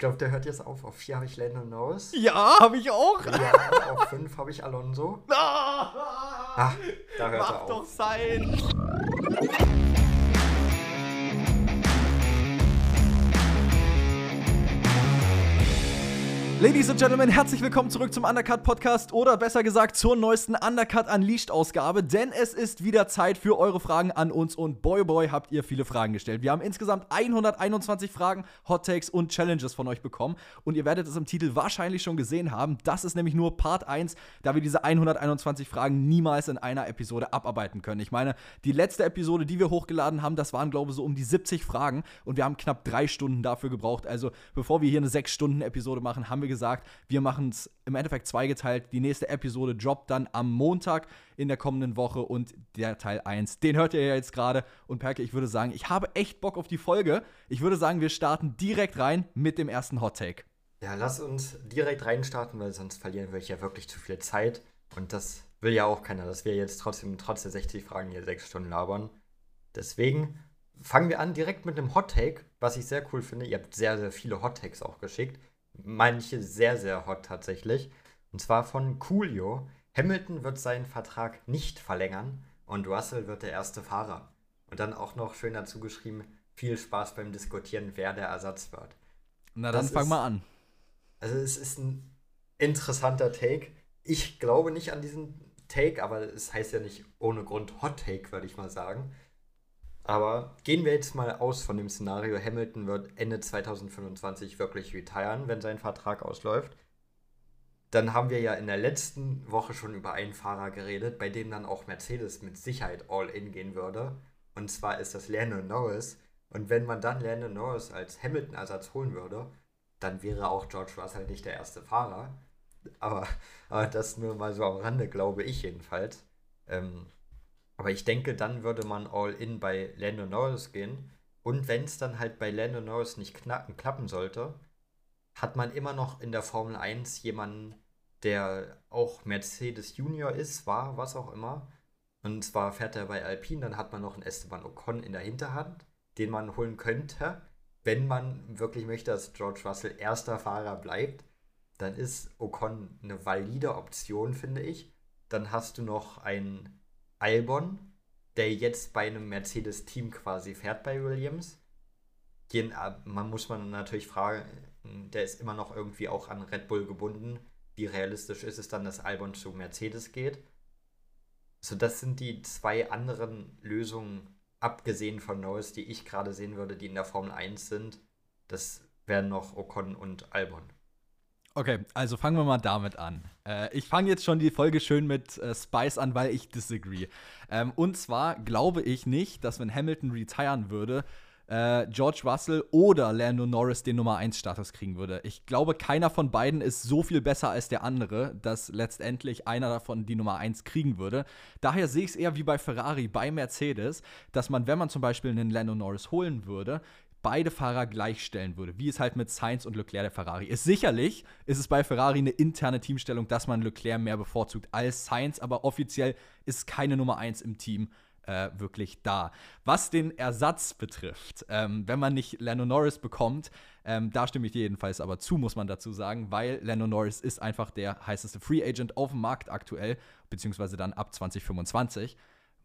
glaube, der hört jetzt auf. Auf 4 habe ich Lando Norris. Ja, habe ich auch. Ja, auf 5 habe ich Alonso. Ah, Ah, da hört mach er doch auf. sein. Ladies and Gentlemen, herzlich willkommen zurück zum Undercut Podcast oder besser gesagt zur neuesten Undercut Unleashed Ausgabe, denn es ist wieder Zeit für eure Fragen an uns und boy oh boy habt ihr viele Fragen gestellt. Wir haben insgesamt 121 Fragen, Hot Takes und Challenges von euch bekommen und ihr werdet es im Titel wahrscheinlich schon gesehen haben. Das ist nämlich nur Part 1, da wir diese 121 Fragen niemals in einer Episode abarbeiten können. Ich meine, die letzte Episode, die wir hochgeladen haben, das waren glaube ich so um die 70 Fragen und wir haben knapp drei Stunden dafür gebraucht. Also bevor wir hier eine 6-Stunden-Episode machen, haben wir gesagt, wir machen es im Endeffekt zweigeteilt. Die nächste Episode droppt dann am Montag in der kommenden Woche und der Teil 1, den hört ihr ja jetzt gerade. Und Perke, ich würde sagen, ich habe echt Bock auf die Folge. Ich würde sagen, wir starten direkt rein mit dem ersten Hot Take. Ja, lass uns direkt reinstarten, weil sonst verlieren wir ja wirklich zu viel Zeit. Und das will ja auch keiner, dass wir jetzt trotzdem trotz der 60 Fragen hier 6 Stunden labern. Deswegen fangen wir an direkt mit einem Hot Take, was ich sehr cool finde. Ihr habt sehr, sehr viele Hot Takes auch geschickt. Manche sehr, sehr hot tatsächlich. Und zwar von Coolio. Hamilton wird seinen Vertrag nicht verlängern und Russell wird der erste Fahrer. Und dann auch noch schön dazu geschrieben, viel Spaß beim Diskutieren, wer der Ersatz wird. Na dann Das fang ist- mal an. Also es ist ein interessanter Take. Ich glaube nicht an diesen Take, aber es heißt ja nicht ohne Grund Hot Take, würde ich mal sagen. Aber gehen wir jetzt mal aus von dem Szenario, Hamilton wird Ende 2025 wirklich retiren, wenn sein Vertrag ausläuft. Dann haben wir ja in der letzten Woche schon über einen Fahrer geredet, bei dem dann auch Mercedes mit Sicherheit all in gehen würde. Und zwar ist das Lando Norris. Und wenn man dann Lando Norris als Hamilton-Ersatz holen würde, dann wäre auch George Russell nicht der erste Fahrer. Aber, aber das nur mal so am Rande, glaube ich jedenfalls. Ähm, aber ich denke, dann würde man all in bei Lando Norris gehen. Und wenn es dann halt bei Lando Norris nicht knacken, klappen sollte, hat man immer noch in der Formel 1 jemanden, der auch Mercedes Junior ist, war, was auch immer. Und zwar fährt er bei Alpine, dann hat man noch einen Esteban Ocon in der Hinterhand, den man holen könnte, wenn man wirklich möchte, dass George Russell erster Fahrer bleibt. Dann ist Ocon eine valide Option, finde ich. Dann hast du noch einen Albon, der jetzt bei einem Mercedes-Team quasi fährt bei Williams. Den, äh, man muss man natürlich fragen, der ist immer noch irgendwie auch an Red Bull gebunden. Wie realistisch ist es dann, dass Albon zu Mercedes geht? So, das sind die zwei anderen Lösungen, abgesehen von Norris, die ich gerade sehen würde, die in der Formel 1 sind. Das wären noch Ocon und Albon. Okay, also fangen wir mal damit an. Äh, ich fange jetzt schon die Folge schön mit äh, Spice an, weil ich disagree. Ähm, und zwar glaube ich nicht, dass wenn Hamilton retiren würde, äh, George Russell oder Lando Norris den Nummer 1 Status kriegen würde. Ich glaube, keiner von beiden ist so viel besser als der andere, dass letztendlich einer davon die Nummer 1 kriegen würde. Daher sehe ich es eher wie bei Ferrari, bei Mercedes, dass man, wenn man zum Beispiel einen Lando Norris holen würde, beide Fahrer gleichstellen würde, wie es halt mit Sainz und Leclerc der Ferrari ist. Sicherlich ist es bei Ferrari eine interne Teamstellung, dass man Leclerc mehr bevorzugt als Sainz, aber offiziell ist keine Nummer 1 im Team äh, wirklich da. Was den Ersatz betrifft, ähm, wenn man nicht Lando Norris bekommt, ähm, da stimme ich jedenfalls aber zu, muss man dazu sagen, weil Lando Norris ist einfach der heißeste Free Agent auf dem Markt aktuell, beziehungsweise dann ab 2025.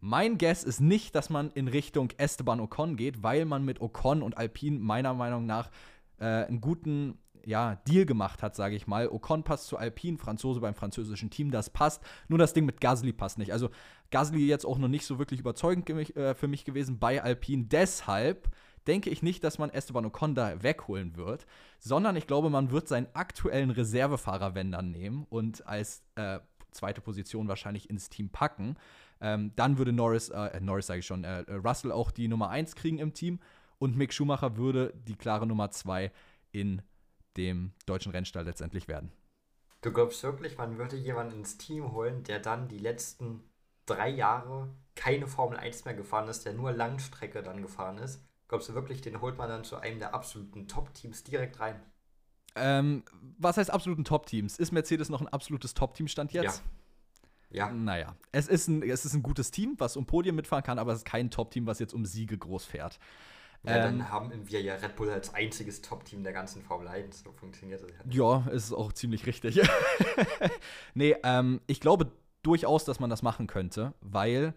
Mein Guess ist nicht, dass man in Richtung Esteban Ocon geht, weil man mit Ocon und Alpine meiner Meinung nach äh, einen guten ja, Deal gemacht hat, sage ich mal. Ocon passt zu Alpine, Franzose beim französischen Team, das passt. Nur das Ding mit Gasly passt nicht. Also Gasly jetzt auch noch nicht so wirklich überzeugend äh, für mich gewesen bei Alpine. Deshalb denke ich nicht, dass man Esteban Ocon da wegholen wird, sondern ich glaube, man wird seinen aktuellen Reservefahrer, wenn dann, nehmen und als äh, zweite Position wahrscheinlich ins Team packen. Ähm, dann würde Norris, äh, Norris sage ich schon, äh, Russell auch die Nummer 1 kriegen im Team und Mick Schumacher würde die klare Nummer 2 in dem deutschen Rennstall letztendlich werden. Du glaubst wirklich, man würde jemanden ins Team holen, der dann die letzten drei Jahre keine Formel 1 mehr gefahren ist, der nur Langstrecke dann gefahren ist? Glaubst du wirklich, den holt man dann zu einem der absoluten Top-Teams direkt rein? Ähm, was heißt absoluten Top-Teams? Ist Mercedes noch ein absolutes Top-Team-Stand jetzt? Ja. Naja, es ist, ein, es ist ein gutes Team, was um Podien mitfahren kann, aber es ist kein Top-Team, was jetzt um Siege groß fährt. Ja, dann ähm, haben wir ja Red Bull als einziges Top-Team der ganzen Formel 1. So funktioniert das ja. Ja, ist auch ziemlich richtig. nee, ähm, ich glaube durchaus, dass man das machen könnte, weil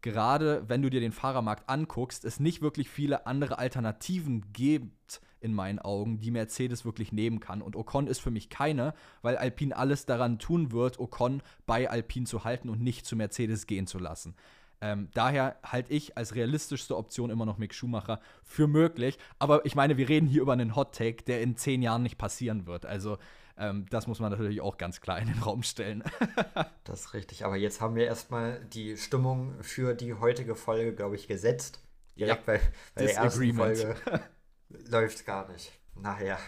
gerade wenn du dir den Fahrermarkt anguckst, es nicht wirklich viele andere Alternativen gibt in meinen Augen, die Mercedes wirklich nehmen kann. Und Ocon ist für mich keine, weil Alpine alles daran tun wird, Ocon bei Alpine zu halten und nicht zu Mercedes gehen zu lassen. Ähm, daher halte ich als realistischste Option immer noch Mick Schumacher für möglich. Aber ich meine, wir reden hier über einen Hot Take, der in zehn Jahren nicht passieren wird. Also ähm, das muss man natürlich auch ganz klar in den Raum stellen. das ist richtig. Aber jetzt haben wir erstmal die Stimmung für die heutige Folge, glaube ich, gesetzt. Direkt ja, bei, bei der ersten Folge läuft gar nicht. Naja.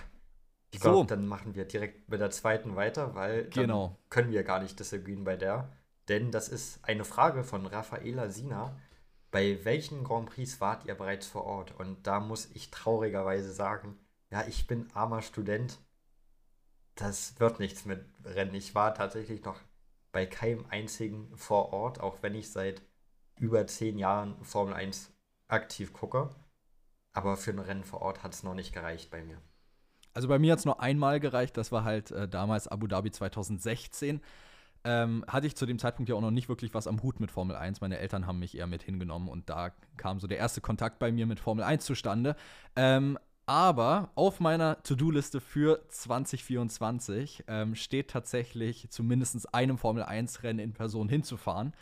Ich glaube, so. dann machen wir direkt mit der zweiten weiter, weil genau. können wir gar nicht disagreeen bei der. Denn das ist eine Frage von Raffaela Sina. Bei welchen Grand Prix wart ihr bereits vor Ort? Und da muss ich traurigerweise sagen, ja, ich bin armer Student. Das wird nichts mit Rennen. Ich war tatsächlich noch bei keinem einzigen vor Ort, auch wenn ich seit über zehn Jahren Formel 1 aktiv gucke. Aber für ein Rennen vor Ort hat es noch nicht gereicht bei mir. Also bei mir hat es nur einmal gereicht, das war halt äh, damals Abu Dhabi 2016 ähm, hatte ich zu dem Zeitpunkt ja auch noch nicht wirklich was am Hut mit Formel 1. Meine Eltern haben mich eher mit hingenommen und da kam so der erste Kontakt bei mir mit Formel 1 zustande. Ähm, aber auf meiner To-Do-Liste für 2024 ähm, steht tatsächlich zumindest einem Formel 1-Rennen in Person hinzufahren.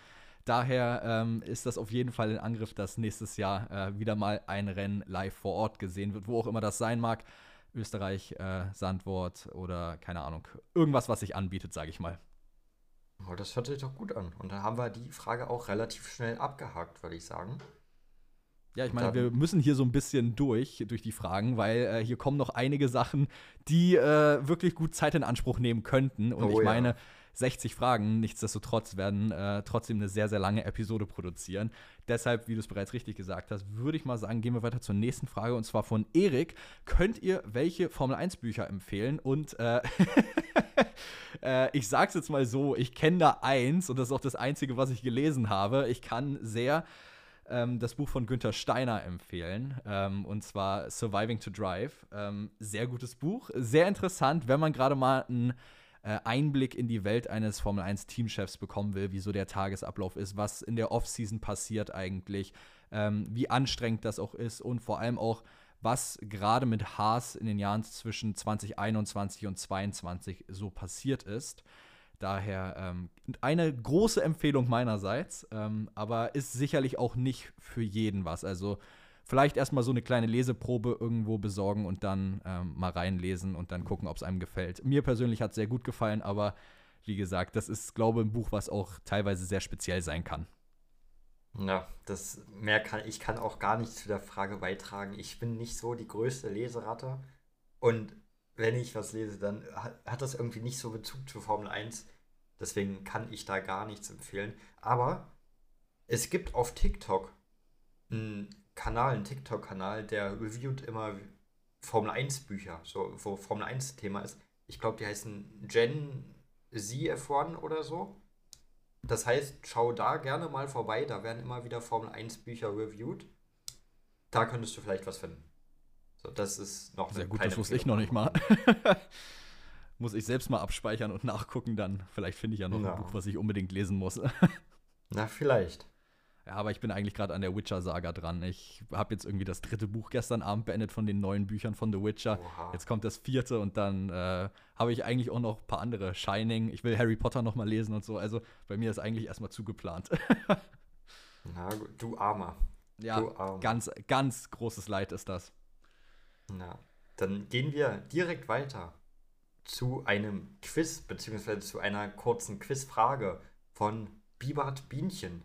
Daher ähm, ist das auf jeden Fall in Angriff, dass nächstes Jahr äh, wieder mal ein Rennen live vor Ort gesehen wird, wo auch immer das sein mag. Österreich, äh, Sandwort oder keine Ahnung. Irgendwas, was sich anbietet, sage ich mal. Oh, das hört sich doch gut an. Und dann haben wir die Frage auch relativ schnell abgehakt, würde ich sagen. Ja, ich meine, wir müssen hier so ein bisschen durch, durch die Fragen, weil äh, hier kommen noch einige Sachen, die äh, wirklich gut Zeit in Anspruch nehmen könnten. Und oh, ich meine, ja. 60 Fragen, nichtsdestotrotz, werden äh, trotzdem eine sehr, sehr lange Episode produzieren. Deshalb, wie du es bereits richtig gesagt hast, würde ich mal sagen, gehen wir weiter zur nächsten Frage und zwar von Erik. Könnt ihr welche Formel 1 Bücher empfehlen? Und äh, äh, ich sag's jetzt mal so, ich kenne da eins und das ist auch das einzige, was ich gelesen habe. Ich kann sehr ähm, das Buch von Günther Steiner empfehlen. Ähm, und zwar Surviving to Drive. Ähm, sehr gutes Buch. Sehr interessant, wenn man gerade mal einen äh, Einblick in die Welt eines Formel 1 Teamchefs bekommen will, wie so der Tagesablauf ist, was in der Offseason passiert eigentlich, ähm, wie anstrengend das auch ist und vor allem auch, was gerade mit Haas in den Jahren zwischen 2021 und 2022 so passiert ist. Daher ähm, eine große Empfehlung meinerseits, ähm, aber ist sicherlich auch nicht für jeden was. Also vielleicht erstmal so eine kleine Leseprobe irgendwo besorgen und dann ähm, mal reinlesen und dann gucken, ob es einem gefällt. Mir persönlich hat es sehr gut gefallen, aber wie gesagt, das ist, glaube ich, ein Buch, was auch teilweise sehr speziell sein kann. Ja, das mehr kann ich kann auch gar nichts zu der Frage beitragen. Ich bin nicht so die größte Leseratte und wenn ich was lese, dann hat, das irgendwie nicht so Bezug zu Formel 1. Deswegen kann ich da gar nichts empfehlen. Aber es gibt auf TikTok einen Kanal, einen TikTok-Kanal, der reviewt immer Formel 1 Bücher, so wo Formel 1 Thema ist. Ich glaube, die heißen Gen ZF1 oder so. Das heißt, schau da gerne mal vorbei, da werden immer wieder Formel 1 Bücher reviewed. Da könntest du vielleicht was finden. So, das ist noch Sehr gut, das wusste ich noch nicht mal. muss ich selbst mal abspeichern und nachgucken, dann vielleicht finde ich ja noch ja. ein Buch, was ich unbedingt lesen muss. Na, vielleicht. Ja, aber ich bin eigentlich gerade an der Witcher-Saga dran. Ich habe jetzt irgendwie das dritte Buch gestern Abend beendet von den neuen Büchern von The Witcher. Oha. Jetzt kommt das vierte und dann äh, habe ich eigentlich auch noch ein paar andere. Shining, ich will Harry Potter noch mal lesen und so. Also bei mir ist eigentlich erstmal zugeplant. Na gut, du Armer. Ja, du Armer. ganz, ganz großes Leid ist das. Na, dann gehen wir direkt weiter zu einem Quiz, beziehungsweise zu einer kurzen Quizfrage von Bibart Bienchen.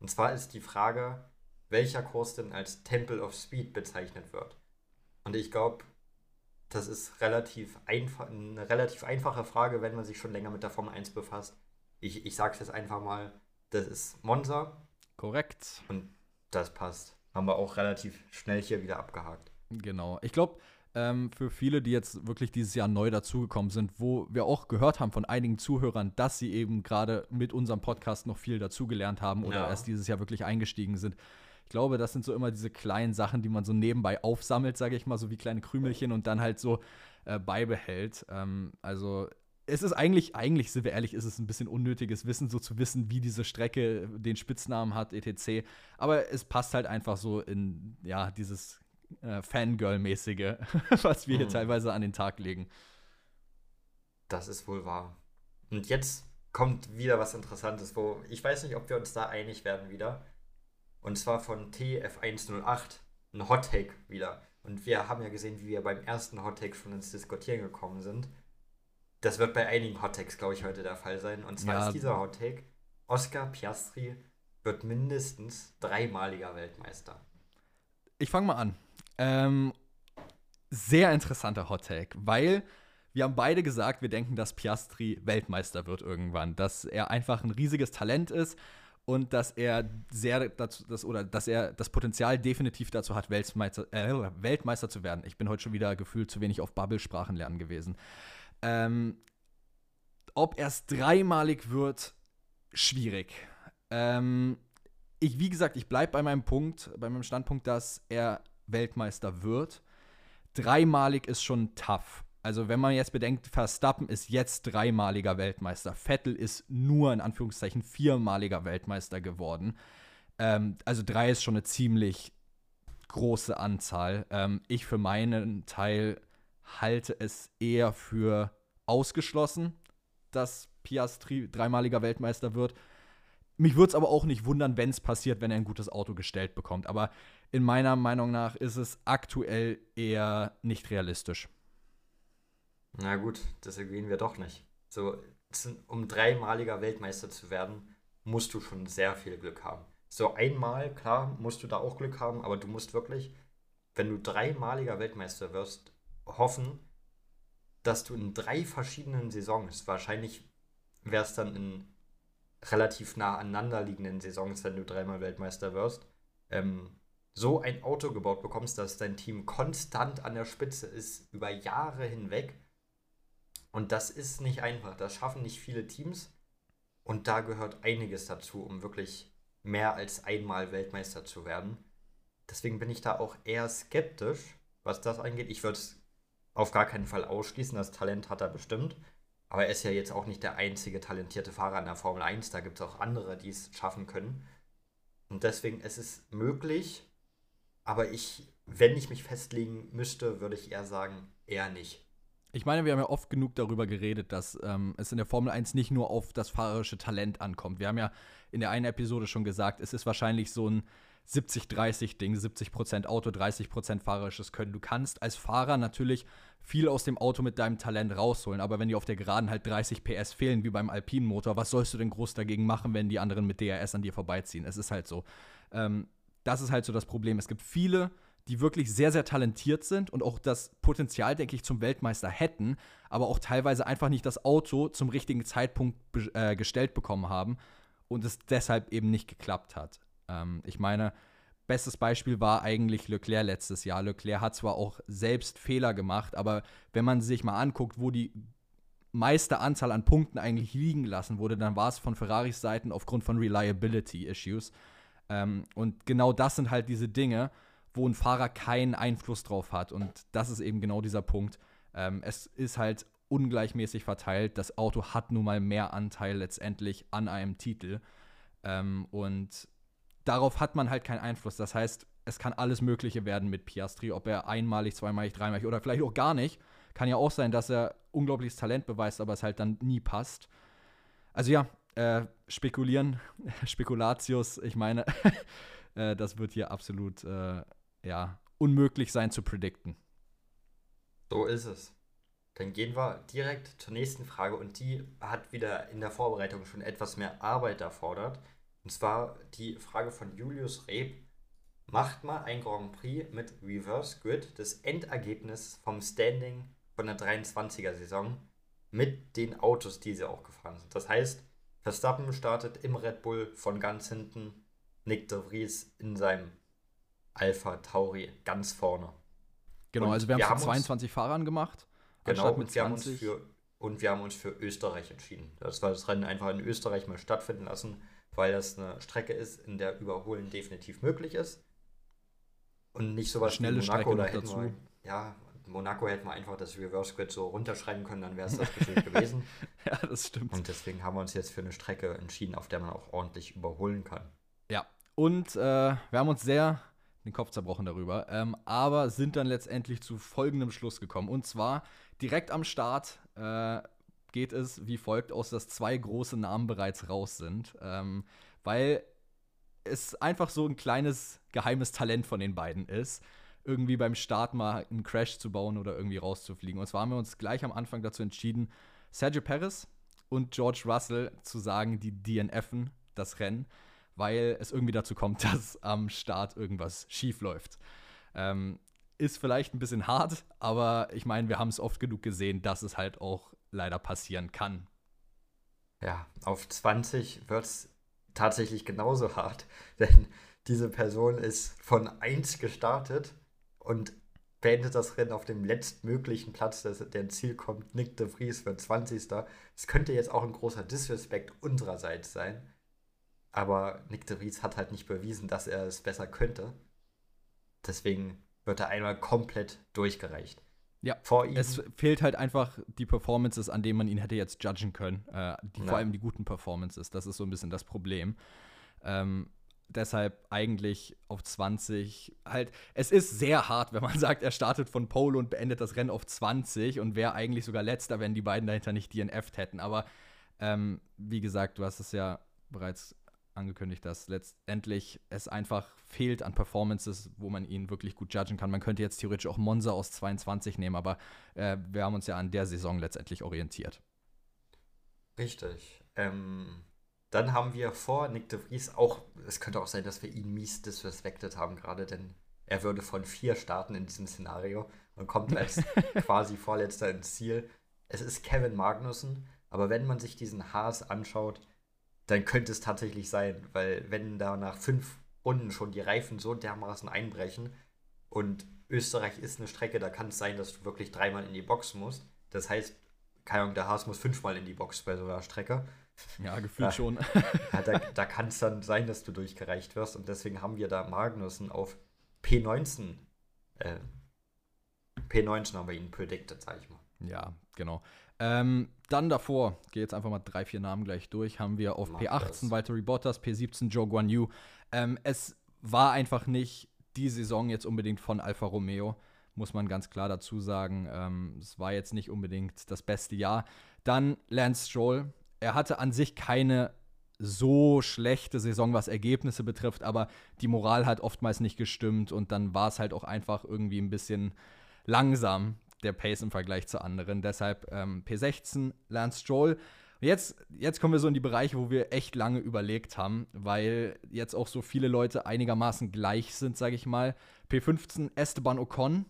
Und zwar ist die Frage, welcher Kurs denn als Temple of Speed bezeichnet wird. Und ich glaube, das ist relativ einfach, eine relativ einfache Frage, wenn man sich schon länger mit der Formel 1 befasst. Ich, ich sage es jetzt einfach mal, das ist Monza. Korrekt. Und das passt. Haben wir auch relativ schnell hier wieder abgehakt. Genau. Ich glaube, ähm, für viele, die jetzt wirklich dieses Jahr neu dazugekommen sind, wo wir auch gehört haben von einigen Zuhörern, dass sie eben gerade mit unserem Podcast noch viel dazugelernt haben oder ja. erst dieses Jahr wirklich eingestiegen sind. glaube, das sind so immer diese kleinen Sachen, die man so nebenbei aufsammelt, sage ich mal, so wie kleine Krümelchen und dann halt so äh, beibehält. Ähm, also es ist eigentlich, eigentlich, sind wir ehrlich, ist es ein bisschen unnötiges Wissen, so zu wissen, wie diese Strecke den Spitznamen hat, etc. Aber es passt halt einfach so in, ja, dieses äh, Fangirl-mäßige, was wir mhm. hier teilweise an den Tag legen. Das ist wohl wahr. Und jetzt kommt wieder was Interessantes, wo ich weiß nicht, ob wir uns da einig werden wieder. Und zwar von TF108, ein Hot Take wieder. Und wir haben ja gesehen, wie wir beim ersten Hot Take schon ins Diskutieren gekommen sind. Das wird bei einigen Hot Takes, glaube ich, heute der Fall sein. Und zwar ja. ist dieser Hot Take, Oscar Piastri wird mindestens dreimaliger Weltmeister. Ich fange mal an. Ähm, sehr interessanter Hot Take, weil wir haben beide gesagt, wir denken, dass Piastri Weltmeister wird irgendwann, dass er einfach ein riesiges Talent ist und dass er sehr dazu, das, oder dass er das Potenzial definitiv dazu hat, Weltmeister, äh, Weltmeister zu werden. Ich bin heute schon wieder gefühlt zu wenig auf Bubble-Sprachen lernen gewesen. Ähm, ob er es dreimalig wird, schwierig. Ähm, ich, wie gesagt, ich bleibe bei meinem Punkt, bei meinem Standpunkt, dass er Weltmeister wird. Dreimalig ist schon tough. Also, wenn man jetzt bedenkt, Verstappen ist jetzt dreimaliger Weltmeister, Vettel ist nur in Anführungszeichen viermaliger Weltmeister geworden. Ähm, also, drei ist schon eine ziemlich große Anzahl. Ähm, ich für meinen Teil halte es eher für ausgeschlossen, dass Piastri dreimaliger Weltmeister wird. Mich würde es aber auch nicht wundern, wenn es passiert, wenn er ein gutes Auto gestellt bekommt. Aber in meiner Meinung nach ist es aktuell eher nicht realistisch. Na gut, das erwähnen wir doch nicht. So, um dreimaliger Weltmeister zu werden, musst du schon sehr viel Glück haben. So einmal, klar, musst du da auch Glück haben, aber du musst wirklich, wenn du dreimaliger Weltmeister wirst, hoffen, dass du in drei verschiedenen Saisons, wahrscheinlich wäre es dann in relativ nah aneinander liegenden Saisons, wenn du dreimal Weltmeister wirst, ähm, so ein Auto gebaut bekommst, dass dein Team konstant an der Spitze ist über Jahre hinweg und das ist nicht einfach. Das schaffen nicht viele Teams. Und da gehört einiges dazu, um wirklich mehr als einmal Weltmeister zu werden. Deswegen bin ich da auch eher skeptisch, was das angeht. Ich würde es auf gar keinen Fall ausschließen. Das Talent hat er bestimmt. Aber er ist ja jetzt auch nicht der einzige talentierte Fahrer in der Formel 1. Da gibt es auch andere, die es schaffen können. Und deswegen ist es möglich. Aber ich, wenn ich mich festlegen müsste, würde ich eher sagen, eher nicht. Ich meine, wir haben ja oft genug darüber geredet, dass ähm, es in der Formel 1 nicht nur auf das fahrerische Talent ankommt. Wir haben ja in der einen Episode schon gesagt, es ist wahrscheinlich so ein 70-30-Ding, 70% Auto, 30% fahrerisches Können. Du kannst als Fahrer natürlich viel aus dem Auto mit deinem Talent rausholen, aber wenn dir auf der Geraden halt 30 PS fehlen, wie beim Alpinen Motor, was sollst du denn groß dagegen machen, wenn die anderen mit DRS an dir vorbeiziehen? Es ist halt so. Ähm, das ist halt so das Problem. Es gibt viele die wirklich sehr, sehr talentiert sind und auch das Potenzial, denke ich, zum Weltmeister hätten, aber auch teilweise einfach nicht das Auto zum richtigen Zeitpunkt äh, gestellt bekommen haben und es deshalb eben nicht geklappt hat. Ähm, ich meine, bestes Beispiel war eigentlich Leclerc letztes Jahr. Leclerc hat zwar auch selbst Fehler gemacht, aber wenn man sich mal anguckt, wo die meiste Anzahl an Punkten eigentlich liegen lassen wurde, dann war es von Ferraris Seiten aufgrund von Reliability-Issues. Ähm, und genau das sind halt diese Dinge, wo ein Fahrer keinen Einfluss drauf hat. Und das ist eben genau dieser Punkt. Ähm, es ist halt ungleichmäßig verteilt. Das Auto hat nun mal mehr Anteil letztendlich an einem Titel. Ähm, und darauf hat man halt keinen Einfluss. Das heißt, es kann alles Mögliche werden mit Piastri, ob er einmalig, zweimalig, dreimalig oder vielleicht auch gar nicht. Kann ja auch sein, dass er unglaubliches Talent beweist, aber es halt dann nie passt. Also ja, äh, spekulieren, Spekulatius, ich meine, äh, das wird hier absolut äh, ja, unmöglich sein zu predikten. So ist es. Dann gehen wir direkt zur nächsten Frage und die hat wieder in der Vorbereitung schon etwas mehr Arbeit erfordert. Und zwar die Frage von Julius Reb. Macht mal ein Grand Prix mit Reverse Grid das Endergebnis vom Standing von der 23er Saison mit den Autos, die sie auch gefahren sind. Das heißt, Verstappen startet im Red Bull von ganz hinten, Nick de Vries in seinem Alpha Tauri ganz vorne. Genau, und also wir, wir haben es 22 Fahrern gemacht. Genau, und wir, haben uns für, und wir haben uns für Österreich entschieden. Das war das Rennen einfach in Österreich mal stattfinden lassen. Weil das eine Strecke ist, in der Überholen definitiv möglich ist. Und nicht sowas Schnelle wie Monaco Strecke oder dazu. wir, ja, Monaco hätten wir einfach das Reverse Grid so runterschreiben können, dann wäre es das bestimmt gewesen. Ja, das stimmt. Und deswegen haben wir uns jetzt für eine Strecke entschieden, auf der man auch ordentlich überholen kann. Ja, und äh, wir haben uns sehr den Kopf zerbrochen darüber, ähm, aber sind dann letztendlich zu folgendem Schluss gekommen. Und zwar direkt am Start äh, geht es wie folgt aus, dass zwei große Namen bereits raus sind, ähm, weil es einfach so ein kleines geheimes Talent von den beiden ist, irgendwie beim Start mal einen Crash zu bauen oder irgendwie rauszufliegen. Und zwar haben wir uns gleich am Anfang dazu entschieden, Sergio Perez und George Russell zu sagen, die DNFen das Rennen weil es irgendwie dazu kommt, dass am Start irgendwas schief läuft. Ähm, ist vielleicht ein bisschen hart, aber ich meine, wir haben es oft genug gesehen, dass es halt auch leider passieren kann. Ja, auf 20 wird es tatsächlich genauso hart, denn diese Person ist von 1 gestartet und beendet das Rennen auf dem letztmöglichen Platz, der ins Ziel kommt. Nick de Vries wird 20. Es könnte jetzt auch ein großer Disrespect unsererseits sein, aber Nick de Vries hat halt nicht bewiesen, dass er es besser könnte. Deswegen wird er einmal komplett durchgereicht. Ja, Vor ihm es fehlt halt einfach die Performances, an denen man ihn hätte jetzt judgen können. Äh, die, Ja. Vor allem die guten Performances. Das ist so ein bisschen das Problem. Ähm, deshalb eigentlich auf 20 halt. Es ist sehr hart, wenn man sagt, er startet von Pole und beendet das Rennen auf 20 und wäre eigentlich sogar letzter, wenn die beiden dahinter nicht DNF'd hätten. Aber ähm, wie gesagt, du hast es ja bereits angekündigt, dass letztendlich es einfach fehlt an Performances, wo man ihn wirklich gut judgen kann. Man könnte jetzt theoretisch auch Monza aus 22 nehmen, aber äh, wir haben uns ja an der Saison letztendlich orientiert. Richtig. Ähm, dann haben wir vor Nick de Vries auch, es könnte auch sein, dass wir ihn mies disrespected haben gerade, denn er würde von vier starten in diesem Szenario und kommt als quasi Vorletzter ins Ziel. Es ist Kevin Magnussen, aber wenn man sich diesen Haas anschaut, dann könnte es tatsächlich sein, weil wenn da nach fünf Runden schon die Reifen so dermaßen einbrechen und Österreich ist eine Strecke, da kann es sein, dass du wirklich dreimal in die Box musst. Das heißt, keine Ahnung, der Haas muss fünfmal in die Box bei so einer Strecke. Ja, gefühlt Ja. schon. Ja, da da kann es dann sein, dass du durchgereicht wirst und deswegen haben wir da Magnussen auf P19. Äh, P19 haben wir ihn predicted, sag ich mal. Ja, genau. Ähm, dann davor, gehe jetzt einfach mal drei, vier Namen gleich durch, haben wir auf Mach P18 das. Valtteri Bottas, P17 Joe Guan Yu. Ähm, es war einfach nicht die Saison jetzt unbedingt von Alfa Romeo, muss man ganz klar dazu sagen. Ähm, es war jetzt nicht unbedingt das beste Jahr. Dann Lance Stroll. Er hatte an sich keine so schlechte Saison, was Ergebnisse betrifft, aber die Moral hat oftmals nicht gestimmt und dann war es halt auch einfach irgendwie ein bisschen langsam, der Pace im Vergleich zu anderen. Deshalb ähm, P16, Lance Stroll. Jetzt, jetzt kommen wir so in die Bereiche, wo wir echt lange überlegt haben, weil jetzt auch so viele Leute einigermaßen gleich sind, sage ich mal. P15 Esteban Ocon.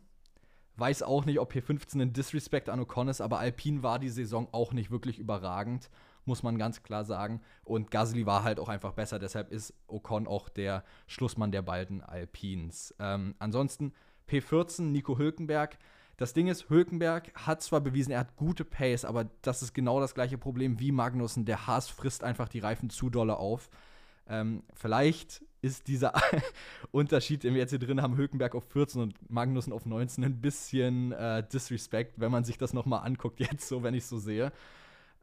Weiß auch nicht, ob P15 ein Disrespect an Ocon ist, aber Alpine war die Saison auch nicht wirklich überragend, muss man ganz klar sagen. Und Gasly war halt auch einfach besser, deshalb ist Ocon auch der Schlussmann der beiden Alpines. Ähm, ansonsten P14 Nico Hülkenberg. Das Ding ist, Hülkenberg hat zwar bewiesen, er hat gute Pace, aber das ist genau das gleiche Problem wie Magnussen. Der Haas frisst einfach die Reifen zu dolle auf. Ähm, vielleicht ist dieser Unterschied, den wir jetzt hier drin haben, Hülkenberg auf 14 und Magnussen auf 19, ein bisschen äh, Disrespect, wenn man sich das nochmal anguckt, jetzt so, wenn ich so sehe.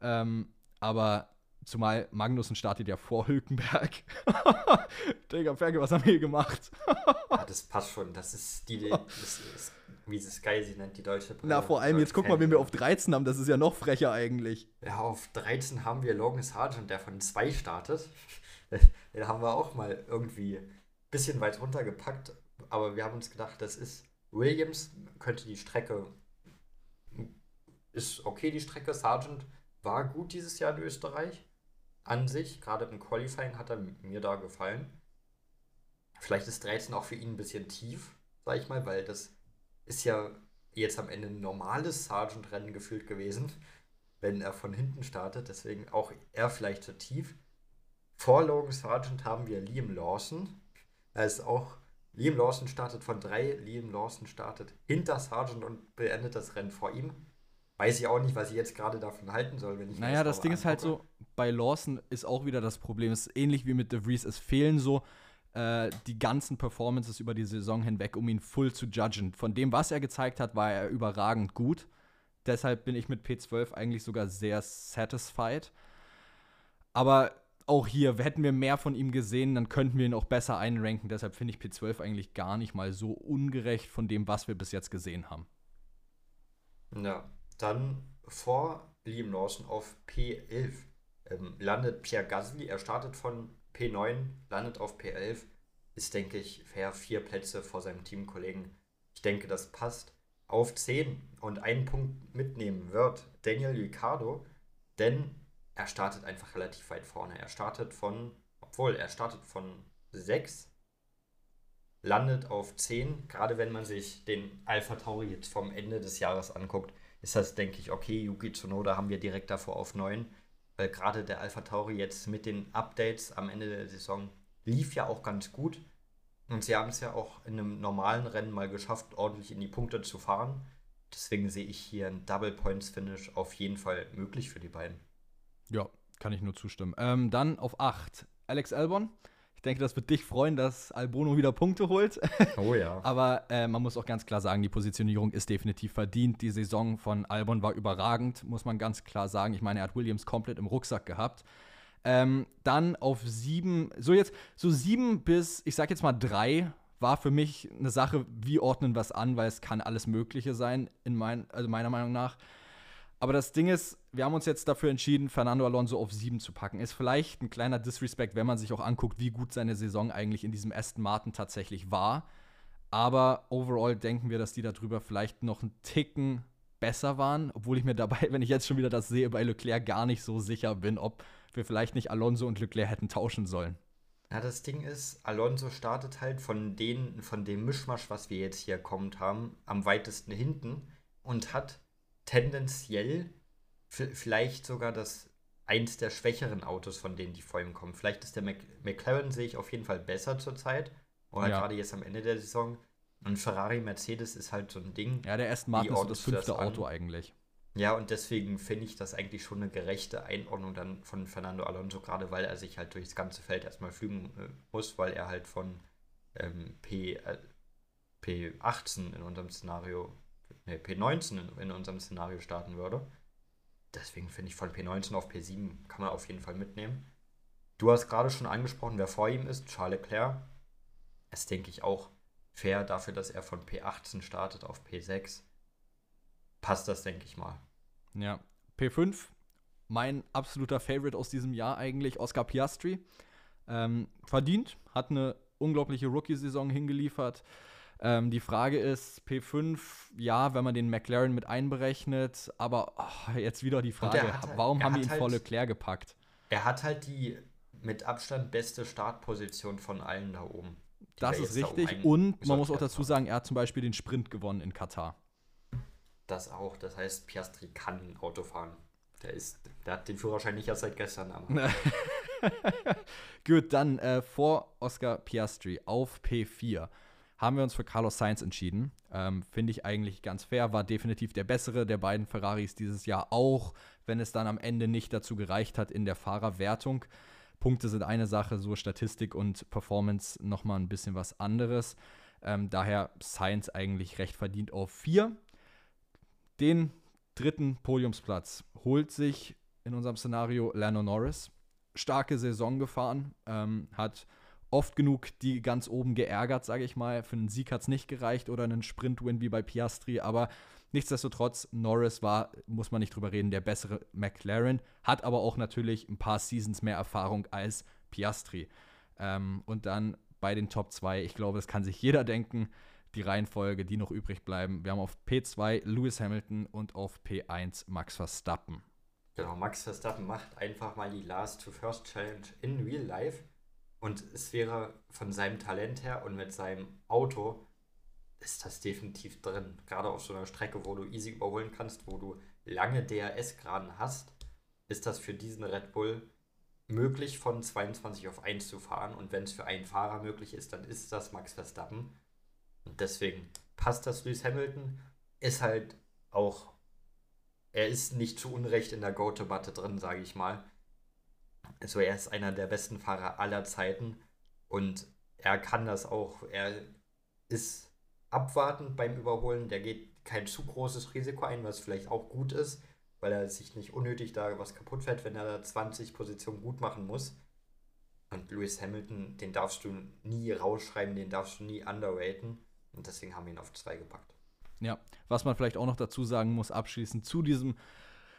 Ähm, aber zumal Magnussen startet ja vor Hülkenberg. Digga, Ferge, was haben wir hier gemacht? Ja, das passt schon. Das ist die, das ist, wie sie Sky sie nennt, die deutsche Na, vor allem, jetzt guck mal, wen wir auf 13 haben. Das ist ja noch frecher eigentlich. Ja, auf 13 haben wir Logan Sargent, der von 2 startet. Den haben wir auch mal irgendwie ein bisschen weit runtergepackt. Aber wir haben uns gedacht, das ist Williams, könnte die Strecke. Ist okay, die Strecke. Sargent war gut dieses Jahr in Österreich. An sich, gerade im Qualifying hat er mir da gefallen. Vielleicht ist 13 auch für ihn ein bisschen tief, sag ich mal, weil das ist ja jetzt am Ende ein normales Sargent-Rennen gefühlt gewesen, wenn er von hinten startet. Deswegen auch er vielleicht zu tief. Vor Logan Sargent haben wir Liam Lawson. Er ist auch. Liam Lawson startet von drei. Liam Lawson startet hinter Sargent und beendet das Rennen vor ihm. weiß ich auch nicht, was ich jetzt gerade davon halten soll, wenn ich Naja, das Ding angucke. ist halt so, bei Lawson ist auch wieder das Problem, es ist ähnlich wie mit DeVries, es fehlen so äh, die ganzen Performances über die Saison hinweg, um ihn full zu judgen. Von dem, was er gezeigt hat, war er überragend gut. Deshalb bin ich mit P12 eigentlich sogar sehr satisfied. Aber auch hier, hätten wir mehr von ihm gesehen, dann könnten wir ihn auch besser einranken. Deshalb finde ich P12 eigentlich gar nicht mal so ungerecht von dem, was wir bis jetzt gesehen haben. Ja, dann vor Liam Lawson auf P11 ähm, landet Pierre Gasly. Er startet von P9, landet auf P11. Ist, denke ich, fair vier Plätze vor seinem Teamkollegen. Ich denke, das passt. Auf 10 und einen Punkt mitnehmen wird Daniel Ricciardo, denn er startet einfach relativ weit vorne. Er startet von, obwohl er startet von 6, landet auf 10. Gerade wenn man sich den Alpha Tauri jetzt vom Ende des Jahres anguckt, ist das, denke ich, okay. Yuki Tsunoda haben wir direkt davor auf 9, weil gerade der Alpha Tauri jetzt mit den Updates am Ende der Saison lief ja auch ganz gut. Und sie haben es ja auch in einem normalen Rennen mal geschafft, ordentlich in die Punkte zu fahren. Deswegen sehe ich hier ein Double Points Finish auf jeden Fall möglich für die beiden. Ja, kann ich nur zustimmen. Ähm, dann auf 8 Alex Albon. Ich denke, das wird dich freuen, dass Albono wieder Punkte holt. Oh ja. Aber äh, man muss auch ganz klar sagen, die Positionierung ist definitiv verdient. Die Saison von Albon war überragend, muss man ganz klar sagen. Ich meine, er hat Williams komplett im Rucksack gehabt. Ähm, dann auf sieben, so jetzt, so sieben bis, ich sag jetzt mal drei, war für mich eine Sache, wie ordnen wir es an, weil es kann alles Mögliche sein, in mein, also meiner Meinung nach. Aber das Ding ist, wir haben uns jetzt dafür entschieden, Fernando Alonso auf sieben zu packen. Ist vielleicht ein kleiner Disrespect, wenn man sich auch anguckt, wie gut seine Saison eigentlich in diesem Aston Martin tatsächlich war. Aber overall denken wir, dass die darüber vielleicht noch einen Ticken besser waren, obwohl ich mir dabei, wenn ich jetzt schon wieder das sehe, bei Leclerc gar nicht so sicher bin, ob wir vielleicht nicht Alonso und Leclerc hätten tauschen sollen. Ja, das Ding ist, Alonso startet halt von, den, von dem Mischmasch, was wir jetzt hier kommt haben, am weitesten hinten und hat tendenziell vielleicht sogar das eins der schwächeren Autos, von denen die vor ihm kommen. Vielleicht ist der Mac McLaren, sehe ich auf jeden Fall besser zurzeit. Oder ja. gerade jetzt am Ende der Saison. Und Ferrari, Mercedes ist halt so ein Ding. Ja, der Aston Martin ist das fünfte das Auto eigentlich. Ja, und deswegen finde ich das eigentlich schon eine gerechte Einordnung dann von Fernando Alonso, gerade weil er sich halt durchs ganze Feld erstmal flügen äh, muss, weil er halt von ähm, P, äh, P18 in unserem Szenario nee, P19 in, unserem Szenario starten würde. Deswegen finde ich von P19 auf P7 kann man auf jeden Fall mitnehmen. Du hast gerade schon angesprochen, wer vor ihm ist, Charles Leclerc. Es denke ich auch fair dafür, dass er von P18 startet auf P6. Passt das, denke ich mal. Ja, P5, mein absoluter Favorite aus diesem Jahr eigentlich, Oscar Piastri. Ähm, verdient, hat eine unglaubliche Rookie-Saison hingeliefert. Ähm, die Frage ist, P5, ja, wenn man den McLaren mit einberechnet, aber oh, jetzt wieder die Frage, halt, warum haben die ihn halt, voll Leclerc gepackt? Er hat halt die mit Abstand beste Startposition von allen da oben. Das ist richtig und man muss auch dazu sagen, er hat zum Beispiel den Sprint gewonnen in Katar. Das auch, das heißt, Piastri kann Auto fahren. Der, ist, der hat den Führerschein nicht erst seit gestern. Gut, dann äh, vor Oscar Piastri auf P4 haben wir uns für Carlos Sainz entschieden. Ähm, Finde ich eigentlich ganz fair, war definitiv der bessere der beiden Ferraris dieses Jahr, auch wenn es dann am Ende nicht dazu gereicht hat in der Fahrerwertung. Punkte sind eine Sache, so Statistik und Performance nochmal ein bisschen was anderes. Ähm, daher Sainz eigentlich recht verdient auf 4. Den dritten Podiumsplatz holt sich in unserem Szenario Lando Norris. Starke Saison gefahren, ähm, hat oft genug die ganz oben geärgert, sage ich mal. Für einen Sieg hat es nicht gereicht oder einen Sprint-Win wie bei Piastri, aber nichtsdestotrotz, Norris war, muss man nicht drüber reden, der bessere McLaren, hat aber auch natürlich ein paar Seasons mehr Erfahrung als Piastri. Ähm, und dann bei den Top 2, ich glaube, das kann sich jeder denken, die Reihenfolge, die noch übrig bleiben. Wir haben auf P2 Lewis Hamilton und auf P1 Max Verstappen. Genau, Max Verstappen macht einfach mal die Last to First Challenge in Real Life und es wäre von seinem Talent her und mit seinem Auto ist das definitiv drin. Gerade auf so einer Strecke, wo du easy überholen kannst, wo du lange DRS-Graden hast, ist das für diesen Red Bull möglich, von 22 auf 1 zu fahren. Und wenn es für einen Fahrer möglich ist, dann ist das Max Verstappen. Und deswegen passt das Lewis Hamilton. Ist halt auch er ist nicht zu Unrecht in der Go-To-Debatte drin, sage ich mal. Also er ist einer der besten Fahrer aller Zeiten und er kann das auch. Er ist abwartend beim Überholen, der geht kein zu großes Risiko ein, was vielleicht auch gut ist, weil er sich nicht unnötig da was kaputt fährt, wenn er da 20 Positionen gut machen muss. Und Lewis Hamilton, den darfst du nie rausschreiben, den darfst du nie underraten. Und deswegen haben wir ihn auf zwei gepackt. Ja, was man vielleicht auch noch dazu sagen muss, abschließend zu diesem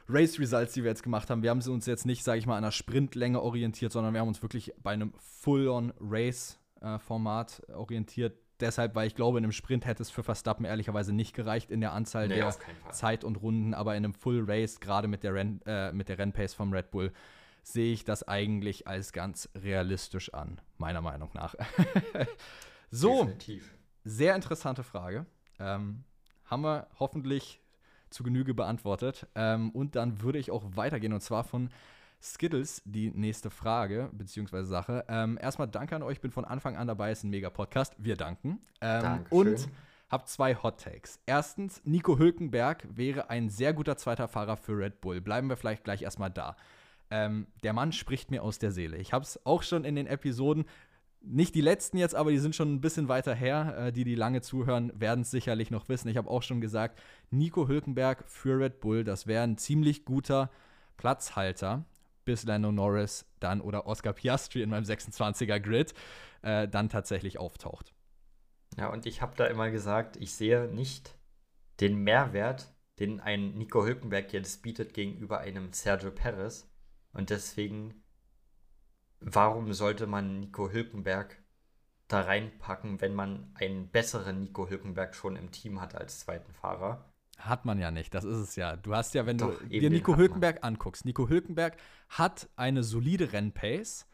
Race Results, die wir jetzt gemacht haben. Wir haben uns jetzt nicht, sage ich mal, an einer Sprintlänge orientiert, sondern wir haben uns wirklich bei einem Full-on Race-Format äh, orientiert. Deshalb, weil ich glaube, in einem Sprint hätte es für Verstappen ehrlicherweise nicht gereicht in der Anzahl nee, der Zeit und Runden, aber in einem Full Race, gerade mit der, Renn, äh, mit der Rennpace vom Red Bull, sehe ich das eigentlich als ganz realistisch an, meiner Meinung nach. so, Definitiv. sehr interessante Frage. Ähm, haben wir hoffentlich zu Genüge beantwortet. Ähm, und dann würde ich auch weitergehen und zwar von Skittles die nächste Frage bzw. Sache. Ähm, erstmal danke an euch, bin von Anfang an dabei, ist ein mega Podcast. Wir danken. Ähm, und habe zwei Hot Takes. Erstens, Nico Hülkenberg wäre ein sehr guter zweiter Fahrer für Red Bull. Bleiben wir vielleicht gleich erstmal da. Ähm, der Mann spricht mir aus der Seele. Ich habe es auch schon in den Episoden nicht die letzten jetzt, aber die sind schon ein bisschen weiter her. Äh, die, die lange zuhören, werden es sicherlich noch wissen. Ich habe auch schon gesagt, Nico Hülkenberg für Red Bull, das wäre ein ziemlich guter Platzhalter, bis Lando Norris dann oder Oscar Piastri in meinem 26er Grid äh, dann tatsächlich auftaucht. Ja, und ich habe da immer gesagt, ich sehe nicht den Mehrwert, den ein Nico Hülkenberg jetzt bietet gegenüber einem Sergio Perez. Und deswegen warum sollte man Nico Hülkenberg da reinpacken, wenn man einen besseren Nico Hülkenberg schon im Team hat als zweiten Fahrer? Hat man ja nicht, das ist es ja. Du hast ja, wenn Doch, du dir Nico Hülkenberg anguckst, Nico Hülkenberg hat eine solide Rennpace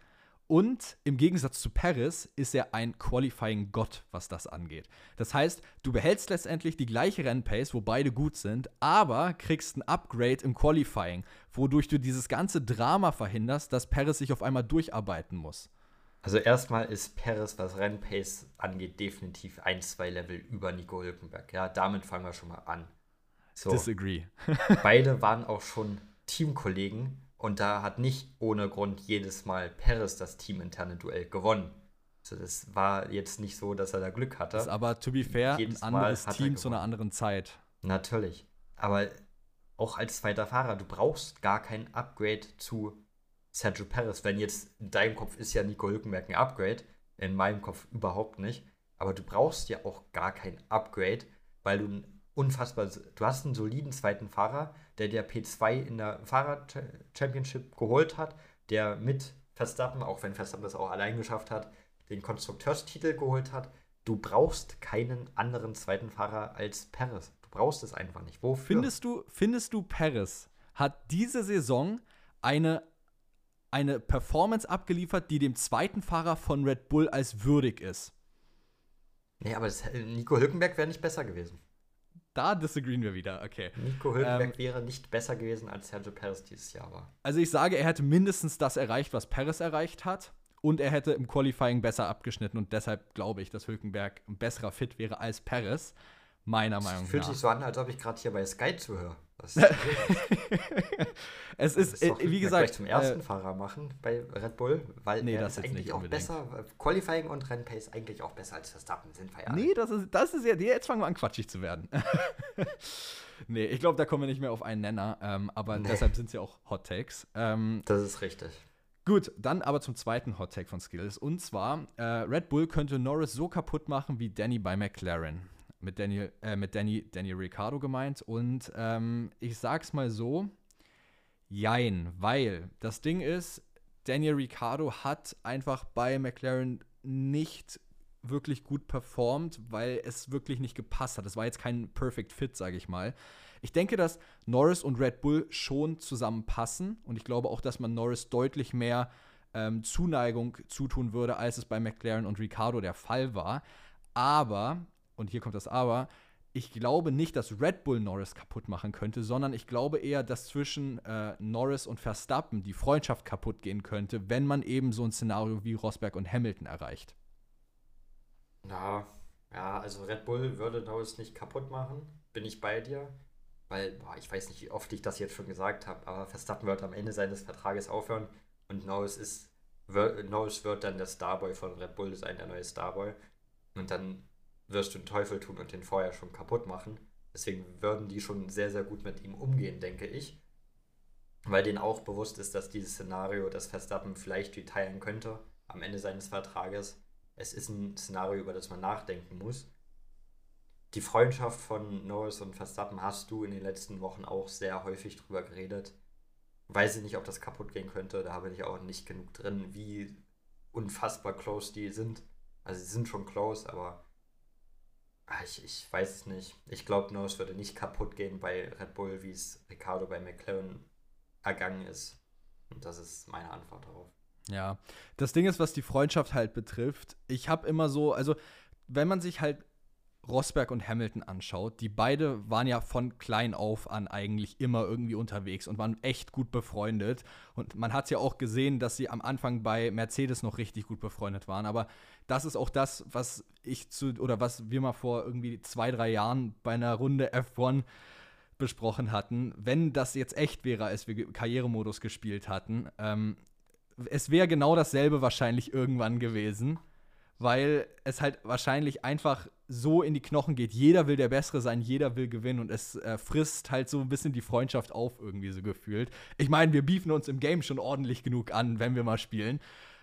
und im Gegensatz zu Paris ist er ein Qualifying-Gott, was das angeht. Das heißt, du behältst letztendlich die gleiche Rennpace, wo beide gut sind, aber kriegst ein Upgrade im Qualifying, wodurch du dieses ganze Drama verhinderst, dass Paris sich auf einmal durcharbeiten muss. Also erstmal ist Paris, was Rennpace angeht, definitiv ein, zwei Level über Nico Hülkenberg. Ja, damit fangen wir schon mal an. So. Disagree. beide waren auch schon Teamkollegen und da hat nicht ohne Grund jedes Mal Perez das teaminterne Duell gewonnen. Also das war jetzt nicht so, dass er da Glück hatte. Das ist aber, to be fair, jedes ein anderes Team zu einer anderen Zeit. Natürlich. Aber auch als zweiter Fahrer, du brauchst gar kein Upgrade zu Sergio Perez. Wenn jetzt in deinem Kopf ist ja Nico Hülkenberg ein Upgrade, in meinem Kopf überhaupt nicht. Aber du brauchst ja auch gar kein Upgrade, weil du unfassbar, du hast einen soliden zweiten Fahrer, der der P2 in der Fahrer-Championship geholt hat, der mit Verstappen, auch wenn Verstappen das auch allein geschafft hat, den Konstrukteurstitel geholt hat. Du brauchst keinen anderen zweiten Fahrer als Perez. Du brauchst es einfach nicht. Wofür? Findest du, findest du Perez hat diese Saison eine, eine Performance abgeliefert, die dem zweiten Fahrer von Red Bull als würdig ist? Nee, aber das, Nico Hülkenberg wäre nicht besser gewesen. Da disagreeen wir wieder, okay. Nico Hülkenberg ähm, wäre nicht besser gewesen, als Sergio Perez dieses Jahr war. Also ich sage, er hätte mindestens das erreicht, was Perez erreicht hat. Und er hätte im Qualifying besser abgeschnitten. Und deshalb glaube ich, dass Hülkenberg ein besserer Fit wäre als Perez. Meiner Meinung nach. Fühlt sich so an, als ob ich gerade hier bei Sky zuhöre. es ist, äh, wie gesagt. zum ersten äh, Fahrer machen bei Red Bull, weil nee, das ist eigentlich auch besser. Qualifying und Rennpace eigentlich auch besser als Verstappen sind wir ja. Nee, das ist, das ist ja. Jetzt fangen wir an, quatschig zu werden. nee, ich glaube, da kommen wir nicht mehr auf einen Nenner. Ähm, aber nee. deshalb sind es ja auch Hot Takes. Ähm, das ist richtig. Gut, dann aber zum zweiten Hot Take von Skills. Und zwar, äh, Red Bull könnte Norris so kaputt machen wie Danny bei McLaren mit Daniel, äh, mit Danny, Danny Ricciardo gemeint. Und ähm, ich sag's mal so: Jein, weil das Ding ist, Daniel Ricciardo hat einfach bei McLaren nicht wirklich gut performt, weil es wirklich nicht gepasst hat. Es war jetzt kein Perfect Fit, sage ich mal. Ich denke, dass Norris und Red Bull schon zusammenpassen und ich glaube auch, dass man Norris deutlich mehr ähm, Zuneigung zutun würde, als es bei McLaren und Ricciardo der Fall war. Aber und hier kommt das Aber, ich glaube nicht, dass Red Bull Norris kaputt machen könnte, sondern ich glaube eher, dass zwischen äh, Norris und Verstappen die Freundschaft kaputt gehen könnte, wenn man eben so ein Szenario wie Rosberg und Hamilton erreicht. Ja, ja, also Red Bull würde Norris nicht kaputt machen, bin ich bei dir. weil, boah, ich weiß nicht, wie oft ich das jetzt schon gesagt habe, aber Verstappen wird am Ende seines Vertrages aufhören und Norris ist, wird, Norris wird dann der Starboy von Red Bull sein, der neue Starboy. Und dann wirst du den Teufel tun und den vorher schon kaputt machen. Deswegen würden die schon sehr, sehr gut mit ihm umgehen, denke ich. Weil denen auch bewusst ist, dass dieses Szenario, das Verstappen vielleicht retiren könnte am Ende seines Vertrages, es ist ein Szenario, über das man nachdenken muss. Die Freundschaft von Norris und Verstappen hast du in den letzten Wochen auch sehr häufig drüber geredet. Weiß ich nicht, ob das kaputt gehen könnte. Da bin ich auch nicht genug drin, wie unfassbar close die sind. Also sie sind schon close, aber ich, ich weiß es nicht. Ich glaube nur, es würde nicht kaputt gehen bei Red Bull, wie es Ricardo bei McLaren ergangen ist. Und das ist meine Antwort darauf. Ja, das Ding ist, was die Freundschaft halt betrifft, ich habe immer so, also wenn man sich halt Rosberg und Hamilton anschaut, die beide waren ja von klein auf an eigentlich immer irgendwie unterwegs und waren echt gut befreundet. Und man hat es ja auch gesehen, dass sie am Anfang bei Mercedes noch richtig gut befreundet waren. Aber das ist auch das, was ich zu, oder was wir mal vor irgendwie zwei, drei Jahren bei einer Runde F1 besprochen hatten. Wenn das jetzt echt wäre, als wir Karrieremodus gespielt hatten, ähm, es wäre genau dasselbe wahrscheinlich irgendwann gewesen weil es halt wahrscheinlich einfach so in die Knochen geht. Jeder will der Bessere sein, jeder will gewinnen und es äh, frisst halt so ein bisschen die Freundschaft auf, irgendwie so gefühlt. Ich meine, wir beefen uns im Game schon ordentlich genug an, wenn wir mal spielen.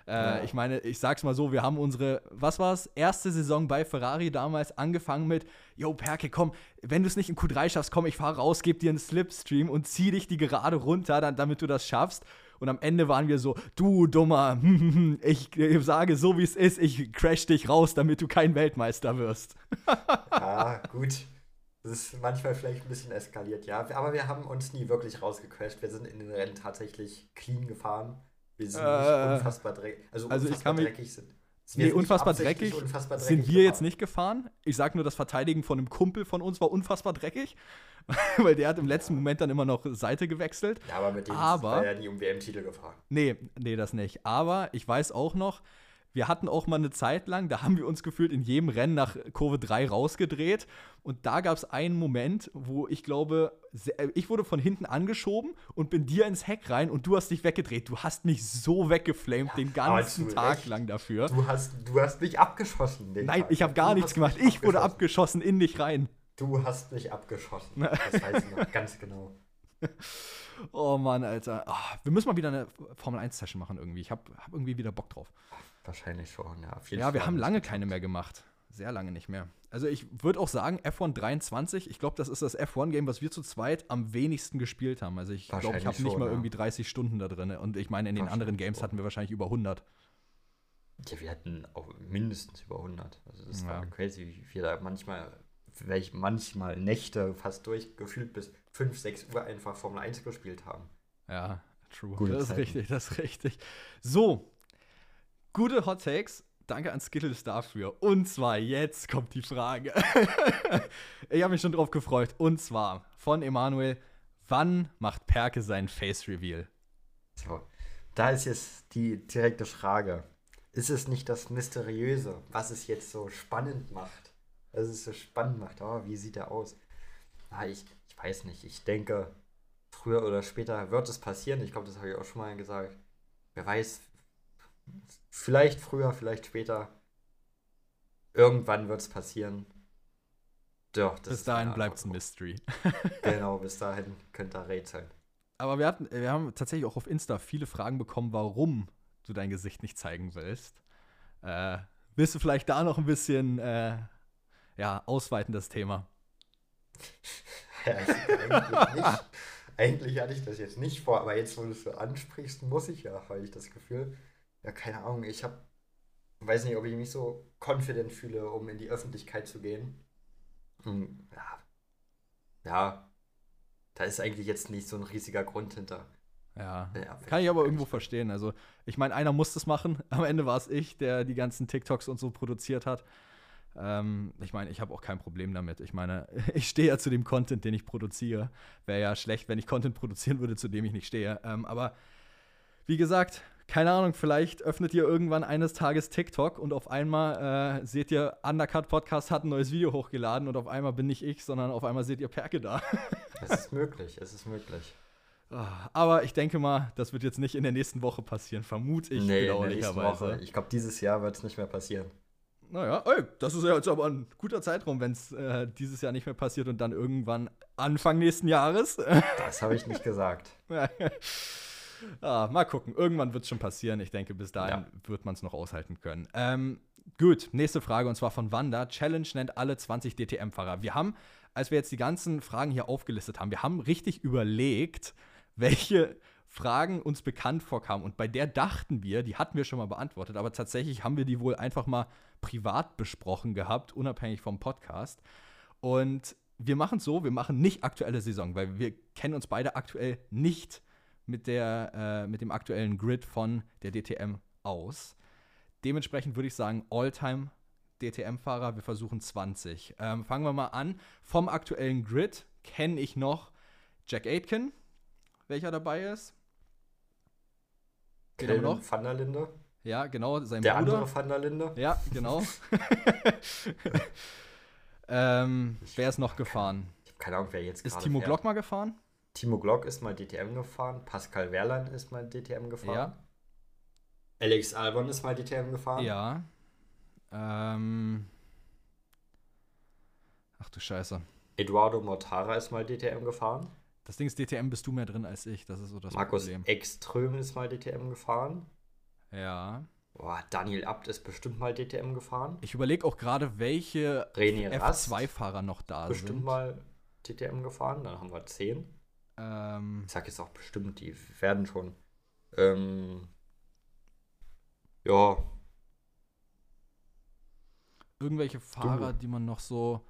Äh, ja. Ich meine, ich sag's mal so, wir haben unsere, was war's, erste Saison bei Ferrari damals angefangen mit, yo, Perke, komm, wenn du es nicht in Q3 schaffst, komm, ich fahr raus, geb dir einen Slipstream und zieh dich die gerade runter, dann, damit du das schaffst. Und am Ende waren wir so, du dummer, ich sage so wie es ist, ich crash dich raus, damit du kein Weltmeister wirst. ja, gut. Das ist manchmal vielleicht ein bisschen eskaliert, ja. Aber wir haben uns nie wirklich rausgecrashed. Wir sind in den Rennen tatsächlich clean gefahren. Wir sind äh, nicht unfassbar dreckig. Also, also unfassbar dreckig sind. Wir nee, unfassbar dreckig, unfassbar dreckig, sind wir gefahren. jetzt nicht gefahren. Ich sag nur, das Verteidigen von einem Kumpel von uns war unfassbar dreckig. weil der hat im letzten Moment dann immer noch Seite gewechselt. Ja, aber mit dem war er ja nie um WM-Titel gefahren. Nee, nee, das nicht. Aber ich weiß auch noch, wir hatten auch mal eine Zeit lang, da haben wir uns gefühlt in jedem Rennen nach Kurve 3 rausgedreht. Und da gab es einen Moment, wo ich glaube, äh, ich wurde von hinten angeschoben und bin dir ins Heck rein und du hast dich weggedreht. Du hast mich so weggeflamed ja, den ganzen Tag echt, lang dafür. Du hast, du hast mich abgeschossen. Nein, Tag. ich habe gar du nichts gemacht. Ich wurde abgeschossen in dich rein. Du hast mich abgeschossen. Das weiß ich noch ganz genau. Oh Mann, Alter. Oh, wir müssen mal wieder eine Formel 1-Session machen irgendwie. Ich habe hab irgendwie wieder Bock drauf. Wahrscheinlich schon, ja. ja, wir haben lange keine mehr gemacht. Sehr lange nicht mehr. Also ich würde auch sagen, F1 23, ich glaube, das ist das F1-Game, was wir zu zweit am wenigsten gespielt haben. Also ich glaube, ich habe nicht mal ja. irgendwie 30 Stunden da drin. Und ich meine, in den anderen Games hatten wir wahrscheinlich über 100. Ja, wir hatten auch mindestens über 100. Also das ja. war crazy, wie wir da manchmal welch manchmal Nächte fast durchgefühlt bis 5, 6 Uhr einfach Formel 1 gespielt haben. Ja, true. Gute das Zeiten. ist richtig, das ist richtig. So, gute Hot Takes. Danke an Skittles dafür. Und zwar, jetzt kommt die Frage. ich habe mich schon drauf gefreut. Und zwar von Emanuel: Wann macht Perke seinen Face Reveal? So, da ist jetzt die direkte Frage. Ist es nicht das Mysteriöse, was es jetzt so spannend macht? Dass es so spannend macht. Oh, wie sieht er aus? Ah, ich, ich weiß nicht. Ich denke, früher oder später wird es passieren. Ich glaube, das habe ich auch schon mal gesagt. Wer weiß, vielleicht früher, vielleicht später. Irgendwann wird es passieren. Doch, bis dahin bleibt es ein Mystery. genau, bis dahin könnte er rätseln. Aber wir, hatten, wir haben tatsächlich auch auf Insta viele Fragen bekommen, warum du dein Gesicht nicht zeigen willst. Äh, willst du vielleicht da noch ein bisschen äh, ja, ausweiten, das Thema. ja, eigentlich nicht. Eigentlich hatte ich das jetzt nicht vor, aber jetzt, wo du es so ansprichst, muss ich ja, habe ich das Gefühl. Ja, keine Ahnung, ich habe, weiß nicht, ob ich mich so confident fühle, um in die Öffentlichkeit zu gehen. Und, ja, ja, da ist eigentlich jetzt nicht so ein riesiger Grund hinter. Ja, ja kann ich aber irgendwo verstehen. Also, ich meine, einer muss das machen. Am Ende war es ich, der die ganzen TikToks und so produziert hat. Ähm, ich meine, ich habe auch kein Problem damit. Ich meine, ich stehe ja zu dem Content, den ich produziere. Wäre ja schlecht, wenn ich Content produzieren würde, zu dem ich nicht stehe. Ähm, aber wie gesagt, keine Ahnung, vielleicht öffnet ihr irgendwann eines Tages TikTok und auf einmal äh, seht ihr, Undercut Podcast hat ein neues Video hochgeladen und auf einmal bin nicht ich, sondern auf einmal seht ihr Perke da. es ist möglich, es ist möglich. Ah, aber ich denke mal, das wird jetzt nicht in der nächsten Woche passieren, vermute ich nee, bedauerlicherweise. Ich glaube, dieses Jahr wird es nicht mehr passieren. Naja, ey, das ist ja jetzt aber ein guter Zeitraum, wenn es äh, dieses Jahr nicht mehr passiert und dann irgendwann Anfang nächsten Jahres. das habe ich nicht gesagt. ah, mal gucken, irgendwann wird es schon passieren. Ich denke, bis dahin ja. wird man es noch aushalten können. Ähm, gut, nächste Frage und zwar von Wanda. Challenge nennt alle 20 DTM-Fahrer. Wir haben, als wir jetzt die ganzen Fragen hier aufgelistet haben, wir haben richtig überlegt, welche Fragen uns bekannt vorkamen. Und bei der dachten wir, die hatten wir schon mal beantwortet, aber tatsächlich haben wir die wohl einfach mal privat besprochen gehabt, unabhängig vom Podcast. Und wir machen es so, wir machen nicht aktuelle Saison, weil wir kennen uns beide aktuell nicht mit, der, äh, mit dem aktuellen Grid von der DTM aus. Dementsprechend würde ich sagen, All-Time DTM-Fahrer, wir versuchen 20. Ähm, fangen wir mal an. Vom aktuellen Grid kenne ich noch Jack Aitken, welcher dabei ist. Kelvin noch? Van der Linde. Ja, genau, sein der Bruder. Der andere Van der Linde. Ja, genau. ähm, wer ist noch gefahren? Ich habe keine Ahnung, wer jetzt Ist Timo fährt. Glock mal gefahren? Timo Glock ist mal DTM gefahren. Pascal Wehrlein ist mal DTM gefahren. Ja. Alex Albon ist mal DTM gefahren. Ja. Ähm. Ach du Scheiße. Eduardo Mortara ist mal DTM gefahren. Das Ding ist, DTM bist du mehr drin als ich. Das ist so das Markus Problem. Markus Ekström ist mal DTM gefahren. Ja. Boah, Daniel Abt ist bestimmt mal DTM gefahren. Ich überlege auch gerade, welche F2-Fahrer noch da bestimmt sind. Bestimmt mal DTM gefahren, dann haben wir 10. Ähm, ich sag jetzt auch bestimmt, die werden schon. Ähm, ja. Irgendwelche Fahrer, du. die man noch so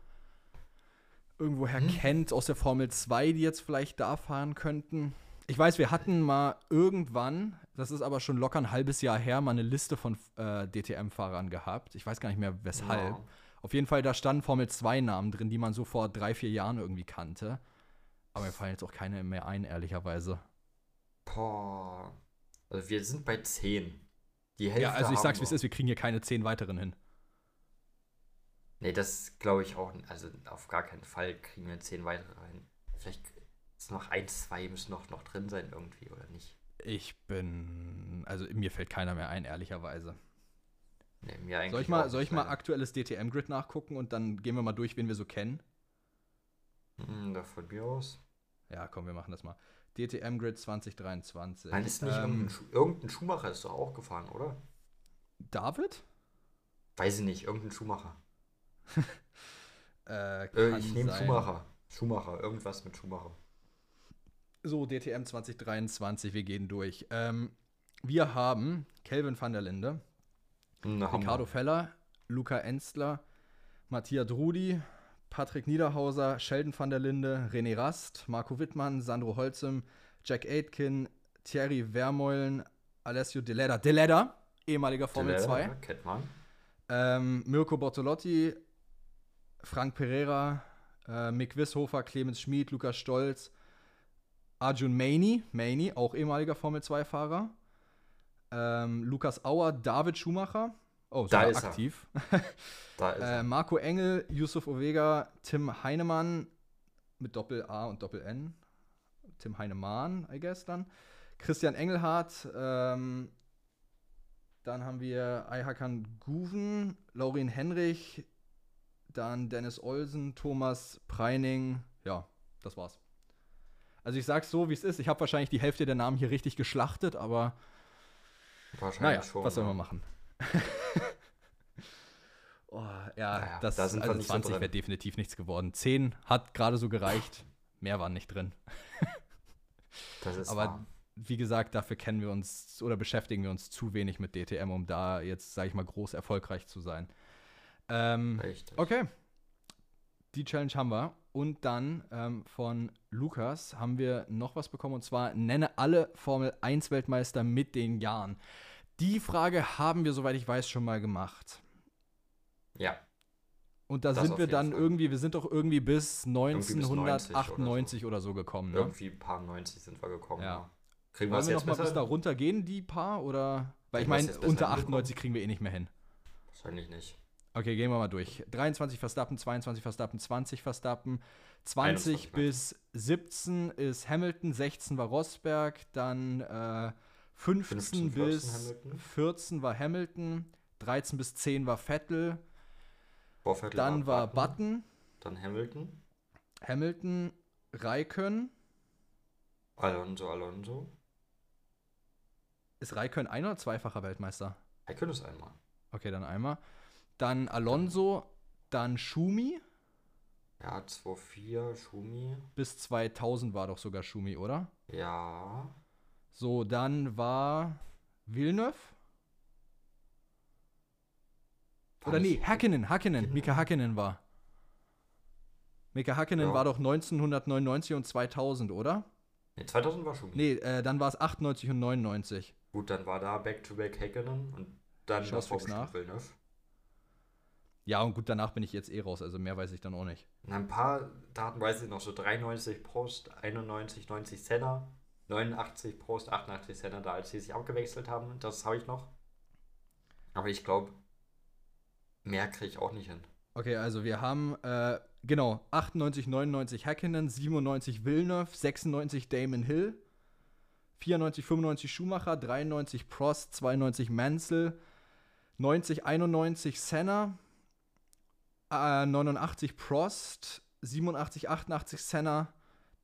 irgendwoher hm? kennt aus der Formel 2, die jetzt vielleicht da fahren könnten. Ich weiß, wir hatten mal irgendwann, das ist aber schon locker ein halbes Jahr her, mal eine Liste von äh, DTM-Fahrern gehabt. Ich weiß gar nicht mehr weshalb. Ja. Auf jeden Fall, da standen Formel 2-Namen drin, die man so vor drei, vier Jahren irgendwie kannte. Aber mir fallen jetzt auch keine mehr ein, ehrlicherweise. Boah. Also wir sind bei 10. Die Hälfte ja, also ich sag's wie es ist, wir kriegen hier keine 10 weiteren hin. Nee, das glaube ich auch. Also auf gar keinen Fall kriegen wir 10 weitere rein. Vielleicht ist noch ein, zwei müssen noch, noch drin sein irgendwie, oder nicht? Ich bin. Also mir fällt keiner mehr ein, ehrlicherweise. Nee, soll ich mal, soll ich mal aktuelles DTM-Grid nachgucken und dann gehen wir mal durch, wen wir so kennen? Hm, da von mir aus. Ja, komm, wir machen das mal. DTM-Grid 2023. Nein, ist nicht ähm, irgendein Schuhmacher ist doch auch gefahren, oder? David? Weiß ich nicht, irgendein Schuhmacher. äh, äh, ich nehme Schuhmacher. Schuhmacher, irgendwas mit Schuhmacher. So, DTM 2023, wir gehen durch. Ähm, wir haben Kelvin van der Linde, Na, Ricardo Feller, Luca Enzler, Matthias Drudi, Patrick Niederhauser, Sheldon van der Linde, René Rast, Marco Wittmann, Sandro Holzem, Jack Aitken, Thierry Vermeulen, Alessio Deleda, Deleda, ehemaliger Formel Deleda, 2. Kennt man. Ähm, Mirko Bortolotti, Frank Pereira, äh, Mick Wisshofer, Clemens Schmid, Lukas Stolz, Arjun Maini, Maini, auch ehemaliger Formel-2-Fahrer. Ähm, Lukas Auer, David Schumacher. Oh, da ist aktiv. da ist äh, Marco Engel, Yusuf Ovega, Tim Heinemann mit Doppel-A und Doppel-N. Tim Heinemann, I guess dann. Christian Engelhardt. Ähm, dann haben wir Ayhakan Guven, Laurin Henrich, dann Dennis Olsen, Thomas Preining. Ja, das war's. Also ich sag's so, wie es ist. Ich habe wahrscheinlich die Hälfte der Namen hier richtig geschlachtet, aber wahrscheinlich naja, schon, was soll man machen? oh, ja, naja, das da sind also 20 so wäre definitiv nichts geworden. 10 hat gerade so gereicht. Mehr waren nicht drin. das ist aber wahr. wie gesagt, dafür kennen wir uns oder beschäftigen wir uns zu wenig mit DTM, um da jetzt, sage ich mal, groß erfolgreich zu sein. Ähm, Richtig. Okay. Die Challenge haben wir. Und dann ähm, von Lukas haben wir noch was bekommen und zwar nenne alle Formel 1 Weltmeister mit den Jahren. Die Frage haben wir, soweit ich weiß, schon mal gemacht. Ja. Und da das sind wir dann Fall. irgendwie, wir sind doch irgendwie bis 1998 irgendwie bis oder, so. oder, so. gekommen. Ne? Irgendwie ein paar 90 sind wir gekommen. Ja. ja. Kriegen wir Wollen es wir jetzt noch mal bis da runter gehen, die paar? Oder? Weil ich wir meine, unter hinbekommen? 98 kriegen wir eh nicht mehr hin. Wahrscheinlich nicht. Okay, gehen wir mal durch. 23 Verstappen, 22 Verstappen, 20 Verstappen. 20 21 bis 17 ist Hamilton, 16 war Rosberg, dann äh, 15, 15, 14 bis Hamilton. 14 war Hamilton, 13 bis 10 war Vettel, Vorviertel dann war Button, Dann Hamilton. Hamilton, Raikön. Alonso, Alonso. Ist Raikön ein- oder zweifacher Weltmeister? Er könnte es einmal. Okay, dann einmal. Dann Alonso, dann Schumi. Ja, 2-4, Schumi. Bis 2000 war doch sogar Schumi, oder? Ja. So, dann war Villeneuve. Oder nee, Hakkinen, Hakkinen, Mika Hakkinen war. Mika Hakkinen Ja. war doch 1999 und 2000, oder? Nee, 2000 war Schumi. Nee, äh, dann war es 98 und 99. Gut, dann war da Back-to-Back Häkkinen und dann Schaust fix bestimmt nach? Villeneuve. Ja, und gut, danach bin ich jetzt eh raus, also mehr weiß ich dann auch nicht. Und ein paar Daten weiß ich noch, so 93 Prost, 91, 90 Senna, 89 Prost, 88 Senna, da als sie sich abgewechselt haben, das habe ich noch. Aber ich glaube, mehr kriege ich auch nicht hin. Okay, also wir haben, äh, genau, 98, 99 Hakkinen, 97 Villeneuve, 96 Damon Hill, 94, 95 Schumacher, 93 Prost, 92 Mansell, 90, 91 Senna, äh, 89 Prost, 87, 88 Senna,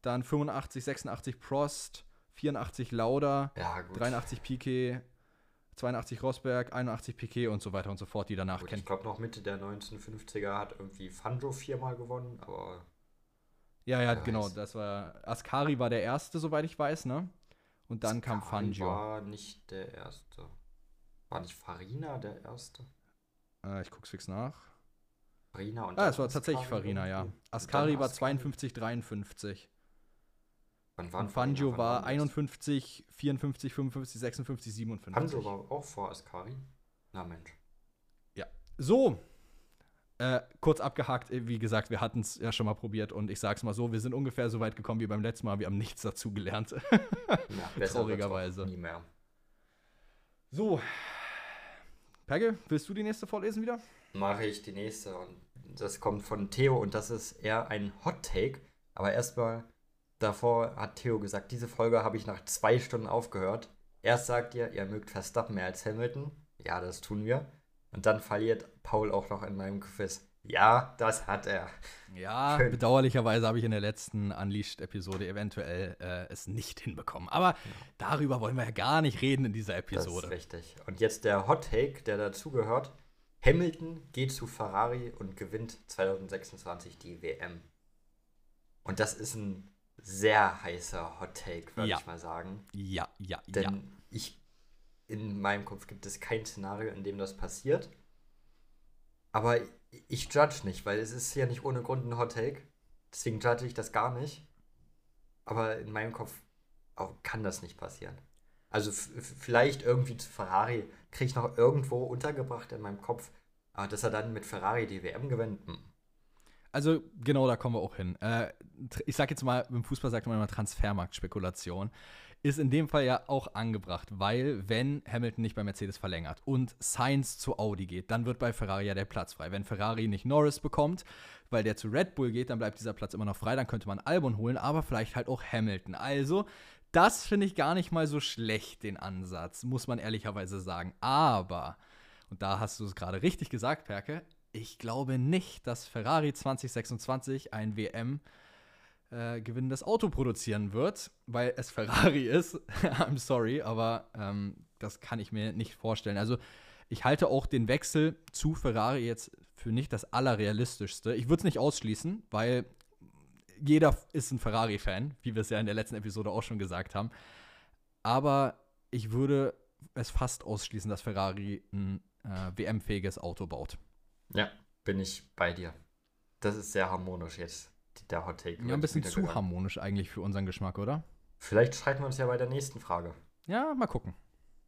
dann 85, 86 Prost, 84 Lauda, Ja, gut. 83 Piquet, 82 Rosberg, 81 Piquet und so weiter und so fort, die danach Gut, kennen. ich glaube noch Mitte der 1950er hat irgendwie Fangio viermal gewonnen, aber Ja, ja, genau. weiß. Das war. Ascari war der erste, soweit ich weiß, ne? Und dann kam Scarri Fangio. war nicht der erste. War nicht Farina der erste? Äh, ich guck's fix nach. Farina und Ah, es war tatsächlich Farina, ja. Ascari war Ascari. 52, 53. Wann war Und Farina? Fangio Wann war das? 51, 54, 55, 56, 57. Fangio war auch vor Ascari. Na Mensch. So. Äh, kurz abgehakt, äh, wie gesagt, wir hatten es ja schon mal probiert und ich sag's mal so, wir sind ungefähr so weit gekommen wie beim letzten Mal, wir haben nichts dazu gelernt. Ja, Traurigerweise. Nie mehr. so. Perge, willst du die nächste vorlesen wieder? Mache ich die nächste und das kommt von Theo und das ist eher ein Hot Take. Aber erstmal, davor hat Theo gesagt, diese Folge habe ich nach zwei Stunden aufgehört. Erst sagt ihr, ihr mögt Verstappen mehr als Hamilton. Ja, das tun wir. Und dann verliert Paul auch noch in meinem Quiz. Ja, das hat er. Ja, Schön. bedauerlicherweise habe ich in der letzten Unleashed-Episode eventuell äh, es nicht hinbekommen. Aber darüber wollen wir ja gar nicht reden in dieser Das Episode. ist richtig. Und jetzt der Hot Take, der dazugehört. Hamilton geht zu Ferrari und gewinnt 2026 die WM. Und das ist ein sehr heißer Hot Take, würde Ja. ich mal sagen. Ja, ja, Denn ja. ich, in meinem Kopf gibt es kein Szenario, in dem das passiert. Aber ich judge nicht, weil es ist ja nicht ohne Grund ein Hot Take. Deswegen judge ich das gar nicht. Aber in meinem Kopf kann das nicht passieren. Also vielleicht irgendwie zu Ferrari kriege ich noch irgendwo untergebracht in meinem Kopf. Dass er dann mit Ferrari die WM gewinnt, hm. Also genau, da kommen wir auch hin. Äh, ich sag jetzt mal, im Fußball sagt man immer Transfermarktspekulation. Ist in dem Fall ja auch angebracht, weil wenn Hamilton nicht bei Mercedes verlängert und Sainz zu Audi geht, dann wird bei Ferrari ja der Platz frei. Wenn Ferrari nicht Norris bekommt, weil der zu Red Bull geht, dann bleibt dieser Platz immer noch frei, dann könnte man Albon holen, aber vielleicht halt auch Hamilton. Also, das finde ich gar nicht mal so schlecht, den Ansatz, muss man ehrlicherweise sagen. Aber, und da hast du es gerade richtig gesagt, Perke, ich glaube nicht, dass Ferrari 2026 ein WM äh, gewinnendes Auto produzieren wird, weil es Ferrari ist. I'm sorry, aber ähm, das kann ich mir nicht vorstellen. Also ich halte auch den Wechsel zu Ferrari jetzt für nicht das allerrealistischste. Ich würde es nicht ausschließen, weil jeder ist ein Ferrari-Fan, wie wir es ja in der letzten Episode auch schon gesagt haben. Aber ich würde es fast ausschließen, dass Ferrari ein äh, WM-fähiges Auto baut. ja, bin ich bei dir. Das ist sehr harmonisch jetzt, der Hot Take. Ja, ein bisschen zu gegangen. harmonisch eigentlich für unseren Geschmack, oder? Vielleicht streiten wir uns ja bei der nächsten Frage. Ja, mal gucken.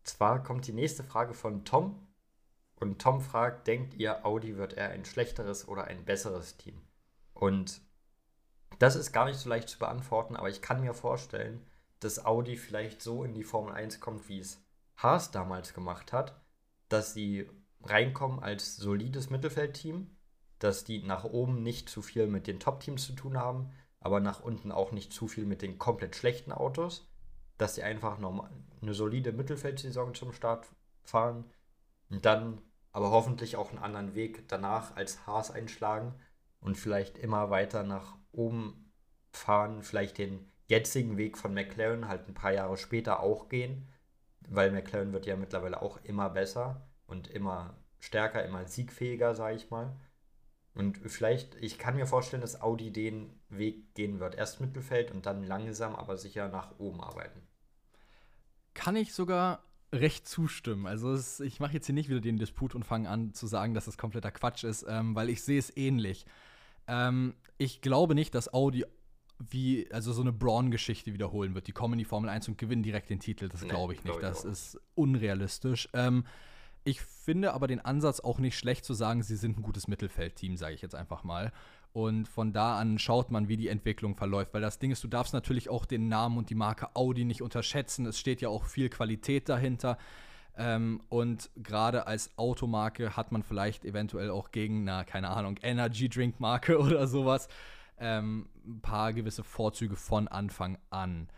Zwar kommt die nächste Frage von Tom. Und Tom fragt, denkt ihr, Audi wird eher ein schlechteres oder ein besseres Team? Und das ist gar nicht so leicht zu beantworten, aber ich kann mir vorstellen, dass Audi vielleicht so in die Formel 1 kommt, wie es Haas damals gemacht hat, dass sie reinkommen als solides Mittelfeldteam, dass die nach oben nicht zu viel mit den Top-Teams zu tun haben, aber nach unten auch nicht zu viel mit den komplett schlechten Autos, dass sie einfach normal, eine solide Mittelfeldsaison zum Start fahren und dann aber hoffentlich auch einen anderen Weg danach als Haas einschlagen und vielleicht immer weiter nach oben fahren, vielleicht den jetzigen Weg von McLaren halt ein paar Jahre später auch gehen, weil McLaren wird ja mittlerweile auch immer besser und immer stärker, immer siegfähiger, sage ich mal. Und vielleicht, ich kann mir vorstellen, dass Audi den Weg gehen wird. Erst Mittelfeld und dann langsam, aber sicher nach oben arbeiten. Kann ich sogar recht zustimmen. Also es, ich mache jetzt hier nicht wieder den Disput und fange an zu sagen, dass das kompletter Quatsch ist, ähm, weil ich sehe es ähnlich. Ähm, ich glaube nicht, dass Audi wie, also so eine Braun-Geschichte wiederholen wird. Die kommen in die Formel 1 und gewinnen direkt den Titel. Das glaube ich nicht. Glaub ich das ist unrealistisch. Ähm, ich finde aber den Ansatz auch nicht schlecht zu sagen, sie sind ein gutes Mittelfeldteam, sage ich jetzt einfach mal. Und von da an schaut man, wie die Entwicklung verläuft. Weil das Ding ist, du darfst natürlich auch den Namen und die Marke Audi nicht unterschätzen. Es steht ja auch viel Qualität dahinter. Ähm, und gerade als Automarke hat man vielleicht eventuell auch gegen eine, keine Ahnung, Energy Drink Marke oder sowas ähm, ein paar gewisse Vorzüge von Anfang an.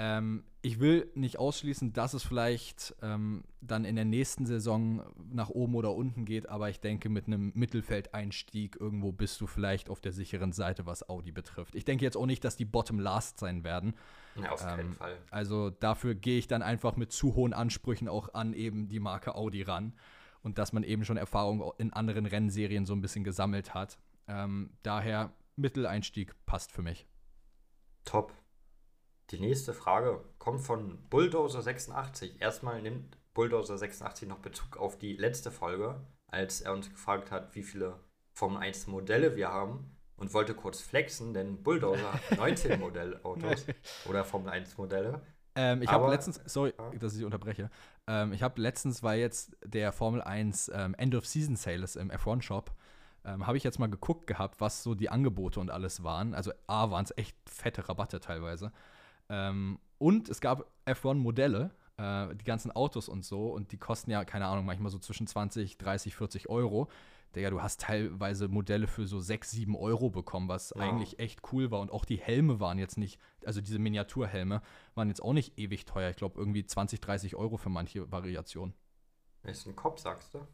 Ähm, ich will nicht ausschließen, dass es vielleicht ähm, dann in der nächsten Saison nach oben oder unten geht, aber ich denke, mit einem Mittelfeldeinstieg irgendwo bist du vielleicht auf der sicheren Seite, was Audi betrifft. Ich denke jetzt auch nicht, dass die Bottom Last sein werden. Ja, auf keinen ähm, Fall. Also dafür gehe ich dann einfach mit zu hohen Ansprüchen auch an eben die Marke Audi ran und dass man eben schon Erfahrung in anderen Rennserien so ein bisschen gesammelt hat. Ähm, daher Mitteleinstieg passt für mich. Top. Die nächste Frage kommt von Bulldozer86. Erstmal nimmt Bulldozer86 noch Bezug auf die letzte Folge, als er uns gefragt hat, wie viele Formel 1 Modelle wir haben und wollte kurz flexen, denn Bulldozer hat 19 Modellautos oder Formel 1 Modelle. Ähm, ich habe letztens, sorry, dass ich unterbreche. Ähm, ich habe letztens, weil jetzt der Formel 1 ähm, End of Season Sale ist im F1 Shop, ähm, habe ich jetzt mal geguckt gehabt, was so die Angebote und alles waren. Also A waren es echt fette Rabatte teilweise. Ähm, und es gab F1-Modelle, äh, die ganzen Autos und so, und die kosten ja, keine Ahnung, manchmal so zwischen 20, 30, 40 Euro. Digga, du hast teilweise Modelle für so 6, 7 Euro bekommen, was ja. eigentlich echt cool war. Und auch die Helme waren jetzt nicht, also diese Miniaturhelme waren jetzt auch nicht ewig teuer. Ich glaube, irgendwie 20, 30 Euro für manche Variationen. Ist ein Kopf, sagst du?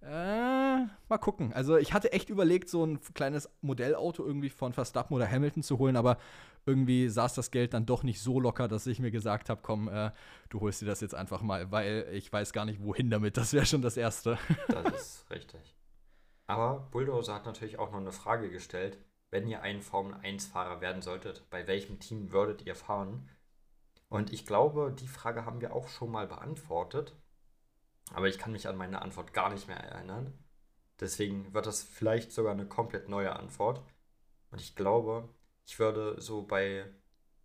Äh, mal gucken. Also ich hatte echt überlegt, so ein kleines Modellauto irgendwie von Verstappen oder Hamilton zu holen, aber irgendwie saß das Geld dann doch nicht so locker, dass ich mir gesagt habe, komm, äh, du holst dir das jetzt einfach mal, weil ich weiß gar nicht, wohin damit. Das wäre schon das Erste. Das ist richtig. Aber Bulldozer hat natürlich auch noch eine Frage gestellt. Wenn ihr ein Formel-1-Fahrer werden solltet, bei welchem Team würdet ihr fahren? Und ich glaube, die Frage haben wir auch schon mal beantwortet. Aber ich kann mich an meine Antwort gar nicht mehr erinnern. Deswegen wird das vielleicht sogar eine komplett neue Antwort. Und ich glaube, ich würde so bei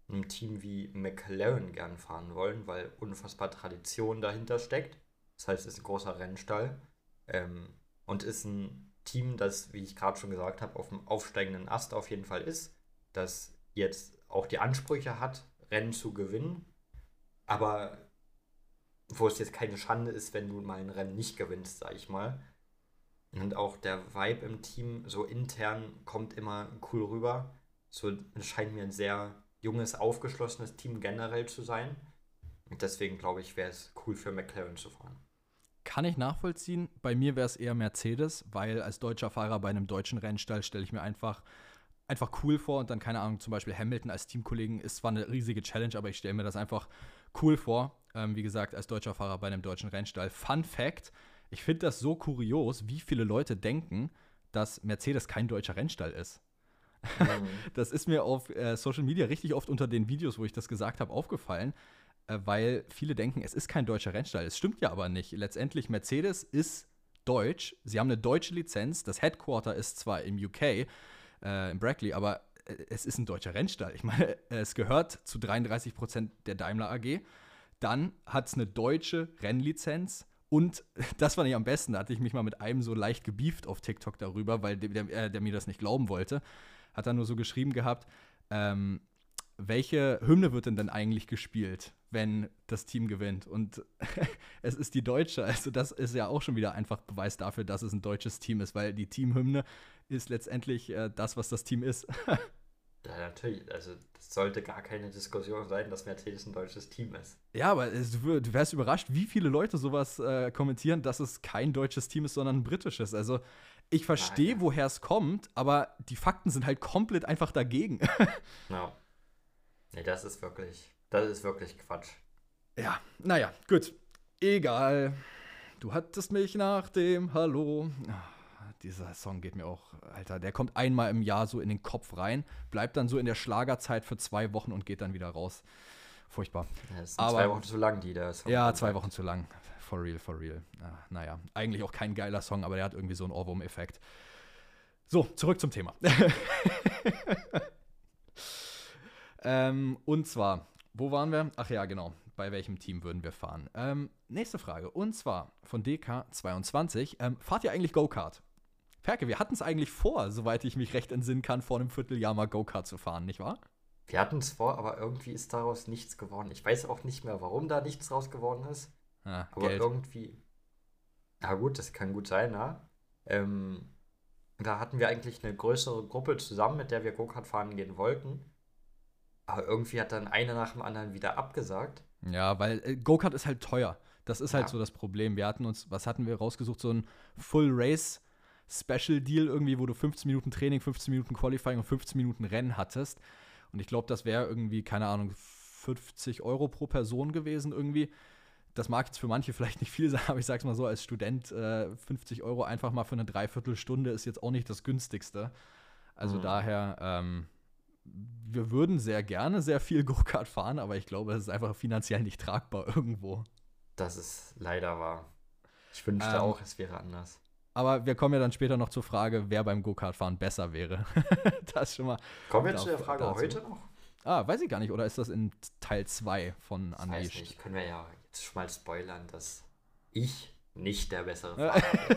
einem Team wie McLaren gern fahren wollen, weil unfassbar Tradition dahinter steckt. Das heißt, es ist ein großer Rennstall ähm, und ist ein Team, das, wie ich gerade schon gesagt habe, auf dem aufsteigenden Ast auf jeden Fall ist, das jetzt auch die Ansprüche hat, Rennen zu gewinnen, aber wo es jetzt keine Schande ist, wenn du mal ein Rennen nicht gewinnst, sag ich mal. Und auch der Vibe im Team, so intern, kommt immer cool rüber. So scheint mir ein sehr junges, aufgeschlossenes Team generell zu sein. Und deswegen glaube ich, wäre es cool für McLaren zu fahren. Kann ich nachvollziehen. Bei mir wäre es eher Mercedes, weil als deutscher Fahrer bei einem deutschen Rennstall stelle ich mir einfach, einfach cool vor und dann, keine Ahnung, zum Beispiel Hamilton als Teamkollegen ist zwar eine riesige Challenge, aber ich stelle mir das einfach cool vor. Ähm, wie gesagt, als deutscher Fahrer bei einem deutschen Rennstall. Fun Fact: Ich finde das so kurios, wie viele Leute denken, dass Mercedes kein deutscher Rennstall ist. Mhm. das ist mir auf äh, Social Media richtig oft unter den Videos, wo ich das gesagt habe, aufgefallen, äh, weil viele denken, es ist kein deutscher Rennstall. Es stimmt ja aber nicht. Letztendlich, Mercedes ist deutsch. Sie haben eine deutsche Lizenz. Das Headquarter ist zwar im UK, äh, in Brackley, aber äh, es ist ein deutscher Rennstall. Ich meine, es gehört zu 33 Prozent der Daimler AG. Dann hat es eine deutsche Rennlizenz. Und das fand ich am besten. Da hatte ich mich mal mit einem so leicht gebieft auf TikTok darüber, weil der, der, der mir das nicht glauben wollte. Hat dann nur so geschrieben gehabt, ähm, welche Hymne wird denn denn eigentlich gespielt, wenn das Team gewinnt? Und es ist die deutsche. Also das ist ja auch schon wieder einfach Beweis dafür, dass es ein deutsches Team ist, weil die Teamhymne ist letztendlich äh, das, was das Team ist. ja, natürlich. Also das sollte gar keine Diskussion sein, dass Mercedes ein deutsches Team ist. Ja, aber du wärst überrascht, wie viele Leute sowas äh, kommentieren, dass es kein deutsches Team ist, sondern ein britisches. Also ich verstehe, woher es kommt, aber die Fakten sind halt komplett einfach dagegen. ja. Nee, das ist wirklich, das ist wirklich Quatsch. Ja, naja, gut. Egal. Du hattest mich nach dem Hallo. Ah, dieser Song geht mir auch, Alter, der kommt einmal im Jahr so in den Kopf rein, bleibt dann so in der Schlagerzeit für zwei Wochen und geht dann wieder raus. Furchtbar. Ja, das sind Aber, zwei Wochen zu lang, die das. Ja, zwei Wochen zu lang. For real, for real. Ah, naja, eigentlich auch kein geiler Song, aber der hat irgendwie so einen Ohrwurm-Effekt. So, zurück zum Thema. ähm, und zwar, wo waren wir? Ach ja, genau. Bei welchem Team würden wir fahren? Ähm, nächste Frage. Und zwar von DK22. Ähm, fahrt ihr eigentlich Go-Kart? Ferke, wir hatten es eigentlich vor, soweit ich mich recht entsinnen kann, vor einem Vierteljahr mal Go-Kart zu fahren, nicht wahr? Wir hatten es vor, aber irgendwie ist daraus nichts geworden. Ich weiß auch nicht mehr, warum da nichts raus geworden ist. Ah, aber Geld. irgendwie. Na gut, das kann gut sein, ja. Ähm, da hatten wir eigentlich eine größere Gruppe zusammen, mit der wir Go-Kart fahren gehen wollten. Aber irgendwie hat dann einer nach dem anderen wieder abgesagt. Ja, weil äh, Go-Kart ist halt teuer. Das ist halt ja. so das Problem. Wir hatten uns, was hatten wir rausgesucht? So ein Full Race Special Deal irgendwie, wo du 15 Minuten Training, 15 Minuten Qualifying und 15 Minuten Rennen hattest. Und ich glaube, das wäre irgendwie, keine Ahnung, 50 Euro pro Person gewesen irgendwie das mag jetzt für manche vielleicht nicht viel sein, aber ich sag's mal so, als Student äh, 50 Euro einfach mal für eine Dreiviertelstunde ist jetzt auch nicht das günstigste. Also mhm. daher, ähm, wir würden sehr gerne sehr viel Go-Kart fahren, aber ich glaube, es ist einfach finanziell nicht tragbar irgendwo. Das ist leider wahr. Ich wünschte ähm, auch, es wäre anders. Aber wir kommen ja dann später noch zur Frage, wer beim Go-Kart-Fahren besser wäre. das schon mal. Kommen wir zu der Frage dazu. heute noch? Ah, weiß ich gar nicht. Oder ist das in Teil 2 von Unleashed? Weiß nicht, können wir ja jetzt schon mal spoilern, dass ich nicht der bessere Fahrer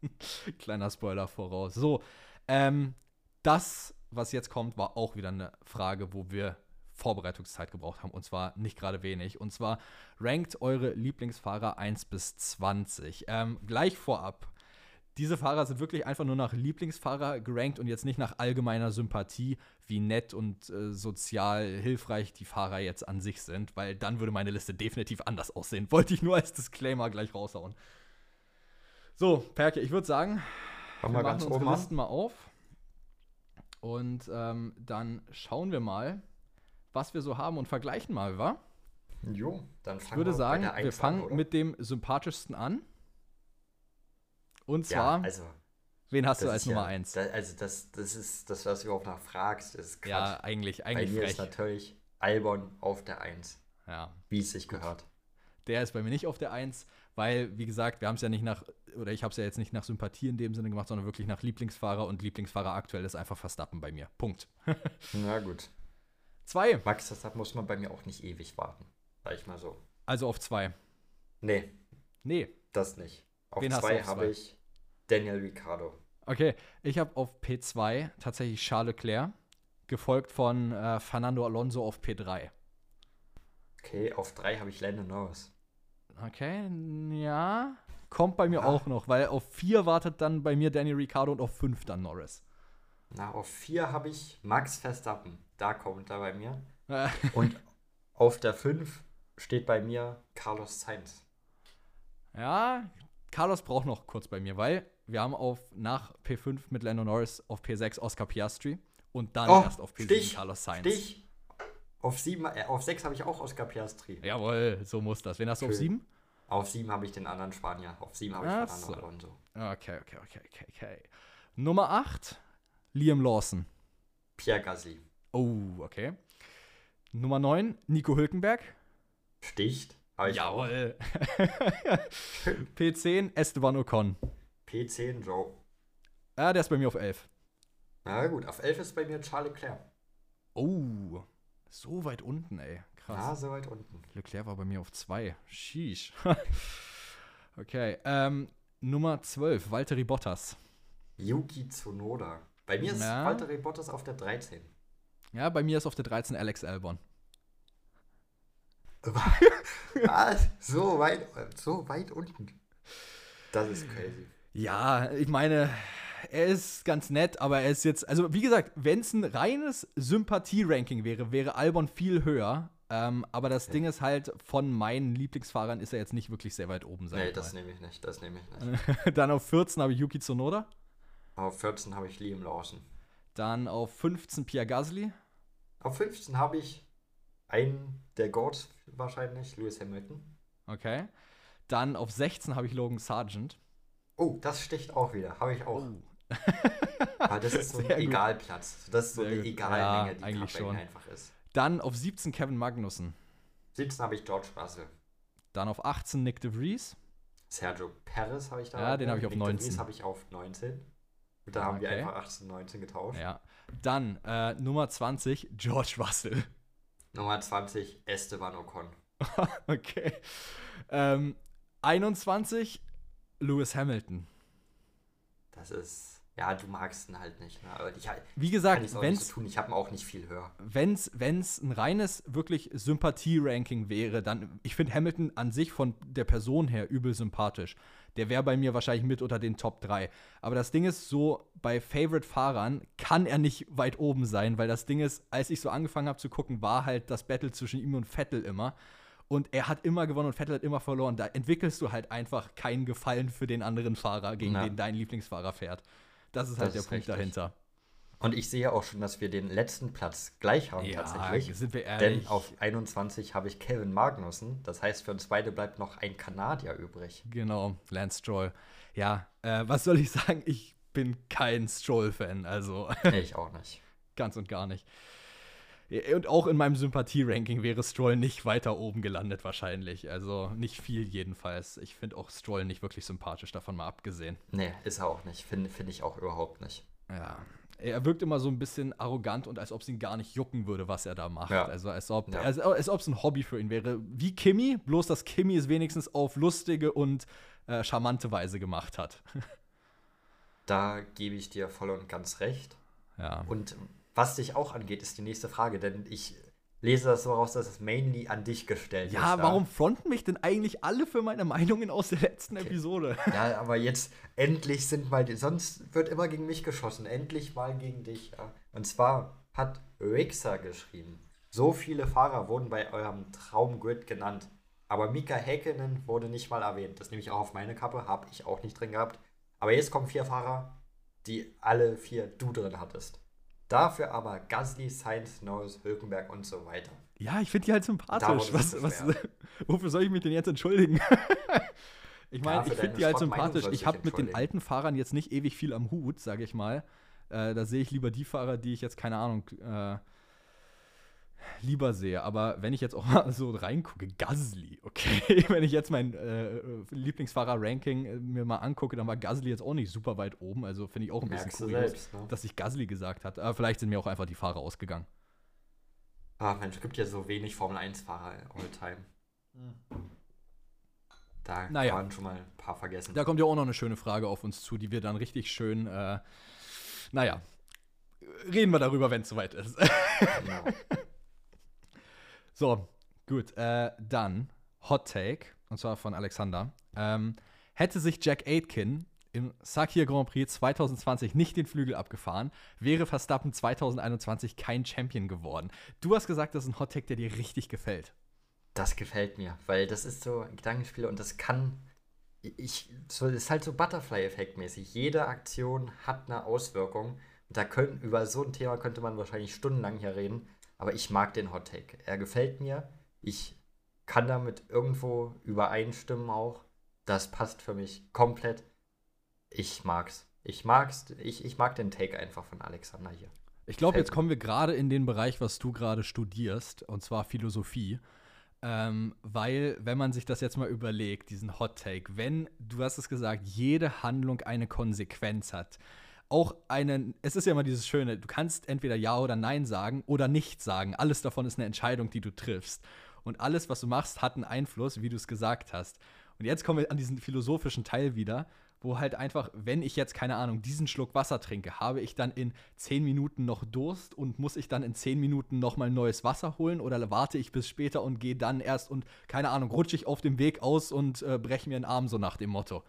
bin. Kleiner Spoiler voraus. So, ähm, das, was jetzt kommt, war auch wieder eine Frage, wo wir Vorbereitungszeit gebraucht haben. Und zwar nicht gerade wenig. Und zwar rankt eure Lieblingsfahrer 1 bis 20. Ähm, gleich vorab diese Fahrer sind wirklich einfach nur nach Lieblingsfahrer gerankt und jetzt nicht nach allgemeiner Sympathie, wie nett und äh, sozial hilfreich die Fahrer jetzt an sich sind, weil dann würde meine Liste definitiv anders aussehen. Wollte ich nur als Disclaimer gleich raushauen. So, Perke, ich würde sagen, wir machen ganz unsere Listen mal auf und ähm, dann schauen wir mal, was wir so haben und vergleichen mal, wa? Jo, dann fangen wir Ich würde sagen, wir fangen oder? mit dem sympathischsten an. Und zwar, ja, also, wen hast du als Nummer 1? Ja, also das, das ist das, was du überhaupt nach fragst, ist Quatsch. Ja, eigentlich, eigentlich Bei mir frech. ist natürlich Albon auf der 1. Ja. Wie es sich gehört. Der ist bei mir nicht auf der 1, weil, wie gesagt, wir haben es ja nicht nach, oder ich habe es ja jetzt nicht nach Sympathie in dem Sinne gemacht, sondern wirklich nach Lieblingsfahrer und Lieblingsfahrer aktuell ist einfach Verstappen bei mir. Punkt. Na gut. Zwei. Max Verstappen muss man bei mir auch nicht ewig warten. Sag ich mal so. Also auf zwei. Nee. Nee. Das nicht. Auf Wen zwei habe ich Daniel Ricciardo. Okay, ich habe auf P2 tatsächlich Charles Leclerc, gefolgt von äh, Fernando Alonso auf P3. Okay, auf 3 habe ich Lando Norris. Okay, ja. Kommt bei mir ja. auch noch, weil auf 4 wartet dann bei mir Daniel Ricciardo und auf 5 dann Norris. Na, auf 4 habe ich Max Verstappen. Da kommt er bei mir. und auf der 5 steht bei mir Carlos Sainz. Ja, Carlos braucht noch kurz bei mir, weil wir haben auf nach P5 mit Lando Norris auf P6 Oscar Piastri und dann oh, erst auf P7 Stich, Carlos Sainz. Stich. Auf, sieben, äh, auf 6 habe ich auch Oscar Piastri. Jawohl, so muss das. Wen hast du auf 7? Auf 7 habe ich den anderen Spanier. Auf 7 habe ich Fernando so. Alonso. Okay, okay, okay, okay, okay. Nummer 8, Liam Lawson. Pierre Gasly. Oh, okay. Nummer 9, Nico Hülkenberg. Sticht. Jawohl. P10, Esteban Ocon. P10, Joe. Ja, der ist bei mir auf 11. Na gut, auf 11 ist bei mir Charles Leclerc. Oh, so weit unten, ey. Krass. Ja, so weit unten. Leclerc war bei mir auf 2. Sheesh. okay, ähm, Nummer 12, Valtteri Bottas. Yuki Tsunoda. Bei mir ist ja. Valtteri Bottas auf der 13. Ja, bei mir ist auf der 13 Alex Albon. Was? So weit, so weit unten. Das ist crazy. Ja, ich meine, er ist ganz nett, aber er ist jetzt, also wie gesagt, wenn es ein reines Sympathie-Ranking wäre, wäre Albon viel höher. Ähm, aber das okay. Ding ist halt, von meinen Lieblingsfahrern ist er jetzt nicht wirklich sehr weit oben. Nee, das nehme ich nicht, das nehme ich nicht. Dann auf 14 habe ich Yuki Tsunoda. Auf 14 habe ich Liam Lawson. Dann auf 15 Pierre Gasly. Auf 15 habe ich einen der Goats wahrscheinlich, Lewis Hamilton. Okay. Dann auf 16 habe ich Logan Sargent. Oh, das sticht auch wieder. Habe ich auch. Oh. Aber das ist so ein Egalplatz. Das ist so Sehr eine Egalmenge, ja, die eigentlich schon. einfach ist. Dann auf 17 Kevin Magnussen. 17 habe ich George Russell. Dann auf 18 Nick de Vries. Sergio Perez habe ich da. Ja, den habe ich auf Nick 19. De Vries habe ich auf 19. Und da okay. haben wir einfach 18, 19 getauscht. Ja. Dann äh, Nummer 20, George Russell. Nummer 20, Esteban Ocon. okay. Ähm, 21, Lewis Hamilton. Das ist. Ja, du magst ihn halt nicht. Ne? Aber ich, Wie gesagt, wenn so ich habe ihn auch nicht viel höher. Wenn es ein reines, wirklich Sympathie-Ranking wäre, dann, ich finde Hamilton an sich von der Person her übel sympathisch. Der wäre bei mir wahrscheinlich mit unter den Top 3. Aber das Ding ist so, bei Favorite-Fahrern kann er nicht weit oben sein, weil das Ding ist, als ich so angefangen habe zu gucken, war halt das Battle zwischen ihm und Vettel immer. Und er hat immer gewonnen und Vettel hat immer verloren. Da entwickelst du halt einfach keinen Gefallen für den anderen Fahrer, gegen ja. den dein Lieblingsfahrer fährt. Das ist halt das der ist Punkt richtig. dahinter. Und ich sehe auch schon, dass wir den letzten Platz gleich haben ja, tatsächlich. Sind wir ehrlich? Denn auf 21 habe ich Kevin Magnussen. Das heißt, für uns beide bleibt noch ein Kanadier übrig. Genau, Lance Stroll. Ja, äh, was soll ich sagen? Ich bin kein Stroll-Fan, also. ich auch nicht. Ganz und gar nicht. Und auch in meinem Sympathie-Ranking wäre Stroll nicht weiter oben gelandet, wahrscheinlich. Also nicht viel jedenfalls. Ich finde auch Stroll nicht wirklich sympathisch, davon mal abgesehen. Nee, ist er auch nicht. Finde find ich auch überhaupt nicht. Ja, er wirkt immer so ein bisschen arrogant und als ob es ihn gar nicht jucken würde, was er da macht. Ja. Also als ob ja. als, als es ein Hobby für ihn wäre. Wie Kimmy, bloß dass Kimmy es wenigstens auf lustige und äh, charmante Weise gemacht hat. Da gebe ich dir voll und ganz recht. Ja. Und was dich auch angeht, ist die nächste Frage, denn ich lese das so raus, dass es mainly an dich gestellt ja, ist. Ja, warum fronten mich denn eigentlich alle für meine Meinungen aus der letzten okay. Episode? Ja, aber jetzt endlich sind mal, die, sonst wird immer gegen mich geschossen, endlich mal gegen dich. Ja. Und zwar hat Rixa geschrieben, so viele Fahrer wurden bei eurem Traumgrid genannt, aber Mika Häkkinen wurde nicht mal erwähnt. Das nehme ich auch auf meine Kappe, habe ich auch nicht drin gehabt. Aber jetzt kommen vier Fahrer, die alle vier du drin hattest. Dafür aber Gasly, Sainz, Norris, Hülkenberg und so weiter. Ja, ich finde die halt sympathisch. Was, was, wofür soll ich mich denn jetzt entschuldigen? ich meine, ich finde die halt sympathisch. Ich habe mit den alten Fahrern jetzt nicht ewig viel am Hut, sage ich mal. Äh, da sehe ich lieber die Fahrer, die ich jetzt, keine Ahnung, äh, lieber sehe. Aber wenn ich jetzt auch mal so reingucke, Gasly, okay, wenn ich jetzt mein äh, Lieblingsfahrer-Ranking äh, mir mal angucke, dann war Gasly jetzt auch nicht super weit oben. Also finde ich auch ein bisschen Merkst kurios, selbst, ne? dass sich Gasly gesagt hat. Aber vielleicht sind mir auch einfach die Fahrer ausgegangen. Ah, Mensch, es gibt ja so wenig Formel-1-Fahrer all-time. Hm. Da naja. man schon mal ein paar vergessen. Da kommt ja auch noch eine schöne Frage auf uns zu, die wir dann richtig schön, äh, naja, reden wir darüber, wenn es soweit ist. Genau. So, gut. Äh, dann Hot Take, und zwar von Alexander. Ähm, hätte sich Jack Aitken im Sakir Grand Prix 2020 nicht den Flügel abgefahren, wäre Verstappen 2021 kein Champion geworden. Du hast gesagt, das ist ein Hot Take, der dir richtig gefällt. Das gefällt mir, weil das ist so ein Gedankenspiel und das kann. Ich, so, das ist halt so Butterfly-Effekt mäßig. Jede Aktion hat eine Auswirkung. Da können, über so ein Thema könnte man wahrscheinlich stundenlang hier reden. Aber ich mag den Hot Take. Er gefällt mir. Ich kann damit irgendwo übereinstimmen auch. Das passt für mich komplett. Ich mag's. Ich mag's. Ich, ich mag den Take einfach von Alexander hier. Ich glaube, jetzt kommen wir gerade in den Bereich, was du gerade studierst, und zwar Philosophie. Ähm, weil, wenn man sich das jetzt mal überlegt, diesen Hot Take, wenn, du hast es gesagt, jede Handlung eine Konsequenz hat, auch einen, es ist ja immer dieses Schöne, du kannst entweder Ja oder Nein sagen oder nicht sagen. Alles davon ist eine Entscheidung, die du triffst. Und alles, was du machst, hat einen Einfluss, wie du es gesagt hast. Und jetzt kommen wir an diesen philosophischen Teil wieder, wo halt einfach, wenn ich jetzt, keine Ahnung, diesen Schluck Wasser trinke, habe ich dann in 10 Minuten noch Durst und muss ich dann in 10 Minuten nochmal neues Wasser holen oder warte ich bis später und gehe dann erst und, keine Ahnung, rutsche ich auf dem Weg aus und äh, breche mir den Arm so nach dem Motto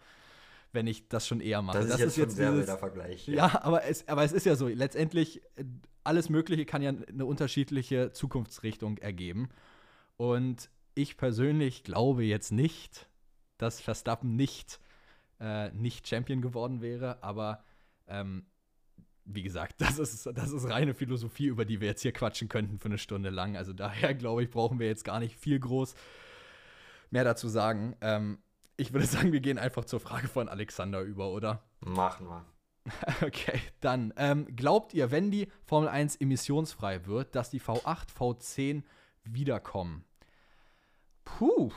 wenn ich das schon eher mache. Das ist das jetzt, ist schon jetzt sehr dieses, wilder Vergleich. ja, aber, es, aber es ist ja so, letztendlich, äh, alles Mögliche kann ja eine unterschiedliche Zukunftsrichtung ergeben. Und ich persönlich glaube jetzt nicht, dass Verstappen nicht, äh, nicht Champion geworden wäre, aber ähm, wie gesagt, das ist, das ist reine Philosophie, über die wir jetzt hier quatschen könnten für eine Stunde lang. Also daher glaube ich, brauchen wir jetzt gar nicht viel groß mehr dazu sagen. Ähm, ich würde sagen, wir gehen einfach zur Frage von Alexander über, oder? Machen wir. Okay, dann ähm, glaubt ihr, wenn die Formel 1 emissionsfrei wird, dass die V8, V10 wiederkommen? Puh,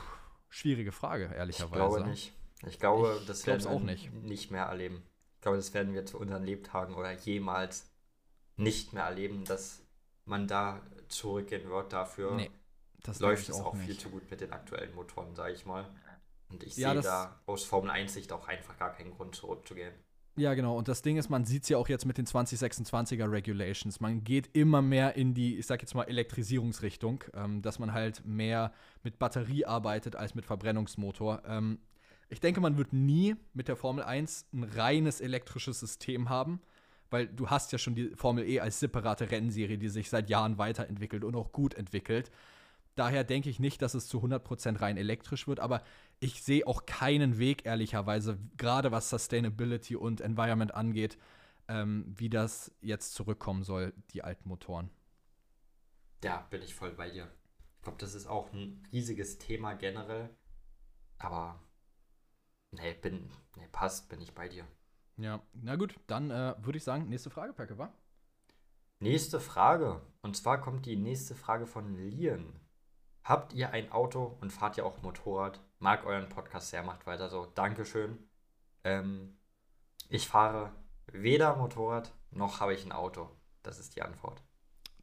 schwierige Frage, ehrlicherweise. Ich glaube nicht. Ich glaube, Ich das werden wir auch nicht. nicht mehr erleben. Ich glaube, das werden wir zu unseren Lebtagen oder jemals nicht mehr erleben, dass man da zurückgehen wird. Dafür Nee, das läuft es auch nicht. viel zu gut mit den aktuellen Motoren, sage ich mal. Und ich Ja, sehe da aus Formel 1-Sicht auch einfach gar keinen Grund zurückzugehen. Ja, genau. Und das Ding ist, man sieht es ja auch jetzt mit den 2026er Regulations. Man geht immer mehr in die, ich sag jetzt mal, Elektrisierungsrichtung, ähm, dass man halt mehr mit Batterie arbeitet als mit Verbrennungsmotor. Ähm, ich denke, man wird nie mit der Formel 1 ein reines elektrisches System haben, weil du hast ja schon die Formel E als separate Rennserie, die sich seit Jahren weiterentwickelt und auch gut entwickelt. Daher denke ich nicht, dass es zu 100% rein elektrisch wird, aber ich sehe auch keinen Weg, ehrlicherweise, gerade was Sustainability und Environment angeht, ähm, wie das jetzt zurückkommen soll, die alten Motoren. Ja, bin ich voll bei dir. Ich glaube, das ist auch ein riesiges Thema generell. Aber nee, bin, nee, passt, bin ich bei dir. Ja, na gut, dann äh, würde ich sagen, nächste Frage, Packe, wa? Nächste Frage. Und zwar kommt die nächste Frage von Lian. Habt ihr ein Auto und fahrt ihr auch Motorrad? Mag euren Podcast sehr, macht weiter so. Dankeschön. Ähm, ich fahre weder Motorrad noch habe ich ein Auto. Das ist die Antwort.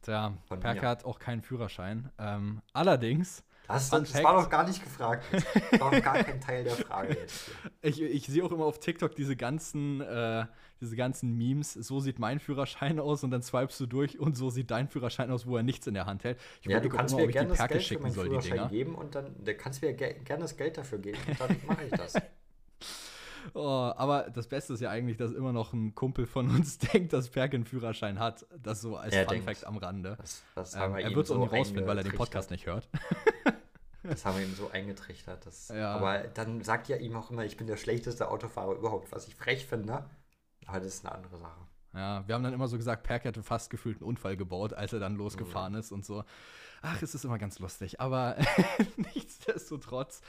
Tja, Perke hat auch keinen Führerschein. Ähm, allerdings, Das, Fun das war doch gar nicht gefragt. Das war doch gar kein Teil der Frage jetzt. Ich, ich sehe auch immer auf TikTok diese ganzen, äh, diese ganzen Memes, so sieht mein Führerschein aus und dann swipest du durch und so sieht dein Führerschein aus, wo er nichts in der Hand hält. Ich Ja, du kannst immer, mir gerne das Geld für meinen soll, Führerschein geben und dann du kannst mir ge gerne das Geld dafür geben und dann mache ich das. Oh, aber das Beste ist ja eigentlich, dass immer noch ein Kumpel von uns denkt, dass Perke einen Führerschein hat. Das so als Er Fun denkt. Fact am Rande. Das, das Ähm, er wird es auch so nicht rausfinden, weil er den. Podcast nicht hört. Das haben wir ihm so eingetrichtert. Das, Ja. Aber dann sagt ja ihm auch immer, ich bin der schlechteste Autofahrer überhaupt, was ich frech finde. Aber das ist eine andere Sache. Ja, wir haben dann immer so gesagt, Perke hätte fast gefühlt einen Unfall gebaut, als er dann losgefahren ist und so. Ach, es ist immer ganz lustig, aber nichtsdestotrotz.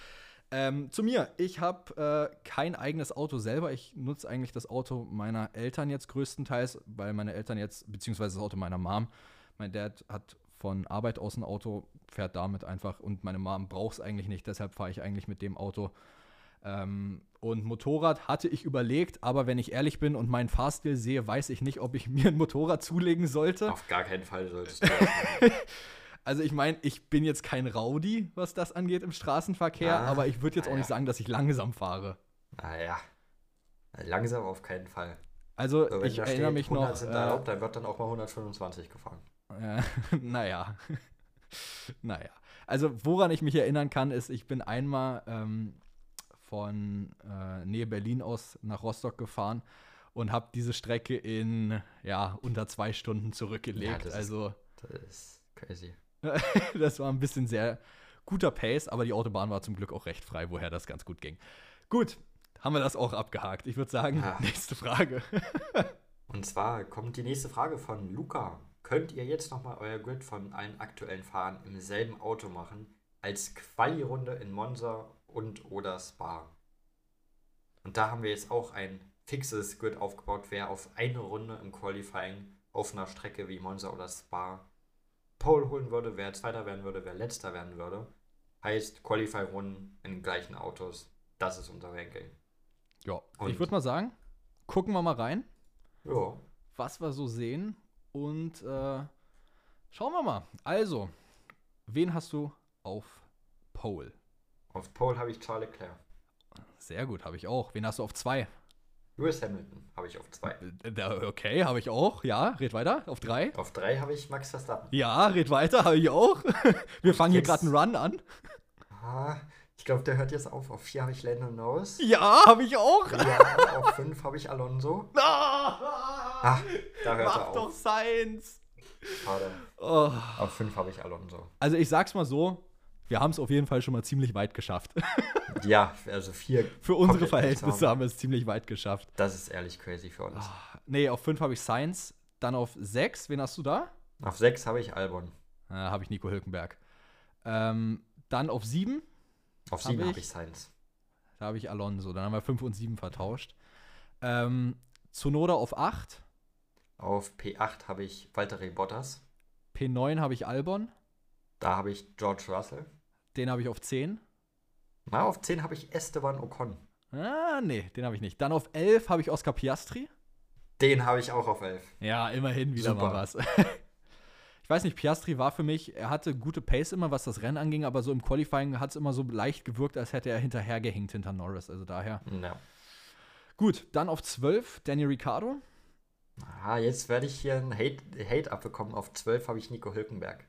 Ähm, zu mir, ich habe äh, kein eigenes Auto selber. Ich nutze eigentlich das Auto meiner Eltern jetzt größtenteils, weil meine Eltern jetzt, beziehungsweise das Auto meiner Mom, mein Dad hat von Arbeit aus ein Auto, fährt damit einfach und meine Mom braucht es eigentlich nicht, deshalb fahre ich eigentlich mit dem Auto. Ähm, und Motorrad hatte ich überlegt, aber wenn ich ehrlich bin und meinen Fahrstil sehe, weiß ich nicht, ob ich mir ein Motorrad zulegen sollte. Auf gar keinen Fall solltest du. Also ich meine, ich bin jetzt kein Rowdy, was das angeht im Straßenverkehr, Ah, aber ich würde jetzt auch naja. nicht sagen, dass ich langsam fahre. Naja. Langsam auf keinen Fall. Also So, wenn ich da erinnere steht, mich 100 noch. sind Äh, erlaubt, dann wird dann auch mal 125 gefahren. äh, naja. naja. Also woran ich mich erinnern kann, ist, ich bin einmal ähm, von äh, Nähe Berlin aus nach Rostock gefahren und habe diese Strecke in ja unter zwei Stunden zurückgelegt. ist- also Das ist crazy. das war ein bisschen sehr guter Pace, aber die Autobahn war zum Glück auch recht frei, woher das ganz gut ging. Gut, haben wir das auch abgehakt. Ich würde sagen, Ja. nächste Frage. Und zwar kommt die nächste Frage von Luca. Könnt ihr jetzt nochmal euer Grid von allen aktuellen Fahrern im selben Auto machen, als Quali-Runde in Monza und oder Spa? Und da haben wir jetzt auch ein fixes Grid aufgebaut, wer auf eine Runde im Qualifying auf einer Strecke wie Monza oder Spa Pole holen würde, wer Zweiter werden würde, wer Letzter werden würde. Heißt Qualifying-Runden in gleichen Autos. Das ist unser Ranking. Ja, Und- ich würde mal sagen, gucken wir mal rein, Ja. was wir so sehen und äh, schauen wir mal. Also, wen hast du auf Pole? Auf Pole habe ich Charles Leclerc. Sehr gut, habe ich auch. Wen hast du auf zwei? Lewis Hamilton habe ich auf 2. Äh, okay, habe ich auch. Ja, red weiter. Auf 3. Auf 3 habe ich Max Verstappen. Ja, red weiter, habe ich auch. Wir fangen hier gerade einen Run an. Ah, ich glaube, der hört jetzt auf. Auf 4 habe ich Lando Norris. Ja, habe ich auch. Ja, auf 5 habe ich Alonso. Ah, Ah, da hört mach er doch auf. Science. Schade. Oh. Auf 5 habe ich Alonso. Also ich sag's mal so, wir haben es auf jeden Fall schon mal ziemlich weit geschafft. Ja, also 4. Für unsere Verhältnisse haben wir es ziemlich weit geschafft. Das ist ehrlich crazy für uns. Nee, auf 5 habe ich Science, dann auf 6, wen hast du da? Auf 6 habe ich Albon. Äh, habe ich Nico Hülkenberg. Ähm, dann auf 7, Auf Hab 7 ich? habe ich Sainz. da habe ich Alonso. Dann haben wir 5 und 7 vertauscht. Ähm, Zunoda auf 8, Auf P8 habe ich Valtteri Bottas. P9 habe ich Albon, Da habe ich George Russell. Den habe ich auf 10. Na, auf 10 habe ich Esteban Ocon. Ah, nee, den habe ich nicht. Dann auf 11 habe ich Oscar Piastri. Den habe ich auch auf 11. Ja, immerhin wieder Super. mal was. ich weiß nicht, Piastri war für mich, er hatte gute Pace immer, was das Rennen anging, aber so im Qualifying hat es immer so leicht gewirkt, als hätte er hinterhergehinkt hinter Norris. Also daher. Ja. Gut, dann auf 12 Daniel Ricciardo. Ah, jetzt werde ich hier einen Hate, Hate abbekommen. Auf 12 habe ich Nico Hülkenberg.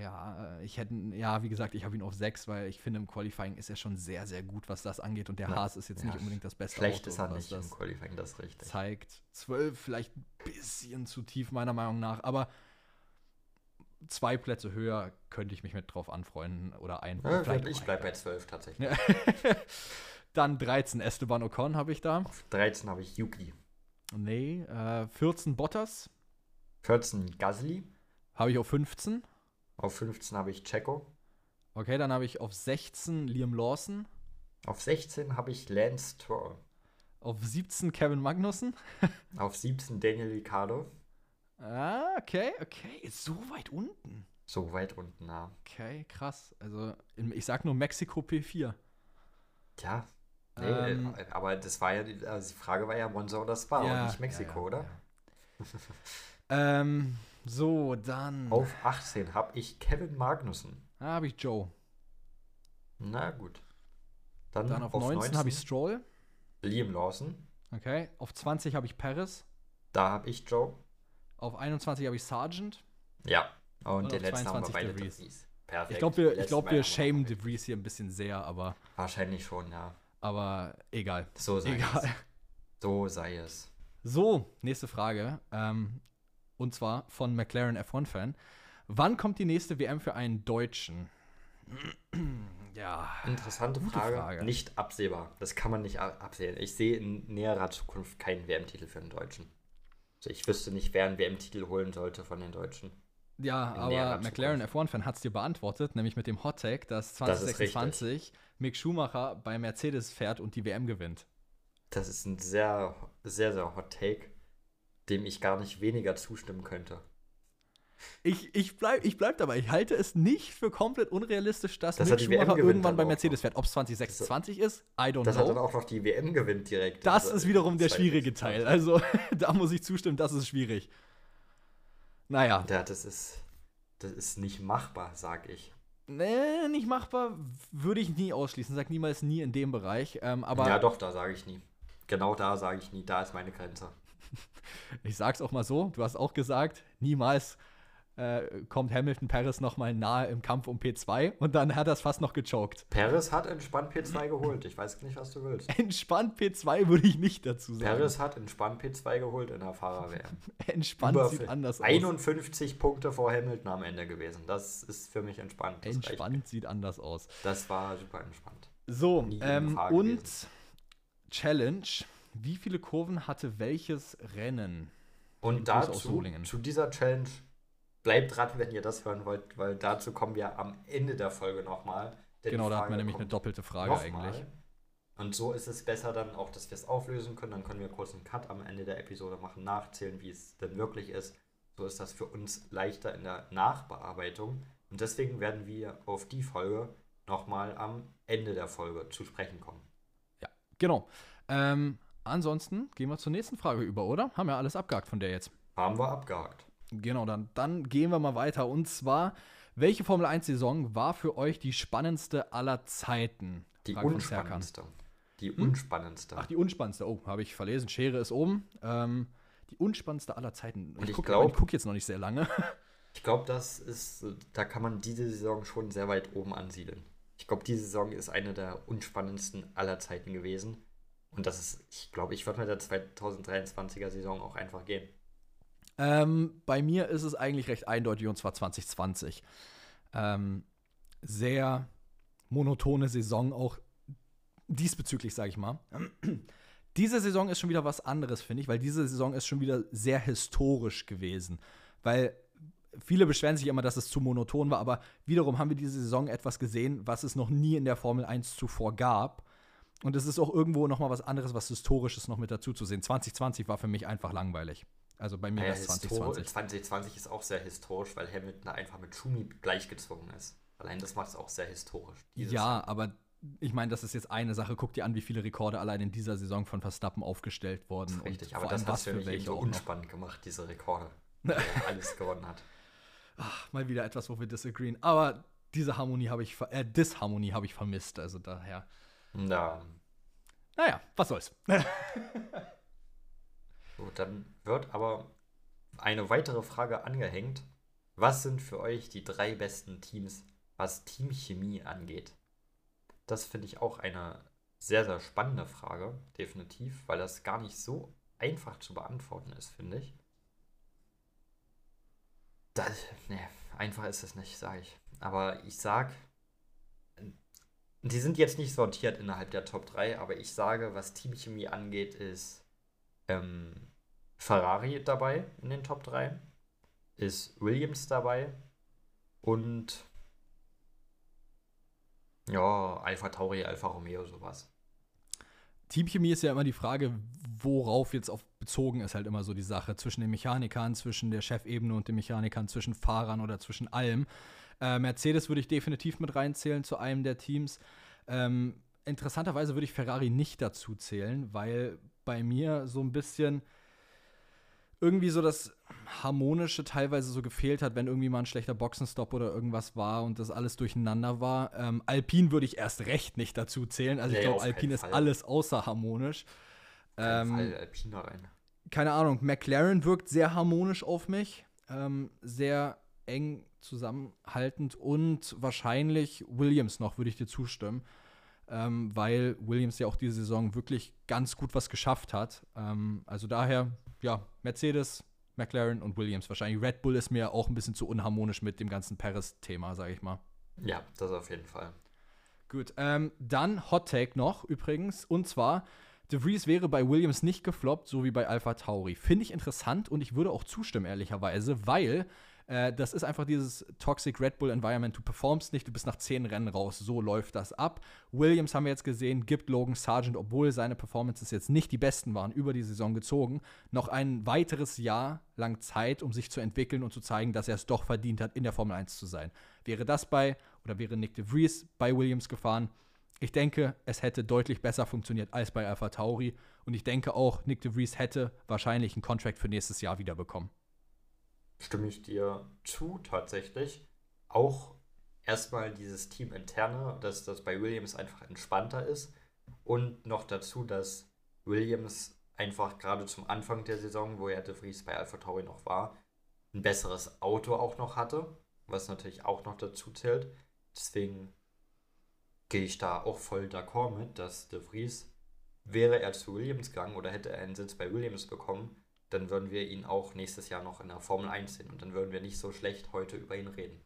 Ja, ich hätte, ja, wie gesagt, ich habe ihn auf 6, weil ich finde, im Qualifying ist er schon sehr, sehr gut, was das angeht. Und der Ja. Haas ist jetzt nicht Ja, unbedingt das beste Schlecht Auto, ist er was nicht im das Qualifying, das richtig. zeigt. 12 vielleicht ein bisschen zu tief, meiner Meinung nach. Aber zwei Plätze höher könnte ich mich mit drauf anfreunden oder ein. Ja, ich bleibe bei ein. 12 tatsächlich. Dann 13 Esteban Ocon habe ich da. Auf 13 habe ich Yuki. Nee, äh, 14 Bottas 14 Gasly. habe ich auf 15. Auf 15 habe ich Checo. Okay, dann habe ich auf 16 Liam Lawson. Auf 16 habe ich Lance Stroll. Auf 17 Kevin Magnussen. Auf 17 Daniel Ricciardo. Ah, okay, okay. So weit unten. So weit unten, na. Okay, krass. Also, ich sag nur Mexiko P4. Tja. Nee, Ähm. äh, aber das war ja, die, also die Frage war ja Monza oder Spa Ja, und nicht Mexiko, ja, ja, oder? Ähm, so, dann. Auf 18 habe ich Kevin Magnussen. Da habe ich Joe. Na gut. Dann, Dann auf, 19, habe ich Stroll. Liam Lawson. Okay. Auf 20 habe ich Paris. Da habe ich Joe. Auf 21 habe ich Sargent. Ja. Und, Und den auf letzten haben wir 22 beide De Vries. Perfekt. Ich glaube, wir, ich glaub, wir shamen De Vries hier ein bisschen sehr, aber, Wahrscheinlich schon, ja. aber egal. So sei Egal. es. So sei es. So, nächste Frage. Ähm, und zwar von McLaren F1-Fan. Wann kommt die nächste WM für einen Deutschen? ja. Interessante Frage. Frage. Nicht absehbar. Das kann man nicht absehen. Ich sehe in näherer Zukunft keinen WM-Titel für den Deutschen. Also ich wüsste nicht, wer einen WM-Titel holen sollte von den Deutschen. Ja, In aber McLaren F1-Fan hat es dir beantwortet, nämlich mit dem Hot Take, dass Das ist 2026 Mick Schumacher bei Mercedes fährt und die WM gewinnt. Das ist ein sehr, sehr, sehr Hot Take, dem ich gar nicht weniger zustimmen könnte. Ich, ich, bleib, ich bleib dabei. Ich halte es nicht für komplett unrealistisch, dass Dass Mick er Schumacher irgendwann dann bei Mercedes fährt. Ob es 2026 ist, I don't Dass er dann know. auch noch die WM gewinnt direkt. Das Also, ist wiederum der schwierige 2026. Teil. Also, da muss ich zustimmen, das ist schwierig. Naja, Ja, das ist, das ist nicht machbar, sag ich. nee, nicht machbar, würde ich nie ausschließen. Sag niemals nie in dem Bereich. Ähm, aber ja, doch, da sage ich nie. Genau da sage ich nie, da ist meine Grenze. ich sag's auch mal so, du hast auch gesagt, niemals äh, kommt Hamilton Paris nochmal nahe im Kampf um P2 und dann hat er es fast noch gechoked. Paris hat entspannt P2 geholt. Ich weiß nicht, was du willst. Entspannt P2 würde ich nicht dazu sagen. Paris hat entspannt P2 geholt in der Fahrer-WM. Entspannt Über sieht anders aus. 51 Punkte vor Hamilton am Ende gewesen. Das ist für mich entspannt. Das, reicht. Entspannt sieht anders aus. das war super entspannt. So, ähm, und gewesen. Challenge. Wie viele Kurven hatte welches Rennen? Und dazu, zu dieser Challenge, bleibt dran, wenn ihr das hören wollt, weil dazu kommen wir am Ende der Folge nochmal. genau, da hat man nämlich eine doppelte Frage eigentlich. Und so ist es besser dann auch, dass wir es auflösen können. Dann können wir kurz einen Cut am Ende der Episode machen, nachzählen, wie es denn wirklich ist. So ist das für uns leichter in der Nachbearbeitung. Und deswegen werden wir auf die Folge nochmal am Ende der Folge zu sprechen kommen. Genau. Ähm, ansonsten gehen wir zur nächsten Frage über, oder? Haben wir alles abgehakt von der jetzt. Haben wir abgehakt. Genau, dann, dann gehen wir mal weiter. Und zwar, welche Formel 1-Saison war für euch die spannendste aller Zeiten? Die Frage unspannendste. Die hm? unspannendste. Ach, die unspannendste. Oh, habe ich verlesen. Schere ist oben. Ähm, die unspannendste aller Zeiten. Und ich, ich gucke guck jetzt noch nicht sehr lange. ich glaube, das ist, da kann man diese Saison schon sehr weit oben ansiedeln. Ich glaube, diese Saison ist eine der unspannendsten aller Zeiten gewesen. Und das ist, ich glaube, ich würde mit der 2023er Saison auch einfach gehen. Ähm, bei mir ist es eigentlich recht eindeutig und zwar 2020. Ähm, sehr monotone Saison auch diesbezüglich, sage ich mal. Diese Saison ist schon wieder was anderes, finde ich, weil diese Saison ist schon wieder sehr historisch gewesen. Weil viele beschweren sich immer, dass es zu monoton war, aber wiederum haben wir diese Saison etwas gesehen, was es noch nie in der Formel 1 zuvor gab. Und es ist auch irgendwo noch mal was anderes, was Historisches noch mit dazu zu sehen. 2020 war für mich einfach langweilig. Also bei mir war es 2020. 2020 ist auch sehr historisch, weil Hamilton einfach mit Schumi gleichgezogen ist. Allein das macht es auch sehr historisch. Ja, Jahr. aber ich meine, das ist jetzt eine Sache. Guck dir an, wie viele Rekorde allein in dieser Saison von Verstappen aufgestellt wurden. Richtig, und aber das hast du ja nicht so unspannend gemacht, diese Rekorde. alles gewonnen hat. Ach, mal wieder etwas, wo wir disagreeen. Aber diese Harmonie habe ich, äh, Disharmonie habe ich vermisst. Also daher. Na. Naja, was soll's. so, dann wird aber eine weitere Frage angehängt. Was sind für euch die drei besten Teams, was Teamchemie angeht? Das finde ich auch eine sehr, sehr spannende Frage, definitiv, weil das gar nicht so einfach zu beantworten ist, finde ich. Das, nee, einfach ist es nicht, sage ich. Aber ich sage, die sind jetzt nicht sortiert innerhalb der Top 3, aber ich sage, was Teamchemie angeht, ist ähm, Ferrari dabei in den Top 3, ist Williams dabei und ja, Alpha Tauri, Alpha Romeo, sowas. Teamchemie ist ja immer die Frage, worauf jetzt auf bezogen ist halt immer so die Sache zwischen den Mechanikern, zwischen der Chefebene und den Mechanikern, zwischen Fahrern oder zwischen allem. Äh, Mercedes würde ich definitiv mit reinzählen zu einem der Teams. Ähm, interessanterweise würde ich Ferrari nicht dazu zählen, weil bei mir so ein bisschen irgendwie so das Harmonische teilweise so gefehlt hat, wenn irgendwie mal ein schlechter Boxenstopp oder irgendwas war und das alles durcheinander war. Ähm, Alpine würde ich erst recht nicht dazu zählen. Also nee, ich glaube, Alpine ist alles außer harmonisch. Ähm, Fall Alpine rein. Keine Ahnung, McLaren wirkt sehr harmonisch auf mich. Ähm, sehr eng zusammenhaltend und wahrscheinlich Williams noch, würde ich dir zustimmen. Ähm, weil Williams ja auch diese Saison wirklich ganz gut was geschafft hat. Ähm, also daher ja, Mercedes, McLaren und Williams wahrscheinlich. Red Bull ist mir auch ein bisschen zu unharmonisch mit dem ganzen Paris-Thema, sage ich mal. Ja, das auf jeden Fall. Gut, ähm, dann Hot Take noch übrigens. Und zwar, De Vries wäre bei Williams nicht gefloppt, so wie bei Alpha Tauri. Finde ich interessant und ich würde auch zustimmen, ehrlicherweise, weil äh, das ist einfach dieses Toxic Red Bull Environment. Du performst nicht, du bist nach zehn Rennen raus. So läuft das ab. Williams haben wir jetzt gesehen, gibt Logan Sargent, obwohl seine Performances jetzt nicht die besten waren, über die Saison gezogen, noch ein weiteres Jahr lang Zeit, um sich zu entwickeln und zu zeigen, dass er es doch verdient hat, in der Formel 1 zu sein. Wäre das bei, oder wäre Nick de Vries bei Williams gefahren? Ich denke, es hätte deutlich besser funktioniert als bei Alpha Tauri. Und ich denke auch, Nick de Vries hätte wahrscheinlich einen Contract für nächstes Jahr wieder bekommen stimme ich dir zu tatsächlich. Auch erstmal dieses Team interne, dass das bei Williams einfach entspannter ist. Und noch dazu, dass Williams einfach gerade zum Anfang der Saison, wo ja De Vries bei Alpha Tauri noch war, ein besseres Auto auch noch hatte, was natürlich auch noch dazu zählt. Deswegen gehe ich da auch voll d'accord mit, dass De Vries, wäre er zu Williams gegangen oder hätte er einen Sitz bei Williams bekommen, dann würden wir ihn auch nächstes Jahr noch in der Formel 1 sehen und dann würden wir nicht so schlecht heute über ihn reden.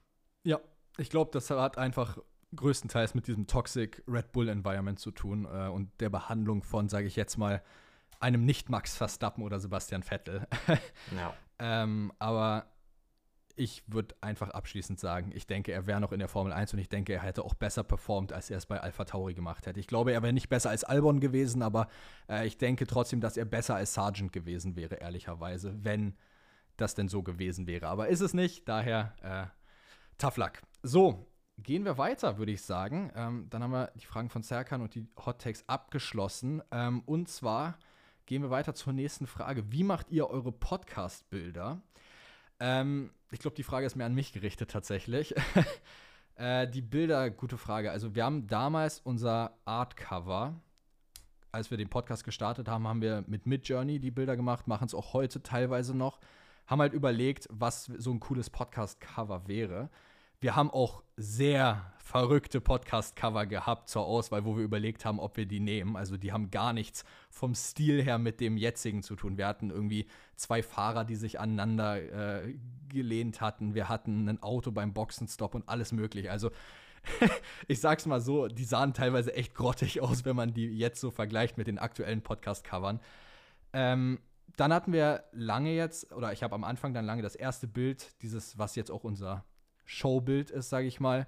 Ja, ich glaube, das hat einfach größtenteils mit diesem Toxic Red Bull Environment zu tun äh, und der Behandlung von, sage ich jetzt mal, einem Nicht-Max Verstappen oder Sebastian Vettel. ja. ähm, aber ich würde einfach abschließend sagen, ich denke, er wäre noch in der Formel 1 und ich denke, er hätte auch besser performt, als er es bei Alpha Tauri gemacht hätte. Ich glaube, er wäre nicht besser als Albon gewesen, aber äh, ich denke trotzdem, dass er besser als Sargent gewesen wäre, ehrlicherweise, wenn das denn so gewesen wäre. Aber ist es nicht, daher äh, tough luck. So, gehen wir weiter, würde ich sagen. Ähm, dann haben wir die Fragen von Serkan und die Hot Takes abgeschlossen. Ähm, und zwar gehen wir weiter zur nächsten Frage. Wie macht ihr eure Podcast-Bilder? Ähm, ich glaube, die Frage ist mehr an mich gerichtet tatsächlich. äh, die Bilder, gute Frage. Also wir haben damals unser Artcover als wir den Podcast gestartet haben, haben wir mit Midjourney die Bilder gemacht, machen es auch heute teilweise noch. Haben halt überlegt, was so ein cooles Podcast-Cover wäre. Wir haben auch sehr verrückte Podcast-Cover gehabt zur Auswahl, wo wir überlegt haben, ob wir die nehmen. Also die haben gar nichts vom Stil her mit dem jetzigen zu tun. Wir hatten irgendwie zwei Fahrer, die sich aneinander äh, gelehnt hatten. Wir hatten ein Auto beim Boxenstopp und alles mögliche. Also ich sag's mal so, die sahen teilweise echt grottig aus, wenn man die jetzt so vergleicht mit den aktuellen Podcast-Covern. Ähm, dann hatten wir lange jetzt, oder ich habe am Anfang dann lange das erste Bild, dieses, was jetzt auch unser Showbild ist, sage ich mal.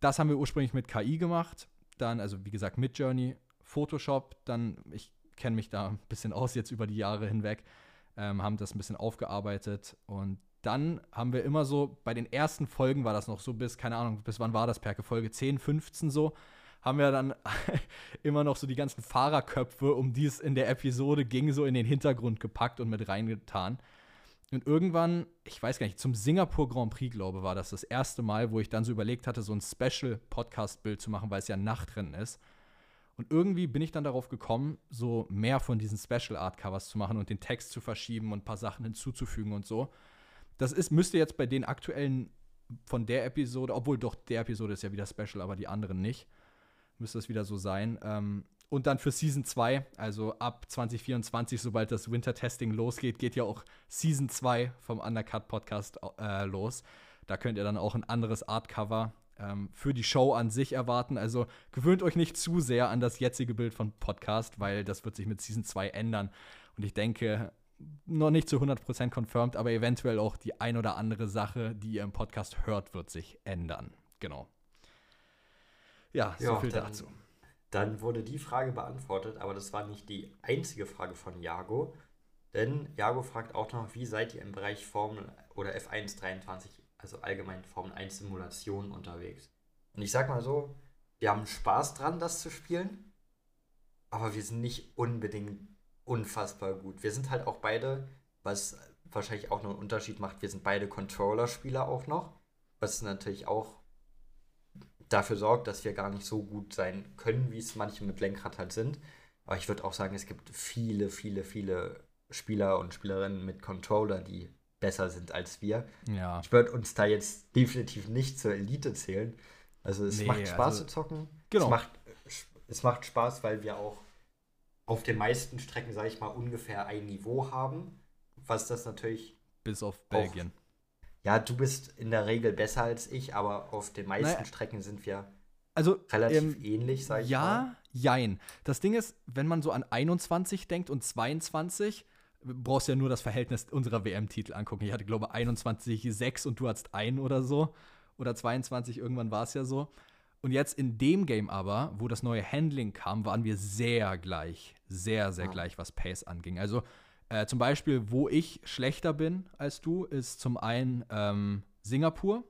Das haben wir ursprünglich mit KI gemacht. Dann, also wie gesagt, mit Journey, Photoshop. Dann, ich kenne mich da ein bisschen aus jetzt über die Jahre hinweg, ähm, haben das ein bisschen aufgearbeitet und dann haben wir immer so, bei den ersten Folgen war das noch so bis, keine Ahnung, bis wann war das, Perke? Folge 10, 15 so, haben wir dann immer noch so die ganzen Fahrerköpfe, um die es in der Episode ging, so in den Hintergrund gepackt und mit reingetan. Und irgendwann, ich weiß gar nicht, zum Singapur Grand Prix, glaube war das das erste Mal, wo ich dann so überlegt hatte, so ein Special-Podcast-Bild zu machen, weil es ja Nachtrennen ist. Und irgendwie bin ich dann darauf gekommen, so mehr von diesen Special Art Covers zu machen und den Text zu verschieben und ein paar Sachen hinzuzufügen und so. Das ist, müsste jetzt bei den aktuellen von der Episode, obwohl doch der Episode ist ja wieder Special, aber die anderen nicht, müsste das wieder so sein. Ähm, und dann für Season 2, also ab 2024, sobald das Winter-Testing losgeht, geht ja auch Season 2 vom Undercut Podcast äh, los. Da könnt ihr dann auch ein anderes Artcover ähm, für die Show an sich erwarten. Also gewöhnt euch nicht zu sehr an das jetzige Bild von Podcast, weil das wird sich mit Season 2 ändern. Und ich denke, noch nicht zu 100% confirmed, aber eventuell auch die ein oder andere Sache, die ihr im Podcast hört, wird sich ändern. Genau. Ja, so ja, viel dazu. Dann wurde die Frage beantwortet, aber das war nicht die einzige Frage von Jago. Denn Jago fragt auch noch, wie seid ihr im Bereich Formel oder F1 23, also allgemein Formel 1 Simulationen unterwegs? Und ich sag mal so, wir haben Spaß dran, das zu spielen, aber wir sind nicht unbedingt unfassbar gut. Wir sind halt auch beide, was wahrscheinlich auch noch einen Unterschied macht, wir sind beide Controller-Spieler auch noch, was natürlich auch dafür sorgt, dass wir gar nicht so gut sein können, wie es manche mit Lenkrad halt sind. Aber ich würde auch sagen, es gibt viele, viele, viele Spieler und Spielerinnen mit Controller, die besser sind als wir. Ja. Ich würde uns da jetzt definitiv nicht zur Elite zählen. Also es nee, macht Spaß also, zu zocken. Genau. Es macht, es macht Spaß, weil wir auch auf den meisten Strecken, sage ich mal, ungefähr ein Niveau haben. Was das natürlich. Bis auf Belgien. Ja, du bist in der Regel besser als ich, aber auf den meisten naja, Strecken sind wir also, relativ ähm, ähnlich, sage ich ja, mal. Ja, jein. Das Ding ist, wenn man so an 21 denkt und 22, brauchst du ja nur das Verhältnis unserer WM-Titel angucken. Ich hatte, glaube ich, 21, 6 und du hattest ein oder so. Oder 22, irgendwann war es ja so. Und jetzt in dem Game aber, wo das neue Handling kam, waren wir sehr gleich. Sehr, sehr ja. gleich, was Pace anging. Also äh, zum Beispiel, wo ich schlechter bin als du, ist zum einen ähm, Singapur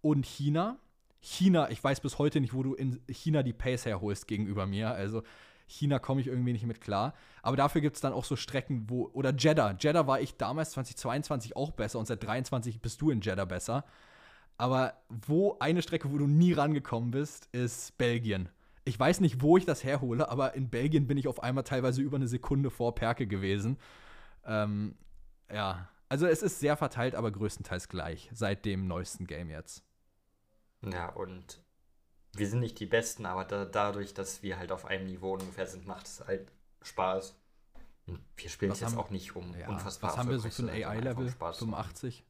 und China. China, ich weiß bis heute nicht, wo du in China die Pace herholst gegenüber mir. Also China komme ich irgendwie nicht mit klar. Aber dafür gibt es dann auch so Strecken, wo. Oder Jeddah. Jeddah war ich damals 2022 auch besser und seit 23 bist du in Jeddah besser. Aber wo eine Strecke, wo du nie rangekommen bist, ist Belgien. Ich weiß nicht, wo ich das herhole, aber in Belgien bin ich auf einmal teilweise über eine Sekunde vor Perke gewesen. Ähm, ja, also es ist sehr verteilt, aber größtenteils gleich seit dem neuesten Game jetzt. Ja, und wir sind nicht die Besten, aber da, dadurch, dass wir halt auf einem Niveau ungefähr sind, macht es halt Spaß. Und wir spielen es jetzt auch nicht um ja, unfassbar Was haben wir so für ein AI-Level? 85?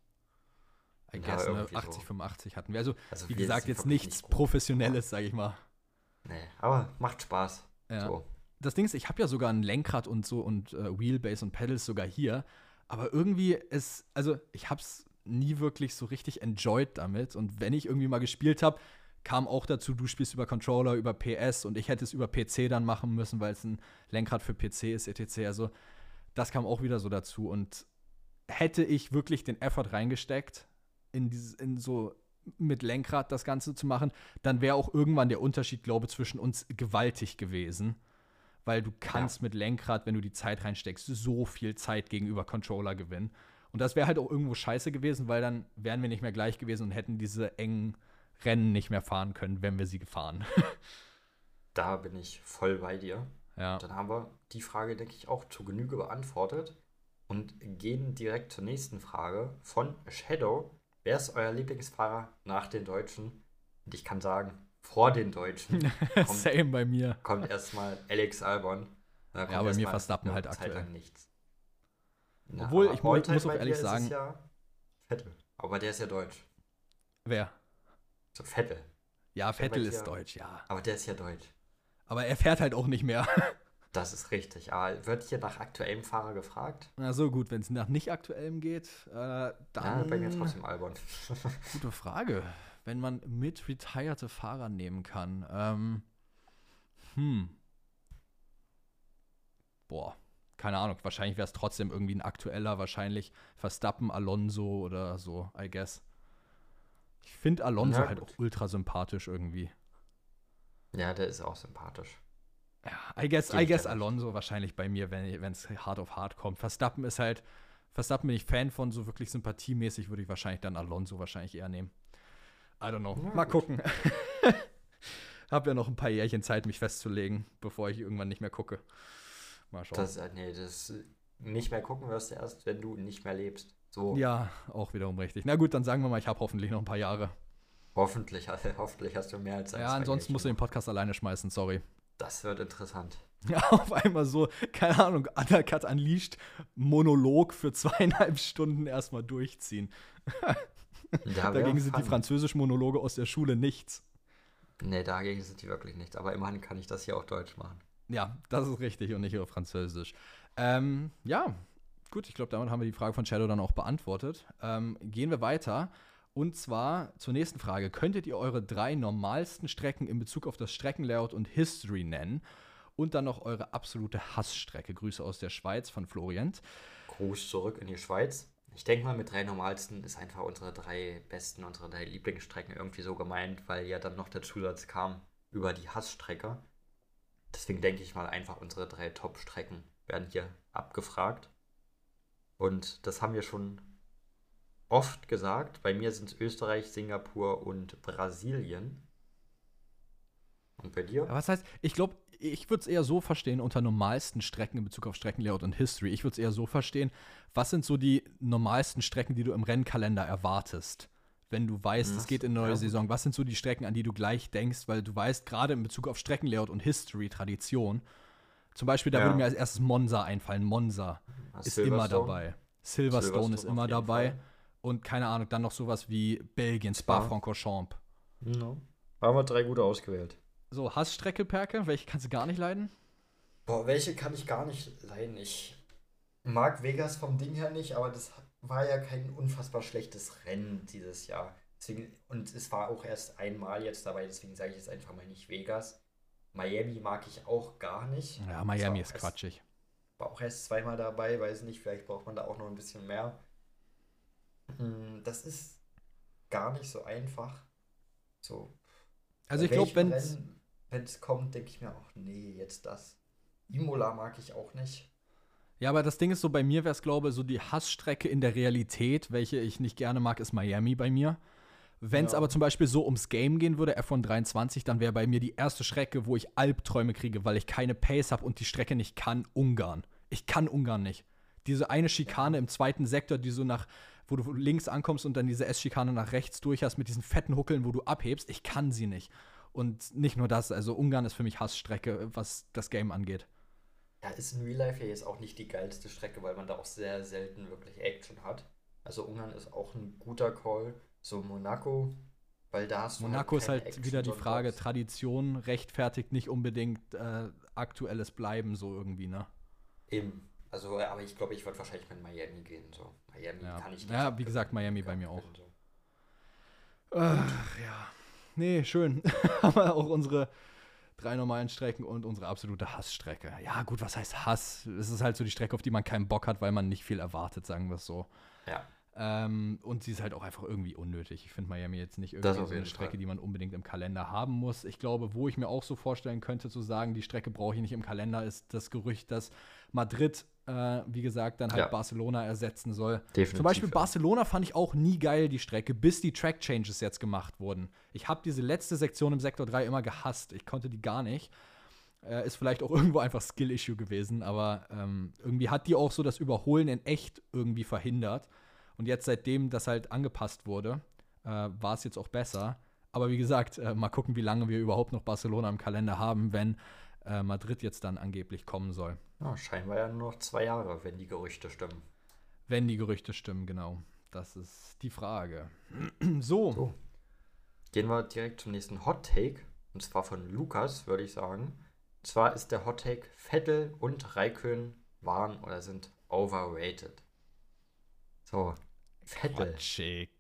I guess, ne? 80, so. 85 hatten wir. Also, also wie gesagt, jetzt nichts nicht Professionelles, sag ich mal. Nee, aber macht Spaß. Ja. So. Das Ding ist, ich habe ja sogar ein Lenkrad und so und äh, Wheelbase und Pedals sogar hier. Aber irgendwie ist, also ich hab's nie wirklich so richtig enjoyed damit. Und wenn ich irgendwie mal gespielt habe, kam auch dazu, du spielst über Controller, über PS und ich hätte es über PC dann machen müssen, weil es ein Lenkrad für PC ist, etc. Also das kam auch wieder so dazu. Und hätte ich wirklich den Effort reingesteckt, in, dieses, in so mit Lenkrad das Ganze zu machen, dann wäre auch irgendwann der Unterschied, glaube ich, zwischen uns gewaltig gewesen. Weil du kannst ja. mit Lenkrad, wenn du die Zeit reinsteckst, so viel Zeit gegenüber Controller gewinnen. Und das wäre halt auch irgendwo scheiße gewesen, weil dann wären wir nicht mehr gleich gewesen und hätten diese engen Rennen nicht mehr fahren können, wenn wir sie gefahren. da bin ich voll bei dir. Ja. Dann haben wir die Frage, denke ich, auch zu Genüge beantwortet und gehen direkt zur nächsten Frage von Shadow. Wer ist euer Lieblingsfahrer nach den Deutschen? Und ich kann sagen, vor den Deutschen kommt, Same bei mir. kommt erstmal Alex Albon. Ja, bei mir Verstappen halt Zeit aktuell. nichts. Na, Obwohl, ich mu- Alltime muss auch ehrlich sagen- Ja Vettel. Aber der ist ja deutsch. Wer? So Vettel. Ja, Vettel ist deutsch, ja. Aber der ist ja deutsch. Aber er fährt halt auch nicht mehr. Das ist richtig. Aber wird hier nach aktuellem Fahrer gefragt? Na so gut, wenn es nach nicht aktuellem geht, äh, Ja, dann bei mir trotzdem Albon. gute Frage. Wenn man mit retired Fahrer nehmen kann. Ähm, hm. Boah, keine Ahnung. Wahrscheinlich wäre es trotzdem irgendwie ein aktueller, wahrscheinlich Verstappen, Alonso oder so, I guess. Ich finde Alonso Ja, halt auch ultra sympathisch irgendwie. ja, der ist auch sympathisch. Ja, I guess, I guess. Alonso wahrscheinlich bei mir, wenn es hart auf hart kommt. Verstappen ist halt, Verstappen bin ich Fan von, so wirklich sympathiemäßig würde ich wahrscheinlich dann Alonso wahrscheinlich eher nehmen. I don't know. Ja, Mal gut. gucken. Hab ja noch ein paar Jährchen Zeit, mich festzulegen, bevor ich irgendwann nicht mehr gucke. Mal schauen. Das, äh, nee, das nicht mehr gucken wirst du erst, wenn du nicht mehr lebst. So, ja, auch wiederum richtig. Na gut, dann sagen wir mal, ich habe hoffentlich noch ein paar Jahre. hoffentlich, hoffentlich hast du mehr als ein, Ja, ansonsten musst du den Podcast alleine schmeißen, sorry. Das wird interessant. Ja, auf einmal so, keine Ahnung, Undercut Unleashed, Monolog für zweieinhalb Stunden erstmal durchziehen. Ja, Dagegen sind die fun. französischen Monologe aus der Schule nichts. Nee, dagegen sind die wirklich nichts. Aber immerhin kann ich das hier auch deutsch machen. Ja, das ist richtig und nicht auf Französisch. Ähm, ja, gut, ich glaube, damit haben wir die Frage von Shadow dann auch beantwortet. Ähm, gehen wir weiter. Und zwar zur nächsten Frage. Könntet ihr eure drei normalsten Strecken in Bezug auf das Streckenlayout und History nennen? Und dann noch eure absolute Hassstrecke. Grüße aus der Schweiz von Florian. Gruß zurück in die Schweiz. Ich denke mal, mit drei normalsten ist einfach unsere drei besten, unsere drei Lieblingsstrecken irgendwie so gemeint, weil ja dann noch der Zusatz kam über die Hassstrecke. Deswegen denke ich mal, einfach unsere drei Top-Strecken werden hier abgefragt. Und das haben wir schon oft gesagt. Bei mir sind es Österreich, Singapur und Brasilien. Und bei dir? Was heißt, ich glaube, ich würde es eher so verstehen unter normalsten Strecken in Bezug auf Streckenlayout und History. Ich würde es eher so verstehen, was sind so die normalsten Strecken, die du im Rennkalender erwartest? Wenn du weißt, Hm, es geht in eine ja, neue gut. Saison, was sind so die Strecken, an die du gleich denkst, weil du weißt, gerade in Bezug auf Streckenlayout und History, Tradition, zum Beispiel, da Ja. würde mir als erstes Monza einfallen. Monza ist immer dabei. Silverstone, Silverstone ist immer dabei. Fall. Und keine Ahnung, dann noch sowas wie Belgien, Spa. Spa-Francorchamps. No. Haben wir drei gute ausgewählt. So, Hassstrecke, Perke, welche kannst du gar nicht leiden? Boah, welche kann ich gar nicht leiden. Ich mag Vegas vom Ding her nicht, aber das war ja kein unfassbar schlechtes Rennen dieses Jahr. Deswegen, und es war auch erst einmal jetzt dabei, deswegen sage ich jetzt einfach mal nicht Vegas. Miami mag ich auch gar nicht. Ja, Miami ist erst- quatschig. War auch erst zweimal dabei, weiß nicht, vielleicht braucht man da auch noch ein bisschen mehr. Mm, Das ist gar nicht so einfach. So. Also ich glaube, wenn wenn es kommt, denke ich mir auch, nee, jetzt das. Imola mag ich auch nicht. Ja, aber das Ding ist so, bei mir wäre es, glaube ich, so die Hassstrecke in der Realität, welche ich nicht gerne mag, ist Miami bei mir. Wenn es Ja. aber zum Beispiel so ums Game gehen würde, F1 23, dann wäre bei mir die erste Strecke, wo ich Albträume kriege, weil ich keine Pace habe und die Strecke nicht kann, Ungarn. Ich kann Ungarn nicht. Diese eine Schikane im zweiten Sektor, die so nach, wo du links ankommst und dann diese S-Schikane nach rechts durch hast mit diesen fetten Huckeln, wo du abhebst, ich kann sie nicht. Und nicht nur das, also Ungarn ist für mich Hassstrecke, was das Game angeht. Ja, ist in Real Life ja jetzt auch nicht die geilste Strecke, weil man da auch sehr selten wirklich Action hat. Also Ungarn ist auch ein guter Call. So Monaco, weil da hast du Monaco ist keine halt Action wieder die. Frage, Tradition rechtfertigt nicht unbedingt äh, aktuelles Bleiben so irgendwie, ne? Eben. Also, aber ich glaube, ich würde wahrscheinlich mit Miami gehen. So. Miami Ja. kann ich nicht. Ja, wie gesagt, Miami bei mir auch. So. Ach, ja. Nee, schön. Haben wir auch unsere drei normalen Strecken und unsere absolute Hassstrecke. Ja, gut, was heißt Hass? Es ist halt so die Strecke, auf die man keinen Bock hat, weil man nicht viel erwartet, sagen wir es so. Ja. Ähm, und sie ist halt auch einfach irgendwie unnötig. Ich finde Miami jetzt nicht irgendwie so eine Strecke, Fall. die man unbedingt im Kalender haben muss. Ich glaube, wo ich mir auch so vorstellen könnte, zu sagen, die Strecke brauche ich nicht im Kalender, ist das Gerücht, dass Madrid, äh, wie gesagt, dann halt Ja. Barcelona ersetzen soll. Definitiv, Zum Beispiel ja. Barcelona fand ich auch nie geil, die Strecke, bis die Track Changes jetzt gemacht wurden. Ich habe diese letzte Sektion im Sektor 3 immer gehasst. Ich konnte die gar nicht. Äh, ist vielleicht auch irgendwo einfach Skill-Issue gewesen, aber ähm, irgendwie hat die auch so das Überholen in echt irgendwie verhindert. Und jetzt, seitdem das halt angepasst wurde, äh, war es jetzt auch besser. Aber wie gesagt, äh, mal gucken, wie lange wir überhaupt noch Barcelona im Kalender haben, wenn äh, Madrid jetzt dann angeblich kommen soll. Ja, scheinbar ja nur noch zwei Jahre, wenn die Gerüchte stimmen. Wenn die Gerüchte stimmen, genau. Das ist die Frage. so. so. Gehen wir direkt zum nächsten Hot Take. Und zwar von Lukas, würde ich sagen. Und zwar ist der Hot Take, Vettel und Raikön waren oder sind overrated. So, Vettel. Quatschig.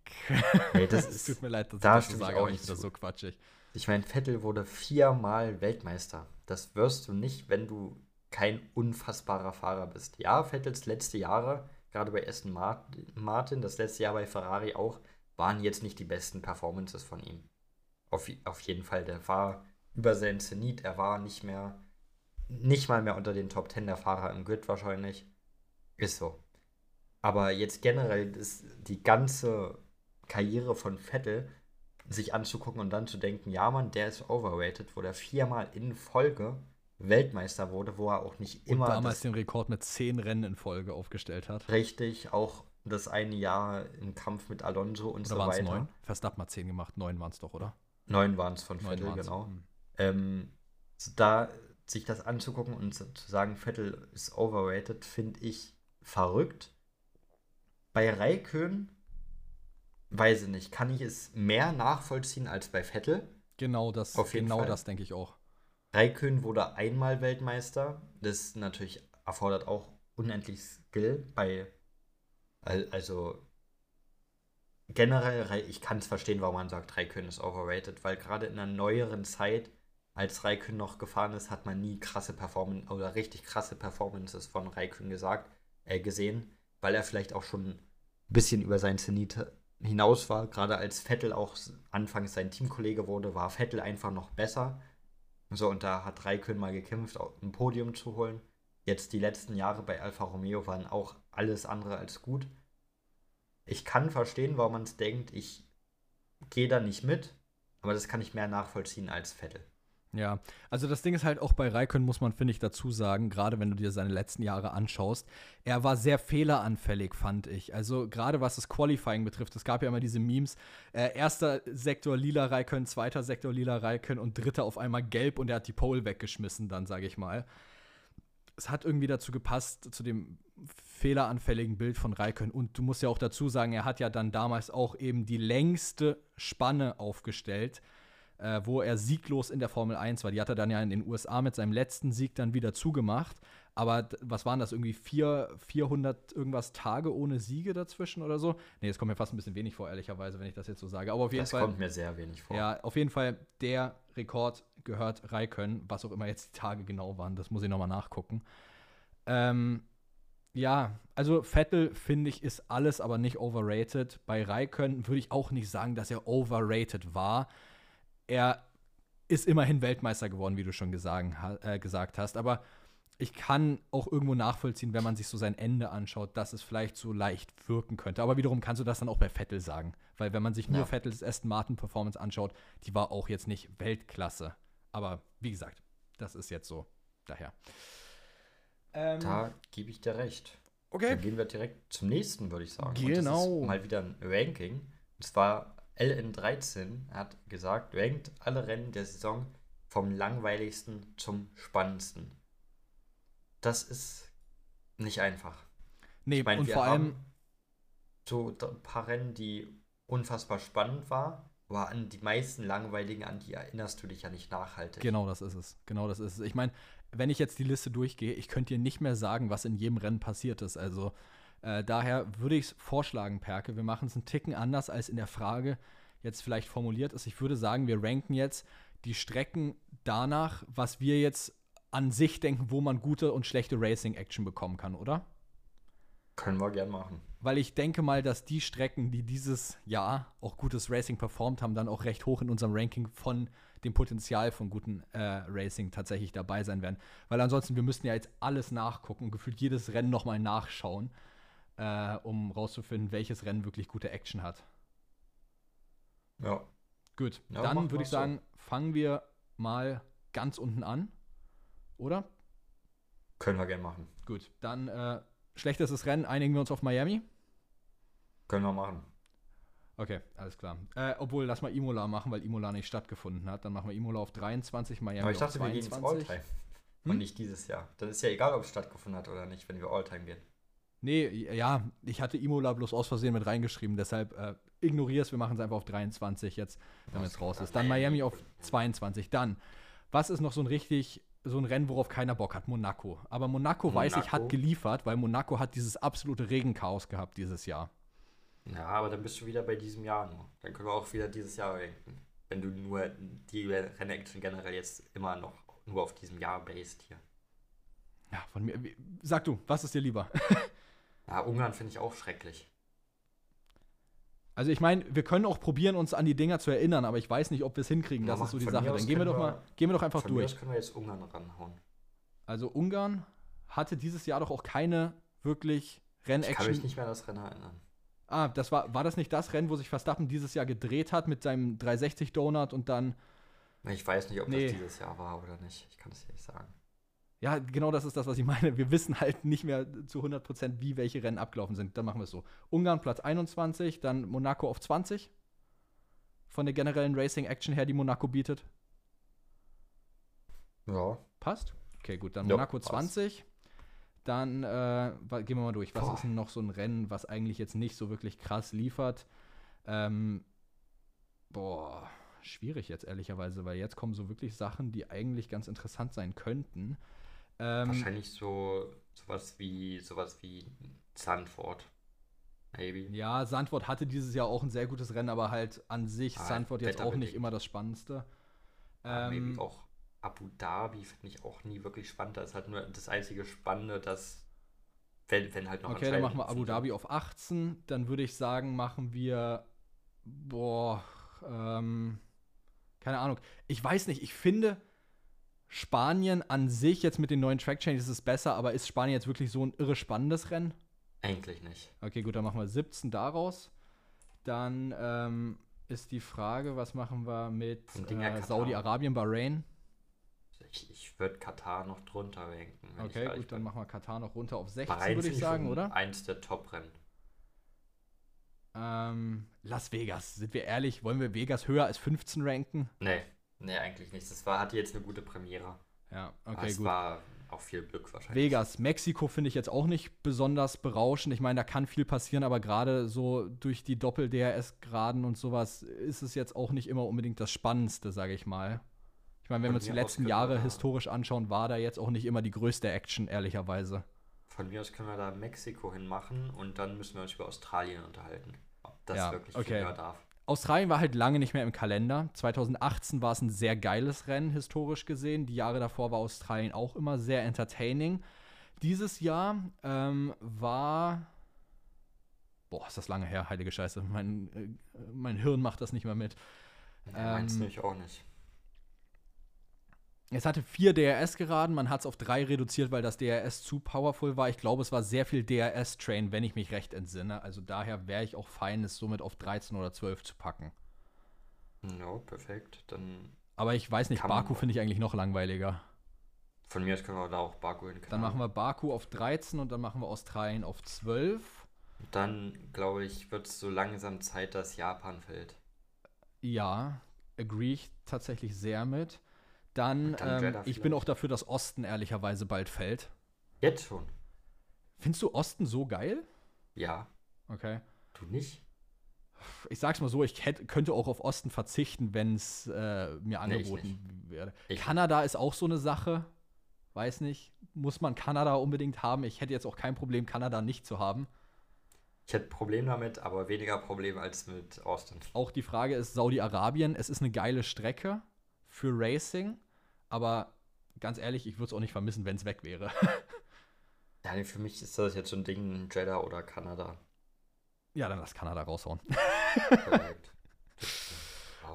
Hey, das ist, tut mir leid, dass da ich das sage, aber ich wieder so quatschig. Ich meine, Vettel wurde viermal Weltmeister. Das wirst du nicht, wenn du kein unfassbarer Fahrer bist. Ja, Vettels letzte Jahre, gerade bei Aston Martin, das letzte Jahr bei Ferrari auch, waren jetzt nicht die besten Performances von ihm. Auf, auf jeden Fall, der war über seinen Zenit, er war nicht mehr, nicht mal mehr unter den Top 10 der Fahrer im Grid wahrscheinlich. Ist so. Aber jetzt generell ist die ganze Karriere von Vettel sich anzugucken und dann zu denken, ja Mann, der ist overrated, wo der viermal in Folge Weltmeister wurde, wo er auch nicht immer. Und damals den Rekord mit zehn Rennen in Folge aufgestellt hat. Richtig, auch das eine Jahr im Kampf mit Alonso und oder so weiter. Neun? Verstappen hat zehn gemacht, neun waren es doch, oder? Neun waren es von Vettel, genau. Mhm. Ähm, da sich das anzugucken und zu sagen, Vettel ist overrated, finde ich verrückt. Bei Raikön, weiß ich nicht, kann ich es mehr nachvollziehen als bei Vettel. Genau das, Auf jeden genau Fall. das denke ich auch. Raikön wurde einmal Weltmeister. Das natürlich erfordert auch unendlich Skill bei also generell, ich kann es verstehen, warum man sagt, Raikön ist overrated, weil gerade in einer neueren Zeit, als Raikön noch gefahren ist, hat man nie krasse Performance oder richtig krasse Performances von Raikön gesagt, äh, gesehen, weil er vielleicht auch schon ein bisschen über sein Zenit hinaus war. Gerade als Vettel auch anfangs sein Teamkollege wurde, war Vettel einfach noch besser. So, und da hat Raikön mal gekämpft, ein Podium zu holen. Jetzt die letzten Jahre bei Alfa Romeo waren auch alles andere als gut. Ich kann verstehen, warum man es denkt, ich gehe da nicht mit, aber das kann ich mehr nachvollziehen als Vettel. Ja, also das Ding ist halt auch bei Raikön, muss man, finde ich, dazu sagen, gerade wenn du dir seine letzten Jahre anschaust, er war sehr fehleranfällig, fand ich. Also gerade was das Qualifying betrifft, es gab ja immer diese Memes, äh, erster Sektor lila Raikön, zweiter Sektor lila Raikön und dritter auf einmal gelb und er hat die Pole weggeschmissen dann, sage ich mal es hat irgendwie dazu gepasst, zu dem fehleranfälligen Bild von Raikön. Und du musst ja auch dazu sagen, er hat ja dann damals auch eben die längste Spanne aufgestellt, äh, wo er sieglos in der Formel 1 war. Die hat er dann ja in den USA mit seinem letzten Sieg dann wieder zugemacht. Aber was waren das, irgendwie vier, 400 irgendwas Tage ohne Siege dazwischen oder so? Nee, das kommt mir fast ein bisschen wenig vor, ehrlicherweise, wenn ich das jetzt so sage. Aber auf jeden das Fall. Das kommt mir sehr wenig vor. Ja, auf jeden Fall der Rekord gehört Raikön, was auch immer jetzt die Tage genau waren. Das muss ich nochmal nachgucken. Ähm, ja, also Vettel finde ich ist alles, aber nicht overrated. Bei Raikön würde ich auch nicht sagen, dass er overrated war. Er ist immerhin Weltmeister geworden, wie du schon gesagt, äh, gesagt hast. Aber ich kann auch irgendwo nachvollziehen, wenn man sich so sein Ende anschaut, dass es vielleicht so leicht wirken könnte. Aber wiederum kannst du das dann auch bei Vettel sagen. Weil wenn man sich nur ja. Vettels Aston Martin Performance anschaut, die war auch jetzt nicht Weltklasse. Aber wie gesagt, das ist jetzt so. Daher. Ähm, da gebe ich dir recht. Okay. Dann gehen wir direkt zum nächsten, würde ich sagen. Genau. mal wieder ein Ranking. Und zwar LN13 hat gesagt, rankt alle Rennen der Saison vom langweiligsten zum spannendsten. Das ist nicht einfach. Nee, ich mein, und vor allem so ein paar Rennen, die unfassbar spannend waren, aber an die meisten langweiligen, an die erinnerst du dich ja nicht nachhaltig. Genau, das ist es. Genau, das ist es. Ich meine, wenn ich jetzt die Liste durchgehe, ich könnte dir nicht mehr sagen, was in jedem Rennen passiert ist. Also äh, daher würde ich es vorschlagen, Perke, wir machen es einen Ticken anders, als in der Frage jetzt vielleicht formuliert ist. Ich würde sagen, wir ranken jetzt die Strecken danach, was wir jetzt an sich denken, wo man gute und schlechte Racing-Action bekommen kann, oder? Können wir gern machen. Weil ich denke mal, dass die Strecken, die dieses Jahr auch gutes Racing performt haben, dann auch recht hoch in unserem Ranking von dem Potenzial von gutem äh, Racing tatsächlich dabei sein werden. Weil ansonsten, wir müssten ja jetzt alles nachgucken, gefühlt jedes Rennen nochmal nachschauen, äh, um rauszufinden, welches Rennen wirklich gute Action hat. Ja. Gut, ja, dann würde ich sagen, so. fangen wir mal ganz unten an. Oder? Können wir gerne machen. Gut, dann äh, schlechtestes Rennen, einigen wir uns auf Miami. Können wir machen. Okay, alles klar. Äh, obwohl, lass mal Imola machen, weil Imola nicht stattgefunden hat. Dann machen wir Imola auf 23, Miami Aber ich dachte, auf wir gehen 22. ins Alltime. Hm? Und nicht dieses Jahr. Dann ist ja egal, ob es stattgefunden hat oder nicht, wenn wir Alltime gehen. Nee, ja, ich hatte Imola bloß aus Versehen mit reingeschrieben, deshalb äh, ignorier es, wir machen es einfach auf 23 jetzt, damit es raus ist. Dann Miami auf 22. Dann, was ist noch so ein richtig, so ein Rennen, worauf keiner Bock hat? Monaco. Aber Monaco, weiß ich, hat Monaco. geliefert, weil Monaco hat dieses absolute Regenchaos gehabt dieses Jahr. Ja, aber dann bist du wieder bei diesem Jahr nur. Dann können wir auch wieder dieses Jahr denken. Wenn du nur die Rennaction generell jetzt immer noch nur auf diesem Jahr based hier. Ja, von mir. Sag du, was ist dir lieber? Ja, Ungarn finde ich auch schrecklich. Also ich meine, wir können auch probieren, uns an die Dinger zu erinnern, aber ich weiß nicht, ob wir es hinkriegen. Ja, Das ist so die Sache. mir Dann gehen wir doch mal, gehen wir doch einfach Von mir durch. aus können wir jetzt Ungarn ranhauen. Also Ungarn hatte dieses Jahr doch auch keine wirklich Ich kann mich Rennaction. nicht mehr an das Rennen erinnern. Ah, das war, war das nicht das Rennen, wo sich Verstappen dieses Jahr gedreht hat mit seinem 360 Donut und dann, Ich weiß nicht, ob Nee. das dieses Jahr war oder nicht. Ich kann es dir nicht sagen. Ja, genau das ist das, was ich meine. Wir wissen halt nicht mehr zu 100%, wie welche Rennen abgelaufen sind. Dann machen wir es so. Ungarn Platz 21, dann Monaco auf 20. Von der generellen Racing-Action her, die Monaco bietet. Ja. Passt? Okay, gut, dann Ja, Monaco passt. 20. Dann äh, gehen wir mal durch. Was Boah. ist denn noch so ein Rennen, was eigentlich jetzt nicht so wirklich krass liefert? Ähm, boah, schwierig jetzt ehrlicherweise, weil jetzt kommen so wirklich Sachen, die eigentlich ganz interessant sein könnten. Ähm, Wahrscheinlich so sowas wie sowas wie Sandford. Maybe. ja, Sandford hatte dieses Jahr auch ein sehr gutes Rennen, aber halt an sich Ah, Sandford jetzt auch nicht immer das Spannendste. Ja, Ähm, maybe auch Abu Dhabi finde ich auch nie wirklich spannend. Da ist halt nur das einzige Spannende, dass wenn, wenn halt noch Okay, dann machen wir Abu. Dhabi auf 18. Dann würde ich sagen, machen wir. Boah, ähm, keine Ahnung. Ich weiß nicht, ich finde Spanien an sich jetzt mit den neuen Track Changes ist besser, aber ist Spanien jetzt wirklich so ein irre spannendes Rennen? Eigentlich nicht. Okay, gut, dann machen wir 17 daraus. Dann ähm, ist die Frage, was machen wir mit äh. Saudi-Arabien, Bahrain? Ich, ich würde Katar noch drunter ranken. Okay, gut, dann bin. machen wir Katar noch runter auf 16, Bahrain würde ich sagen, oder? Eins der Top-Rennen. Ähm, Las Vegas, sind wir ehrlich, wollen wir Vegas höher als 15 ranken? Nee, nee, eigentlich nicht. Das war, hatte jetzt eine gute Premiere. Ja, Aber okay, es gut. war auch viel Glück wahrscheinlich. Vegas, Mexiko finde ich jetzt auch nicht besonders berauschend. Ich meine, da kann viel passieren, aber gerade so durch die Doppel-DRS-Graden und sowas ist es jetzt auch nicht immer unbedingt das Spannendste, sage ich mal. Ich meine, wenn Von wir uns die letzten Jahre historisch anschauen, war da jetzt auch nicht immer die größte Action, ehrlicherweise. Von mir aus können wir da Mexiko hinmachen und dann müssen wir uns über Australien unterhalten. Ob das Ja, wirklich okay. darf. Australien war halt lange nicht mehr im Kalender. 2018 war es ein sehr geiles Rennen, historisch gesehen. Die Jahre davor war Australien auch immer sehr entertaining. Dieses Jahr ähm, war. Boah, ist das lange her, heilige Scheiße. Mein, äh, mein Hirn macht das nicht mehr mit. Ja, meinst Ähm, du ich auch nicht. Es hatte vier DRS geraden, man hat es auf drei reduziert, weil das DRS zu powerful war. Ich glaube, es war sehr viel DRS-Train, wenn ich mich recht entsinne. Also daher wäre ich auch fein, es somit auf 13 oder 12 zu packen. No, perfekt. Dann Aber ich weiß nicht, Baku finde ich eigentlich noch langweiliger. von mir aus können wir da auch Baku hin. Dann machen wir Baku auf 13 und dann machen wir Australien auf 12. Dann, glaube ich, wird es so langsam Zeit, dass Japan fällt. Ja, agree ich tatsächlich sehr mit. Dann, ähm, ich bin auch dafür, dass Osten ehrlicherweise bald fällt. Jetzt schon. Findest du Osten so geil? Ja. Okay. Du nicht? Ich sag's mal so, ich hätte, könnte auch auf Osten verzichten, wenn es äh, mir Nee, angeboten wäre. Ich- Kanada ist auch so eine Sache. Weiß nicht. Muss man Kanada unbedingt haben? Ich hätte jetzt auch kein Problem, Kanada nicht zu haben. Ich hätte Problem damit, aber weniger Problem als mit Austin. Auch die Frage ist Saudi-Arabien. Es ist eine geile Strecke für Racing, aber ganz ehrlich, ich würde es auch nicht vermissen, wenn es weg wäre. Ja, für mich ist das jetzt so ein Ding, Jeddah oder Kanada. ja, dann lass Kanada raushauen.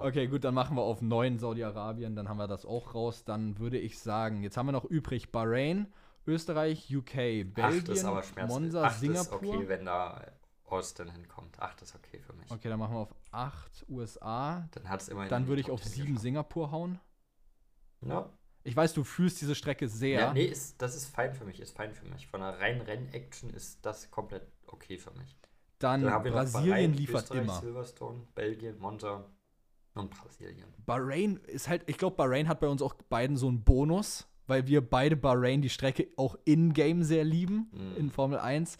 Okay, gut, dann machen wir auf 9 Saudi-Arabien, dann haben wir das auch raus. Dann würde ich sagen, jetzt haben wir noch übrig Bahrain, Österreich, UK, Belgien, ist aber schmerzhaft. Monza, Acht Singapur. ist okay, wenn da Austin hinkommt. Acht ist okay für mich. Okay, dann machen wir auf 8 USA. Dann hat es immerhin. Dann würde ich auf Top 10 7 geschafft. Singapur hauen. Ja, Ich weiß, du fühlst diese Strecke sehr. Ja, nee, ist, das ist fein für mich, ist fein für mich. Von einer reinen Renn-Action ist das komplett okay für mich. Dann, Dann haben wir noch Brasilien Bahrain, liefert Österreich, immer. Silverstone, Belgien, Monza und Brasilien. Bahrain ist halt, ich glaube, Bahrain hat bei uns auch beiden so einen Bonus, weil wir beide Bahrain die Strecke auch in-game sehr lieben, Mhm. in Formel 1.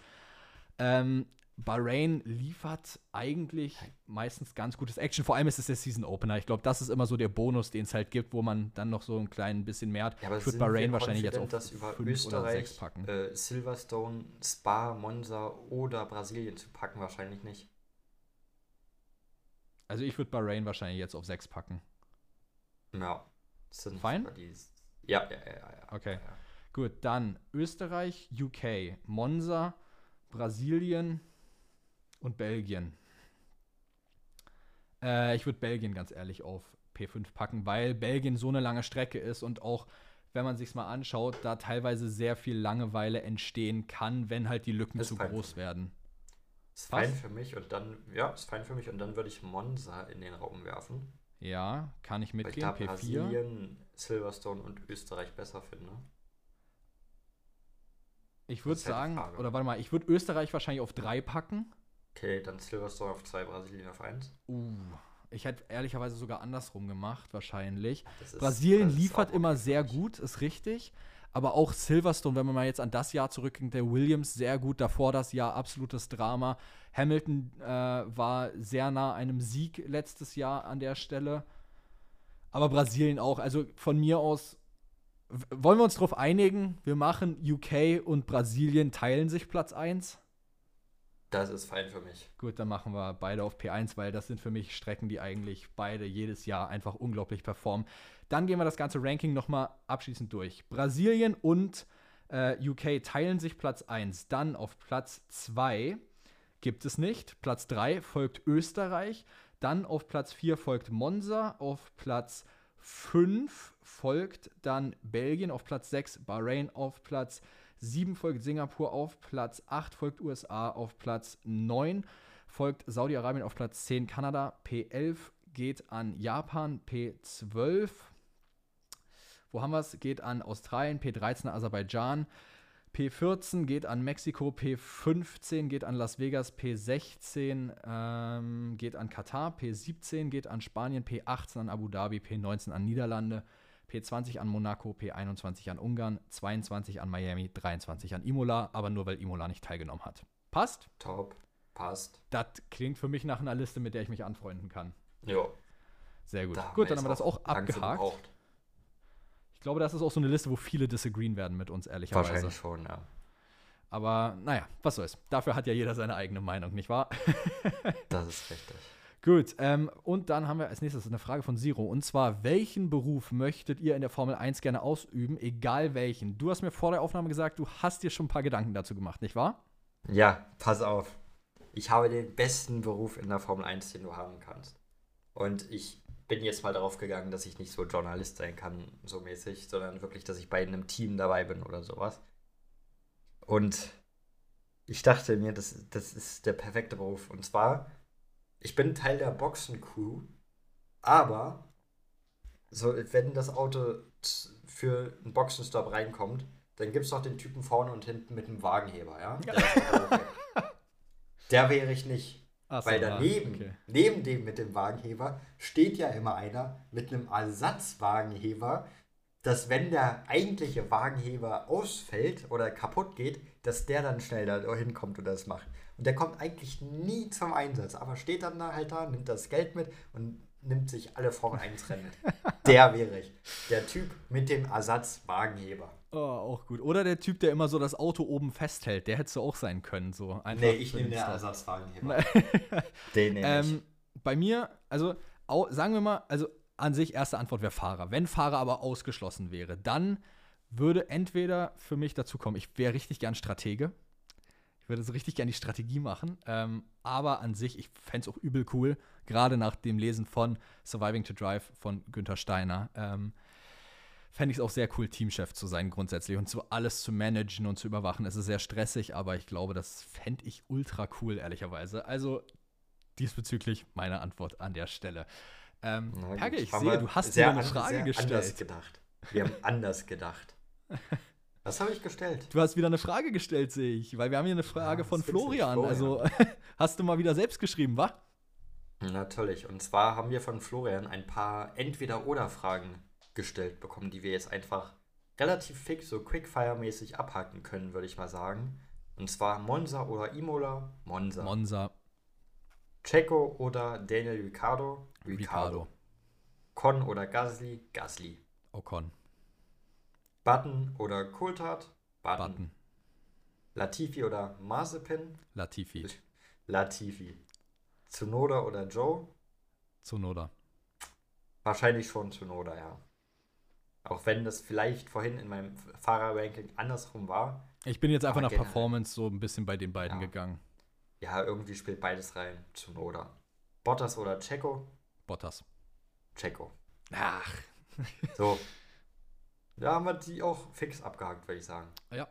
Ähm, Bahrain liefert eigentlich meistens ganz gutes Action. Vor allem ist es der Season Opener. Ich glaube, das ist immer so der Bonus, den es halt gibt, wo man dann noch so ein klein bisschen mehr hat. Ja, aber ich würde Bahrain wahrscheinlich jetzt auf das über fünf oder Österreich, sechs packen. Äh, Silverstone, Spa, Monza oder Brasilien zu packen? Wahrscheinlich nicht. Also ich würde Bahrain wahrscheinlich jetzt auf sechs packen. Ja. Sind Fein? Ja, ja, ja, ja. Okay. Ja, ja. Gut, dann Österreich, UK, Monza, Brasilien und Belgien. Äh, ich würde Belgien ganz ehrlich auf P5 packen, weil Belgien so eine lange Strecke ist und auch, wenn man sich mal anschaut, da teilweise sehr viel Langeweile entstehen kann, wenn halt die Lücken zu fein. groß werden. Ist fein Was? für mich und dann, ja, ist fein für mich und dann würde ich Monza in den Raum werfen. Ja, kann ich Weil ich mitgehen. da P4. Brasilien, Silverstone und Österreich besser finde. Ich würde halt sagen, oder warte mal, ich würde Österreich wahrscheinlich auf 3 packen. Okay, dann Silverstone auf 2, Brasilien auf 1. Uh, ich hätte ehrlicherweise sogar andersrum gemacht, wahrscheinlich. Ist- Brasilien liefert immer sehr gut, ist richtig. Aber auch Silverstone, wenn man mal jetzt an das Jahr zurückgeht, der Williams sehr gut, davor das Jahr absolutes Drama. Hamilton äh, war sehr nah einem Sieg letztes Jahr an der Stelle. Aber Brasilien auch. Also von mir aus, wollen wir uns darauf einigen, wir machen UK und Brasilien teilen sich Platz 1. Das ist fein für mich. Gut, dann machen wir beide auf P1, weil das sind für mich Strecken, die eigentlich beide jedes Jahr einfach unglaublich performen. Dann gehen wir das ganze Ranking nochmal abschließend durch. Brasilien und äh, UK teilen sich Platz 1. Dann auf Platz 2 gibt es nicht. Platz 3 folgt Österreich. Dann auf Platz 4 folgt Monza. Auf Platz 5 folgt dann Belgien. Auf Platz 6 Bahrain. Auf Platz 7 folgt Singapur. Auf Platz 8 folgt USA. Auf Platz 9 folgt Saudi-Arabien. Auf Platz 10 Kanada. P11 geht an Japan. P12 wo haben wir es? Geht an Australien, P13 Aserbaidschan, P14 geht an Mexiko, P15 geht an Las Vegas, P16 ähm, geht an Katar, P17 geht an Spanien, P18 an Abu Dhabi, P19 an Niederlande, P20 an Monaco, P21 an Ungarn, 22 an Miami, 23 an Imola, aber nur weil Imola nicht teilgenommen hat. Passt? Top. Passt. Das klingt für mich nach einer Liste, mit der ich mich anfreunden kann. Jo. Sehr gut. da gut, dann haben wir das auch abgehakt. gebraucht. Ich glaube, das ist auch so eine Liste, wo viele disagreeen werden mit uns, ehrlicherweise. Wahrscheinlich schon, ja. Aber naja, was soll's. Dafür hat ja jeder seine eigene Meinung, nicht wahr? Das ist richtig. Gut, ähm, und dann haben wir als nächstes eine Frage von Zero. Und zwar, welchen Beruf möchtet ihr in der Formel 1 gerne ausüben, egal welchen? Du hast mir vor der Aufnahme gesagt, du hast dir schon ein paar Gedanken dazu gemacht, nicht wahr? Ja, pass auf. Ich habe den besten Beruf in der Formel 1, den du haben kannst. Und ich bin jetzt mal darauf gegangen, dass ich nicht so Journalist sein kann, so mäßig, sondern wirklich, dass ich bei einem Team dabei bin oder sowas. Und ich dachte mir, das, das ist der perfekte Beruf. Und zwar, ich bin Teil der Boxencrew, aber so, wenn das Auto für einen Boxenstopp reinkommt, dann gibt es noch den Typen vorne und hinten mit dem Wagenheber, ja? Der, noch okay. der wäre ich nicht. Ach Weil so, ah, daneben, okay. neben dem mit dem Wagenheber, steht ja immer einer mit einem Ersatzwagenheber, dass wenn der eigentliche Wagenheber ausfällt oder kaputt geht, dass der dann schnell da hinkommt und das macht. Und der kommt eigentlich nie zum Einsatz, aber steht dann da halt da, nimmt das Geld mit und nimmt sich alle Formel 1 Rennen. Der wäre ich. Der Typ mit dem Ersatzwagenheber. Oh, auch gut. Oder der Typ, der immer so das Auto oben festhält, der hättest du auch sein können. So. Einfach Nee, ich nehme den. Ersatzwagenheber. Den nehme ich. Ähm, bei mir, also sagen wir mal, also an sich erste Antwort wäre Fahrer. Wenn Fahrer aber ausgeschlossen wäre, dann würde entweder für mich dazu kommen, ich wäre richtig gern Stratege. Ich würde so richtig gern die Strategie machen. Ähm, aber an sich, ich fände es auch übel cool, gerade nach dem Lesen von Surviving to Drive von Günther Steiner. Ähm, fände ich es auch sehr cool, Teamchef zu sein grundsätzlich und so alles zu managen und zu überwachen. Es ist sehr stressig, aber ich glaube, das fände ich ultra cool, ehrlicherweise. Also diesbezüglich meine Antwort an der Stelle. Ähm, Perge, ich sehe, du hast dir eine Frage sehr Anders gestellt. gedacht. Wir haben anders gedacht. Was habe ich gestellt? Du hast wieder eine Frage gestellt, sehe ich, weil wir haben hier eine Frage Ja, von Florian. Florian. Also hast du mal wieder selbst geschrieben, wa? Natürlich. Und zwar haben wir von Florian ein paar Entweder-Oder-Fragen gestellt bekommen, die wir jetzt einfach relativ fix, so Quickfire-mäßig abhaken können, würde ich mal sagen. Und zwar Monza oder Imola? Monza. Monza, Checo oder Daniel Ricciardo? Ricardo, Con oder Gasly? Gasly. Ocon, Button oder Coulthard? Button, Latifi oder Mazepin? Latifi, Latifi. Tsunoda oder Joe? Tsunoda. Wahrscheinlich schon Tsunoda, ja. Auch wenn das vielleicht vorhin in meinem Fahrerranking andersrum war. Ich bin jetzt einfach nach generell. Performance so ein bisschen bei den beiden Ja. gegangen. Ja, irgendwie spielt beides rein. Tsunoda. Bottas oder Checo? Bottas. Checo. Ach, So. Da haben wir die auch fix abgehakt, würde ich sagen. ja.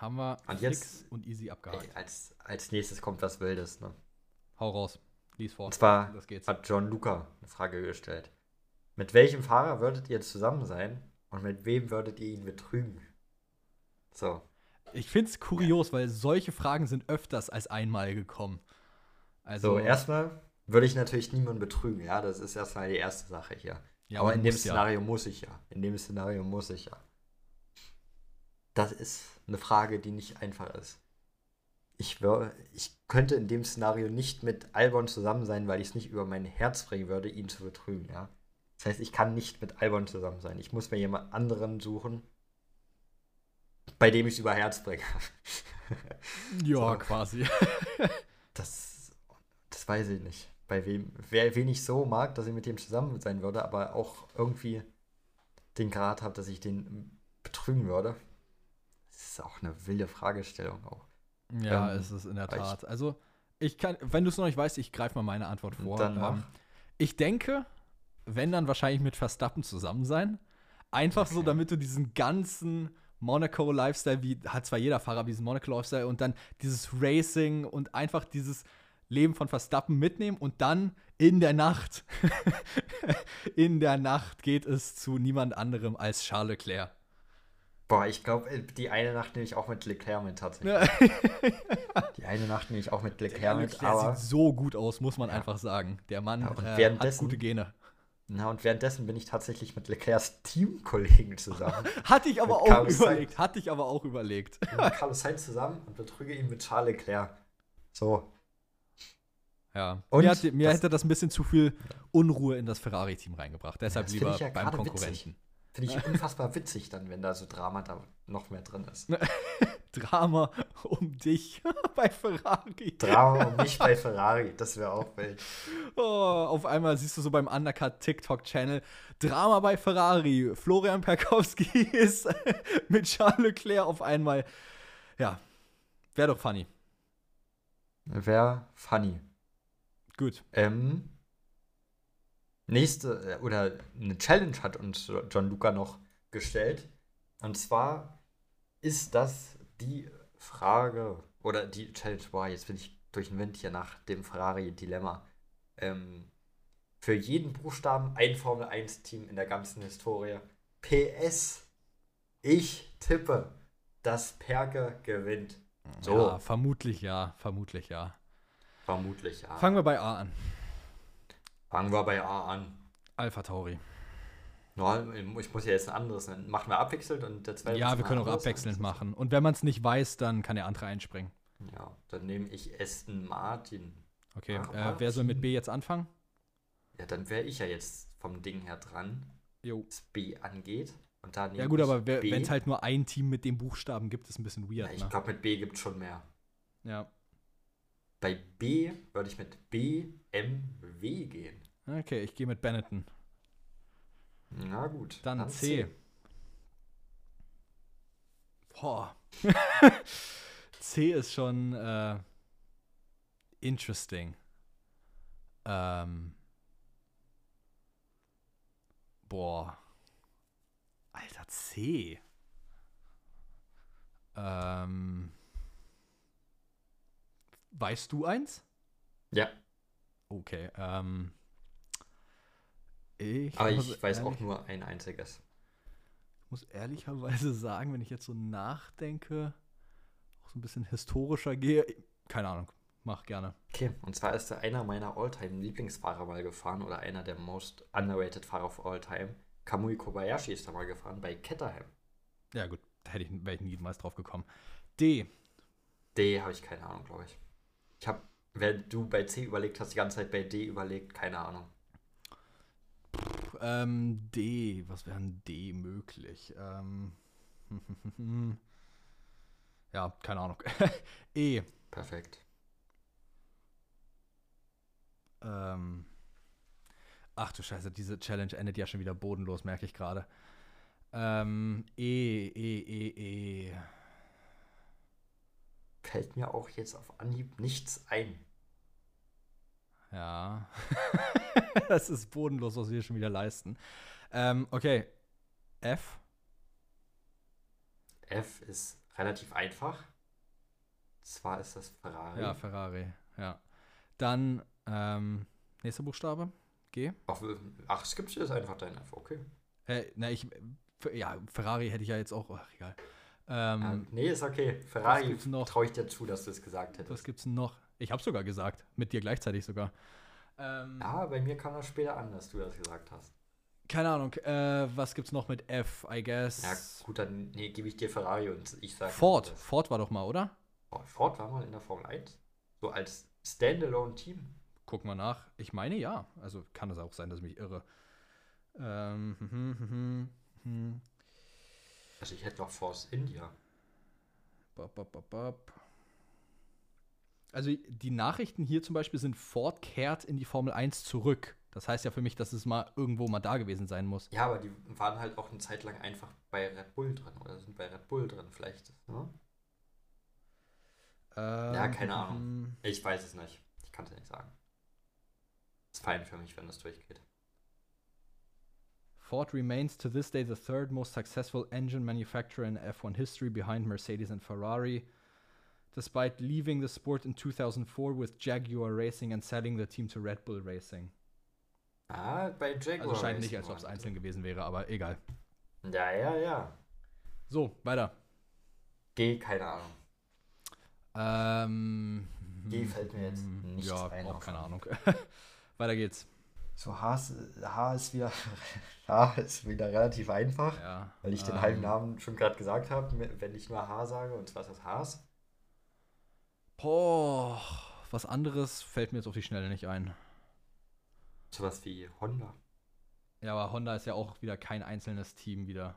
Haben wir Und fix jetzt- und easy Ey, abgehakt. als, als nächstes kommt was Wildes. Ne? Hau raus. Lies vor. Und zwar Das geht's. hat John Luca eine Frage gestellt. Mit welchem Fahrer würdet ihr zusammen sein und mit wem würdet ihr ihn betrügen? So. Ich finde es kurios, weil solche Fragen sind öfters als einmal gekommen. Also, So, erstmal würde ich natürlich niemanden betrügen, ja. Das ist erstmal die erste Sache hier. Ja, Aber in dem muss ja. Szenario muss ich ja. In dem Szenario muss ich ja. Das ist eine Frage, die nicht einfach ist. Ich, ich könnte in dem Szenario nicht mit Albon zusammen sein, weil ich es nicht über mein Herz bringen würde, ihn zu betrügen, ja. Das heißt, ich kann nicht mit Albon zusammen sein. Ich muss mir jemand anderen suchen, bei dem ich es über Herz bringe. Ja, So. quasi. Das, das weiß ich nicht. Bei wem, wer, wen ich so mag, dass ich mit dem zusammen sein würde, aber auch irgendwie den Grad habe, dass ich den betrügen würde. Das ist auch eine wilde Fragestellung auch. Ja, Ähm, es ist in der weil ich- Tat. Also, ich kann, wenn du es noch nicht weißt, ich greife mal meine Antwort vor. Dann mach. Ähm, ich denke, wenn dann wahrscheinlich mit Verstappen zusammen sein. Einfach so, Okay. damit du diesen ganzen Monaco-Lifestyle, wie hat zwar jeder Fahrer diesen Monaco-Lifestyle und dann dieses Racing und einfach dieses Leben von Verstappen mitnehmen und dann in der Nacht, in der Nacht geht es zu niemand anderem als Charles Leclerc. Boah, ich glaube, die eine Nacht nehme ich auch mit Leclerc mit tatsächlich. Die eine Nacht nehme ich auch mit Leclerc mit, Der aber. sieht so gut aus, muss man Ja. einfach sagen. Der Mann Ja, und äh, hat gute Gene. Na, und währenddessen bin ich tatsächlich mit Leclercs Teamkollegen zusammen. Hatte ich aber Mit auch Carlos überlegt. Hatte ich aber auch überlegt. Mit Carlos Sainz zusammen und betrüge ihn mit Charles Leclerc. So. Ja. Und mir, hat, mir das- hätte das ein bisschen zu viel Unruhe in das Ferrari-Team reingebracht. Deshalb lieber ich ja beim Konkurrenten. Finde ich unfassbar witzig dann, wenn da so Drama da noch mehr drin ist. Drama um dich bei Ferrari. Drama um mich bei Ferrari, das wäre auch wild. Oh, auf einmal siehst du so beim Undercut TikTok-Channel Drama bei Ferrari. Florian Perkowski ist mit Charles Leclerc auf einmal. Ja, wäre doch funny. Wäre funny. Gut. Ähm, nächste, äh, oder eine Challenge hat uns John Luca noch gestellt. Und zwar ist das die Frage, oder die Challenge, boah, jetzt bin ich durch den Wind hier nach dem Ferrari-Dilemma. Ähm, für jeden Buchstaben ein Formel-1-Team in der ganzen Historie. PS, ich tippe, dass Perke gewinnt. So, Ja, vermutlich ja. Vermutlich ja. Vermutlich ja. Fangen wir bei A an. Fangen wir bei A an. Alpha Tauri. Ja, ich muss ja jetzt ein anderes nennen. Machen wir abwechselnd und der zweite. Ja, wir können auch abwechselnd machen. Und wenn man es nicht weiß, dann kann der andere einspringen. Ja, dann nehme ich Aston Martin. Okay, Ah, äh, wer soll mit. B jetzt anfangen? Ja, dann wäre ich ja jetzt vom Ding her dran, Jo. was B angeht. Und da Ja gut, aber wenn es halt nur ein Team mit dem Buchstaben gibt, ist ein bisschen Ja, weird, ich ne? glaube, mit B gibt es schon mehr. Ja. Bei B würde ich mit BMW gehen. Okay, ich gehe mit Benetton. Na gut. Dann, C. Boah. C ist schon äh, interesting. Ähm. Boah. Alter, C. Ähm. Weißt du eins? Ja, Okay, ähm. Ich aber ich weiß auch ehrlich- nur ein einziges. Ich muss ehrlicherweise sagen, wenn ich jetzt so nachdenke, auch so ein bisschen historischer gehe, keine Ahnung, mach gerne. Okay, und zwar ist da einer meiner Alltime-Lieblingsfahrer mal gefahren oder einer der most underrated Fahrer of all time. Kamui Kobayashi ist da mal gefahren bei Caterham. Ja, gut, da hätte ich, wäre ich niemals drauf gekommen. D. D habe ich keine Ahnung, glaube ich. Ich habe, wenn du bei C überlegt hast, die ganze Zeit bei D überlegt, keine Ahnung. Ähm, D. Was wäre ein D möglich? Ähm. ja, keine Ahnung. e. Perfekt. Ähm. Ach du Scheiße, diese Challenge endet ja schon wieder bodenlos, merke ich gerade. Ähm, E, E, E, E. Fällt mir auch jetzt auf Anhieb nichts ein. Ja. das ist bodenlos, was wir schon wieder leisten. Ähm, okay. F. F ist relativ einfach. Zwar ist das Ferrari. Ja, Ferrari, ja. Dann, ähm, nächster Buchstabe. G. Ach, ach es gibt jetzt einfach dein F, okay. Äh, na, ich, ja, Ferrari hätte ich ja jetzt auch, ach, egal. Ähm, ähm, nee, ist okay. Ferrari traue ich dir zu, dass du es gesagt hättest. Was gibt's noch? Ich habe sogar gesagt, mit dir gleichzeitig sogar. Ähm, ja, bei mir kam das später an, dass du das gesagt hast. Keine Ahnung, äh, was gibt's noch mit F, I guess? Ja, gut, dann nee, gebe ich dir Ferrari und ich sage. Ford, Ford war doch mal, oder? Ford war mal in der Formel 1. So als Standalone-Team. Guck mal nach. Ich meine ja. Also kann es auch sein, dass ich mich irre. Ähm, hm, hm, hm, hm. Also ich hätte noch Force India. Bop, bop, bop, bop. Also die Nachrichten hier zum Beispiel sind, Ford kehrt in die Formel 1 zurück. Das heißt ja für mich, dass es mal irgendwo mal da gewesen sein muss. Ja, aber die waren halt auch eine Zeit lang einfach bei Red Bull drin oder sind bei Red Bull drin vielleicht. Ne? Ähm, ja, keine Ahnung. Hm. Ich weiß es nicht. Ich kann es nicht sagen. Ist fein für mich, wenn das durchgeht. Ford remains to this day the third most successful engine manufacturer in F1 history behind Mercedes and Ferrari despite leaving the sport in 2004 with Jaguar Racing and selling the team to Red Bull Racing. Ah, bei Jaguar. Also scheint nicht, als ob es einzeln gewesen wäre, aber egal. Ja, ja, ja. So, weiter. G, keine Ahnung. Ähm. G fällt mir jetzt nicht ja, ein. Auch keine Ahnung. weiter geht's. So, H ist, H ist wieder H ist wieder relativ einfach, ja, weil ich den halben ähm, Namen schon gerade gesagt habe, wenn ich nur H sage, und zwar ist das Haas. Boah, was anderes fällt mir jetzt auf die Schnelle nicht ein. Sowas wie Honda. Ja, aber Honda ist ja auch wieder kein einzelnes Team wieder.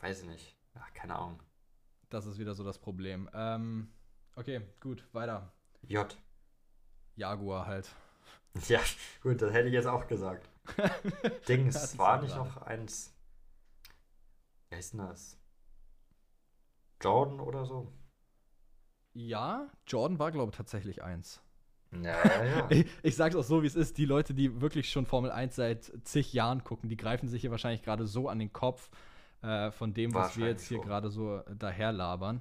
Weiß ich nicht. Ja, keine Ahnung. Das ist wieder so das Problem. Ähm, okay, gut, weiter. J. Jaguar halt. Ja, gut, das hätte ich jetzt auch gesagt. Dings, war nicht noch eins. Wie heißt denn das? Jordan oder so? Ja, Jordan war, glaube ich, tatsächlich eins. Ja, ja, ja. Ich, ich sag's auch so, wie es ist. Die Leute, die wirklich schon Formel 1 seit zig Jahren gucken, die greifen sich hier wahrscheinlich gerade so an den Kopf äh, von dem, was wir jetzt hier gerade so daherlabern.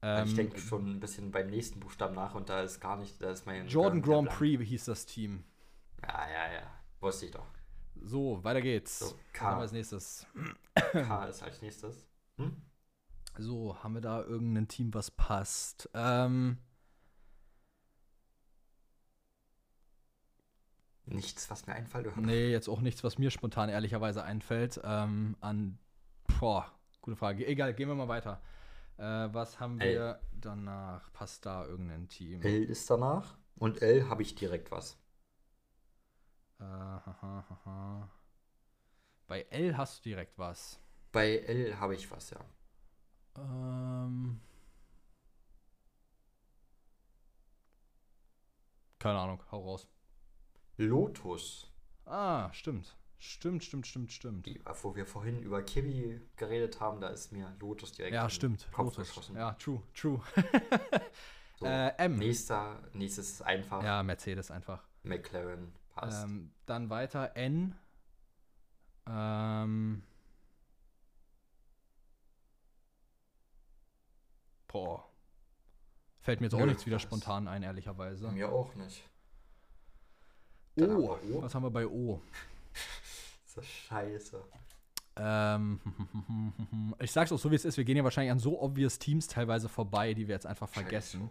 Ähm, ich denke schon ein bisschen beim nächsten Buchstaben nach und da ist gar nicht, da ist mein. Jordan Grand Prix hieß das Team. Ja, ja, ja. Wusste ich doch. So, weiter geht's. So, K. Was haben wir als nächstes? K ist als nächstes. Hm? So, haben wir da irgendein Team, was passt? Ähm, nichts, was mir einfällt. Oder? Nee, jetzt auch nichts, was mir spontan ehrlicherweise einfällt. Ähm, an, boah, gute Frage. Egal, gehen wir mal weiter. Äh, was haben wir L. danach? Passt da irgendein Team? L ist danach. Und L habe ich direkt was. Äh, haha, haha. Bei L hast du direkt was. Bei L habe ich was, ja. Ähm. Keine Ahnung, hau raus. Lotus. Ah, stimmt. Stimmt, stimmt, stimmt, stimmt. Die, wo wir vorhin über Kiwi geredet haben, da ist mir Lotus direkt Ja, stimmt. Kopf Lotus. geschossen. Ja, true, true. so, äh, M. Nächster, nächstes ist einfach. Ja, Mercedes einfach. McLaren passt. Ähm, dann weiter N. Ähm, Boah. Fällt mir jetzt auch Nö, nichts wieder spontan ein, ehrlicherweise. Mir auch nicht. oh, o. was haben wir bei O? das scheiße. Ähm, ich sag's auch so, wie es ist. Wir gehen ja wahrscheinlich an so obvious Teams teilweise vorbei, die wir jetzt einfach vergessen.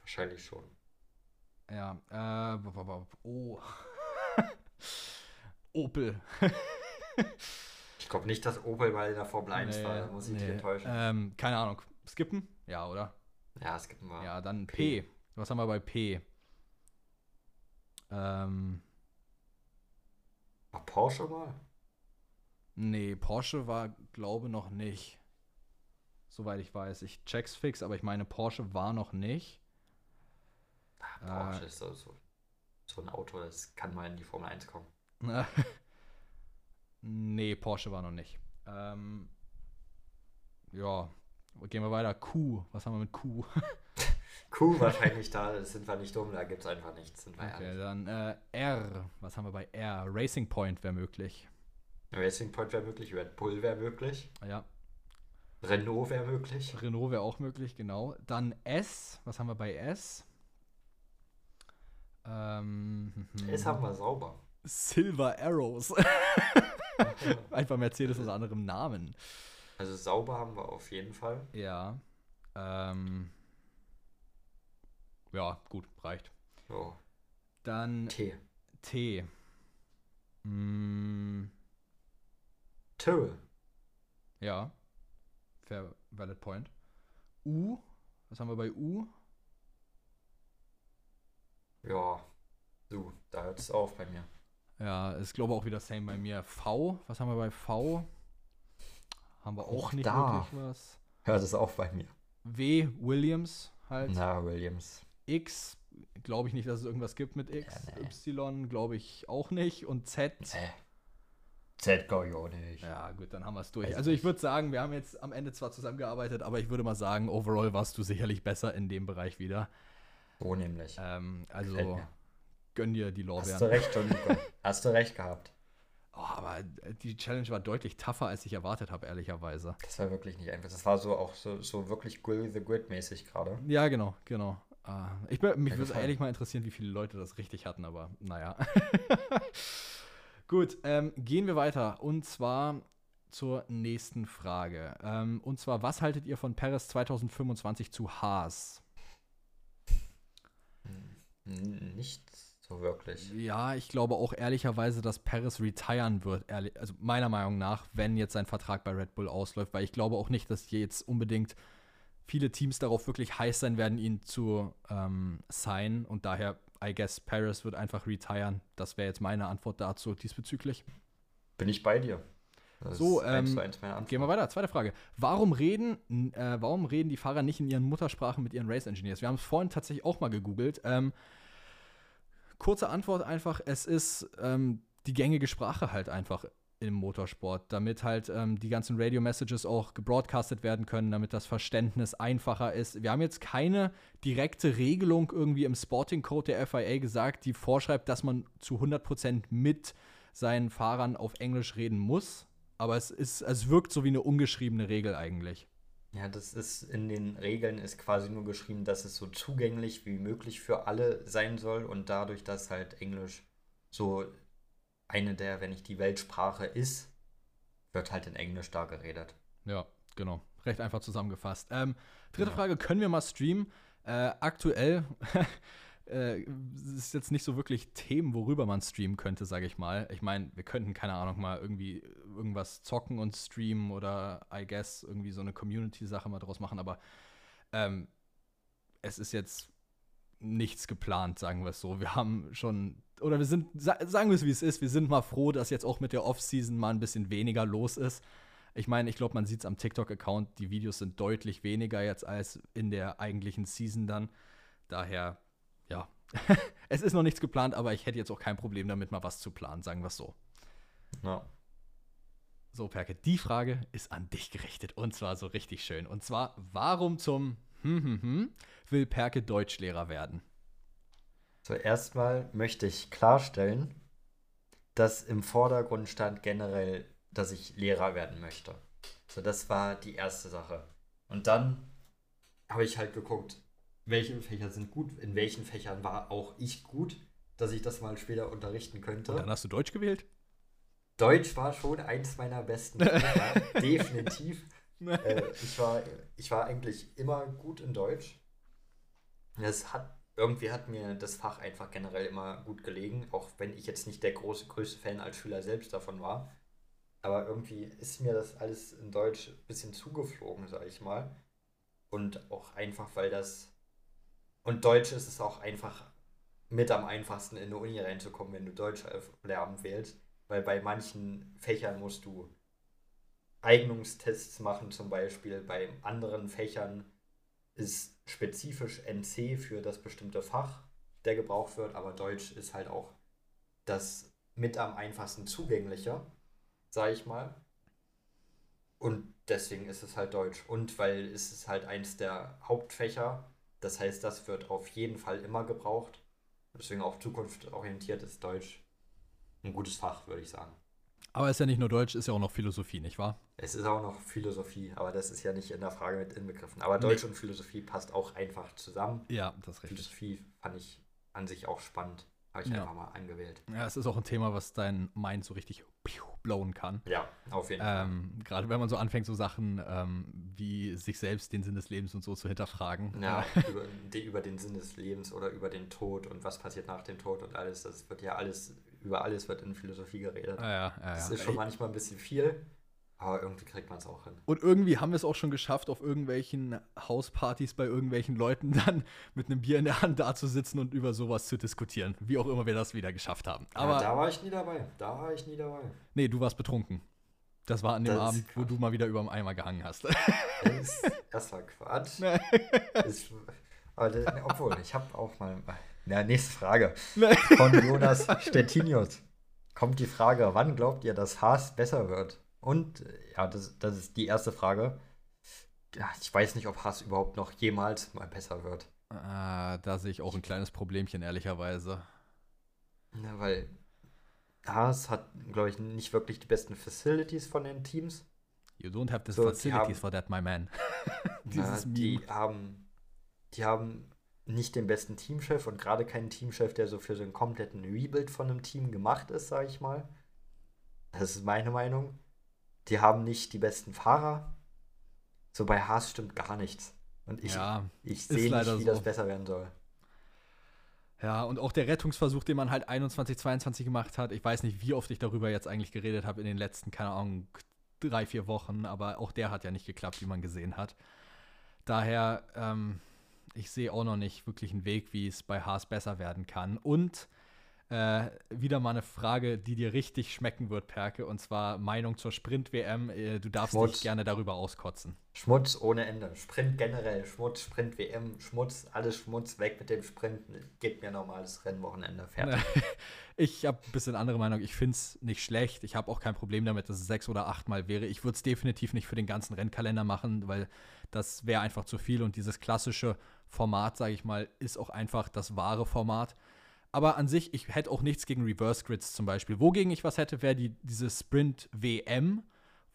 Wahrscheinlich schon. Ja, äh, oh. Opel. ich glaube nicht, dass Opel mal in der Formel 1 nee, war, da muss ich nee. dich enttäuschen. Ähm, keine Ahnung. Skippen? Ja, oder? Ja, skippen wir. Ja, dann P. P. Was haben wir bei P? Ähm. War Porsche mal? Nee, Porsche war, glaube noch nicht. Soweit ich weiß. Ich check's fix, aber ich meine, Porsche war noch nicht. Ach, Porsche äh, ist so, so, so ein Auto, das kann mal in die Formel 1 kommen. nee, Porsche war noch nicht. Ähm, ja, gehen wir weiter. Q, was haben wir mit Q? Q wahrscheinlich da, sind wir nicht dumm, da gibt es einfach nichts. Sind wir okay, ehrlich. dann äh, R, was haben wir bei R? Racing Point wäre möglich. Racing Point wäre möglich, Red Bull wäre möglich. Ja. Renault wäre möglich. Renault wäre auch möglich, genau. Dann S, was haben wir bei S? Ähm, S haben wir sauber. Silver Arrows. Einfach Mercedes unter anderem Namen. Also sauber haben wir auf jeden Fall. Ja. Ähm, ja, gut, reicht. Oh. Dann T. T. Mm. Tyrrell. Ja. Fair Valid Point. U. Was haben wir bei U? Ja. Du, da hört es auf bei mir. Ja, ist glaube ich auch wieder same bei mir. V, was haben wir bei V? Haben wir auch, auch nicht da. wirklich was. Hört es auf bei mir. W, Williams halt. Na, Williams. X, glaube ich nicht, dass es irgendwas gibt mit X. Ja, nee. Y, glaube ich auch nicht. Und Z. Nee. Z glaube ich auch nicht. Ja, gut, dann haben wir es durch. Weiß also ich würde sagen, wir haben jetzt am Ende zwar zusammengearbeitet, aber ich würde mal sagen, overall warst du sicherlich besser in dem Bereich wieder. So nämlich. Ähm, also gönn dir die Lorbeeren. Hast du recht, John Hast du recht gehabt. Oh, aber die Challenge war deutlich tougher, als ich erwartet habe, ehrlicherweise. Das war wirklich nicht einfach. Das war so auch so, so wirklich Grill the Grid mäßig gerade. Ja, genau, genau. Uh, ich, mich würde ehrlich mal interessieren, wie viele Leute das richtig hatten, aber naja. Gut, ähm, gehen wir weiter. Und zwar zur nächsten Frage. Ähm, und zwar, was haltet ihr von Paris 2025 zu Haas? Nichts so wirklich. Ja, ich glaube auch ehrlicherweise, dass Paris retiren wird. Ehrlich, also meiner Meinung nach, wenn jetzt sein Vertrag bei Red Bull ausläuft, weil ich glaube auch nicht, dass hier jetzt unbedingt viele Teams darauf wirklich heiß sein werden, ihn zu ähm, signen. Und daher, I guess, Paris wird einfach retiren. Das wäre jetzt meine Antwort dazu diesbezüglich. Bin ich bei dir. Das so, ähm, gehen wir weiter. Zweite Frage. Warum reden, äh, warum reden die Fahrer nicht in ihren Muttersprachen mit ihren Race Engineers? Wir haben es vorhin tatsächlich auch mal gegoogelt. Ähm, kurze Antwort einfach, es ist ähm, die gängige Sprache halt einfach im Motorsport, damit halt ähm, die ganzen Radio-Messages auch gebroadcastet werden können, damit das Verständnis einfacher ist. Wir haben jetzt keine direkte Regelung irgendwie im Sporting Code der FIA gesagt, die vorschreibt, dass man zu 100% mit seinen Fahrern auf Englisch reden muss. Aber es, ist, es wirkt so wie eine ungeschriebene Regel eigentlich. Ja, das ist in den Regeln ist quasi nur geschrieben, dass es so zugänglich wie möglich für alle sein soll und dadurch, dass halt Englisch so eine der, wenn nicht die Weltsprache ist, wird halt in Englisch da geredet. Ja, genau. Recht einfach zusammengefasst. Ähm, dritte ja. Frage: Können wir mal streamen? Äh, aktuell äh, ist jetzt nicht so wirklich Themen, worüber man streamen könnte, sage ich mal. Ich meine, wir könnten, keine Ahnung, mal irgendwie irgendwas zocken und streamen oder, I guess, irgendwie so eine Community-Sache mal draus machen, aber ähm, es ist jetzt nichts geplant, sagen wir es so. Wir haben schon, oder wir sind, sagen wir es wie es ist, wir sind mal froh, dass jetzt auch mit der Off-Season mal ein bisschen weniger los ist. Ich meine, ich glaube, man sieht es am TikTok-Account, die Videos sind deutlich weniger jetzt als in der eigentlichen Season dann. Daher ja, es ist noch nichts geplant, aber ich hätte jetzt auch kein Problem damit, mal was zu planen, sagen wir es so. Ja. So, Perke, die Frage ist an dich gerichtet und zwar so richtig schön. Und zwar, warum zum hm, hm, hm, will Perke Deutschlehrer werden? Zuerst mal möchte ich klarstellen, dass im Vordergrund stand generell, dass ich Lehrer werden möchte. So, das war die erste Sache. Und dann habe ich halt geguckt, welche Fächer sind gut, in welchen Fächern war auch ich gut, dass ich das mal später unterrichten könnte. Und dann hast du Deutsch gewählt? Deutsch war schon eins meiner besten Fächer, definitiv. äh, ich, war, ich war eigentlich immer gut in Deutsch. Das hat, irgendwie hat mir das Fach einfach generell immer gut gelegen, auch wenn ich jetzt nicht der große, größte Fan als Schüler selbst davon war. Aber irgendwie ist mir das alles in Deutsch ein bisschen zugeflogen, sag ich mal. Und auch einfach, weil das. Und Deutsch ist es auch einfach mit am einfachsten in eine Uni reinzukommen, wenn du Deutsch lernen wählst. Weil bei manchen Fächern musst du Eignungstests machen, zum Beispiel. Bei anderen Fächern ist spezifisch NC für das bestimmte Fach, der gebraucht wird, aber Deutsch ist halt auch das mit am einfachsten zugänglicher, sage ich mal. Und deswegen ist es halt Deutsch. Und weil es ist halt eins der Hauptfächer, das heißt, das wird auf jeden Fall immer gebraucht. Deswegen auch zukunftsorientiert ist Deutsch ein gutes Fach, würde ich sagen. Aber es ist ja nicht nur Deutsch, ist ja auch noch Philosophie, nicht wahr? Es ist auch noch Philosophie, aber das ist ja nicht in der Frage mit inbegriffen. Aber Deutsch nee. und Philosophie passt auch einfach zusammen. Ja, das ist richtig. Philosophie fand ich an sich auch spannend. Habe ich ja. einfach mal angewählt. Ja, es ist auch ein Thema, was dein Mind so richtig blowen kann. Ja, auf jeden ähm, Fall. Gerade wenn man so anfängt, so Sachen ähm, wie sich selbst den Sinn des Lebens und so zu hinterfragen. Ja, über, über, den Sinn des Lebens oder über den Tod und was passiert nach dem Tod und alles. Das wird ja alles, über alles wird in Philosophie geredet. Ja, ja, ja, das ist schon manchmal ein bisschen viel. Aber irgendwie kriegt man es auch hin. Und irgendwie haben wir es auch schon geschafft, auf irgendwelchen Hauspartys bei irgendwelchen Leuten dann mit einem Bier in der Hand da zu sitzen und über sowas zu diskutieren. Wie auch immer wir das wieder geschafft haben. Aber ja, da war ich nie dabei. Da war ich nie dabei. Nee, du warst betrunken. Das war an dem das Abend, wo du mal wieder über dem Eimer gehangen hast. Das, das war Quatsch. das, aber, obwohl, ich habe auch mal. Na, nächste Frage. Von Jonas Stettinius kommt die Frage: Wann glaubt ihr, dass Haas besser wird? Und ja, das, das ist die erste Frage. Ja, ich weiß nicht, ob Hass überhaupt noch jemals mal besser wird. Ah, da sehe ich auch ein kleines Problemchen, ehrlicherweise. Ja, weil Haas hat, glaube ich, nicht wirklich die besten Facilities von den Teams. You don't have the so, facilities haben, for that, my man. Die haben, die haben nicht den besten Teamchef und gerade keinen Teamchef, der so für so einen kompletten Rebuild von einem Team gemacht ist, sage ich mal. Das ist meine Meinung. Die haben nicht die besten Fahrer. So bei Haas stimmt gar nichts. Und ich, ja, ich sehe nicht, wie so. das besser werden soll. Ja, und auch der Rettungsversuch, den man halt 21, 22 gemacht hat. Ich weiß nicht, wie oft ich darüber jetzt eigentlich geredet habe in den letzten, keine Ahnung, drei, vier Wochen, aber auch der hat ja nicht geklappt, wie man gesehen hat. Daher, ähm, ich sehe auch noch nicht wirklich einen Weg, wie es bei Haas besser werden kann. Und äh, wieder mal eine Frage, die dir richtig schmecken wird, Perke, und zwar Meinung zur Sprint-WM. Äh, du darfst Schmutz. dich gerne darüber auskotzen. Schmutz ohne Ende. Sprint generell, Schmutz, Sprint-WM, Schmutz, alles Schmutz, weg mit dem Sprint. Geht mir normales Rennwochenende fertig. ich habe ein bisschen andere Meinung. Ich finde es nicht schlecht. Ich habe auch kein Problem damit, dass es sechs oder achtmal wäre. Ich würde es definitiv nicht für den ganzen Rennkalender machen, weil das wäre einfach zu viel. Und dieses klassische Format, sage ich mal, ist auch einfach das wahre Format. Aber an sich, ich hätte auch nichts gegen Reverse Grids zum Beispiel. Wogegen ich was hätte, wäre die, diese Sprint WM,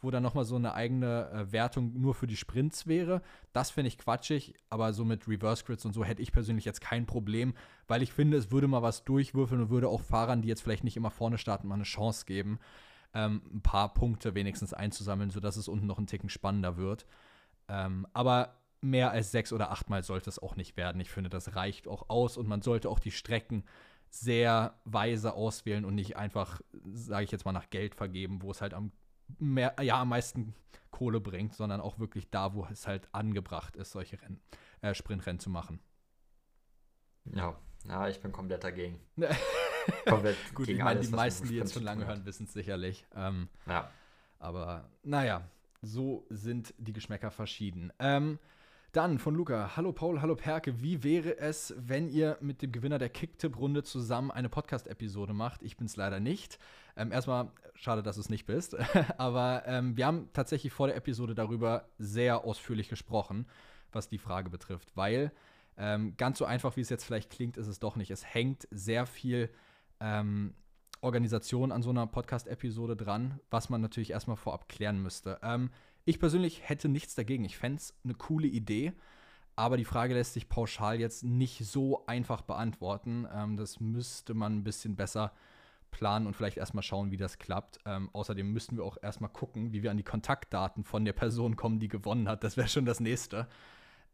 wo dann nochmal so eine eigene äh, Wertung nur für die Sprints wäre. Das finde ich quatschig, aber so mit Reverse Grids und so hätte ich persönlich jetzt kein Problem, weil ich finde, es würde mal was durchwürfeln und würde auch Fahrern, die jetzt vielleicht nicht immer vorne starten, mal eine Chance geben, ähm, ein paar Punkte wenigstens einzusammeln, sodass es unten noch einen Ticken spannender wird. Ähm, aber mehr als sechs oder achtmal sollte es auch nicht werden. Ich finde, das reicht auch aus und man sollte auch die Strecken sehr weise auswählen und nicht einfach, sage ich jetzt mal, nach Geld vergeben, wo es halt am, mehr, ja, am meisten Kohle bringt, sondern auch wirklich da, wo es halt angebracht ist, solche Rennen, äh, Sprintrennen zu machen. Ja, ja, ich bin komplett dagegen. komplett Gut, ich meine, die meisten, die jetzt schon lange hören, wissen es sicherlich. Ähm, ja. Aber naja, so sind die Geschmäcker verschieden. Ähm, dann von Luca. Hallo Paul, hallo Perke. Wie wäre es, wenn ihr mit dem Gewinner der Kicktipp-Runde zusammen eine Podcast-Episode macht? Ich bin es leider nicht. Ähm, erstmal, schade, dass du es nicht bist. Aber ähm, wir haben tatsächlich vor der Episode darüber sehr ausführlich gesprochen, was die Frage betrifft. Weil ähm, ganz so einfach, wie es jetzt vielleicht klingt, ist es doch nicht. Es hängt sehr viel ähm, Organisation an so einer Podcast-Episode dran, was man natürlich erstmal vorab klären müsste. Ähm, ich persönlich hätte nichts dagegen. Ich fände es eine coole Idee. Aber die Frage lässt sich pauschal jetzt nicht so einfach beantworten. Ähm, das müsste man ein bisschen besser planen und vielleicht erstmal schauen, wie das klappt. Ähm, außerdem müssten wir auch erstmal gucken, wie wir an die Kontaktdaten von der Person kommen, die gewonnen hat. Das wäre schon das nächste.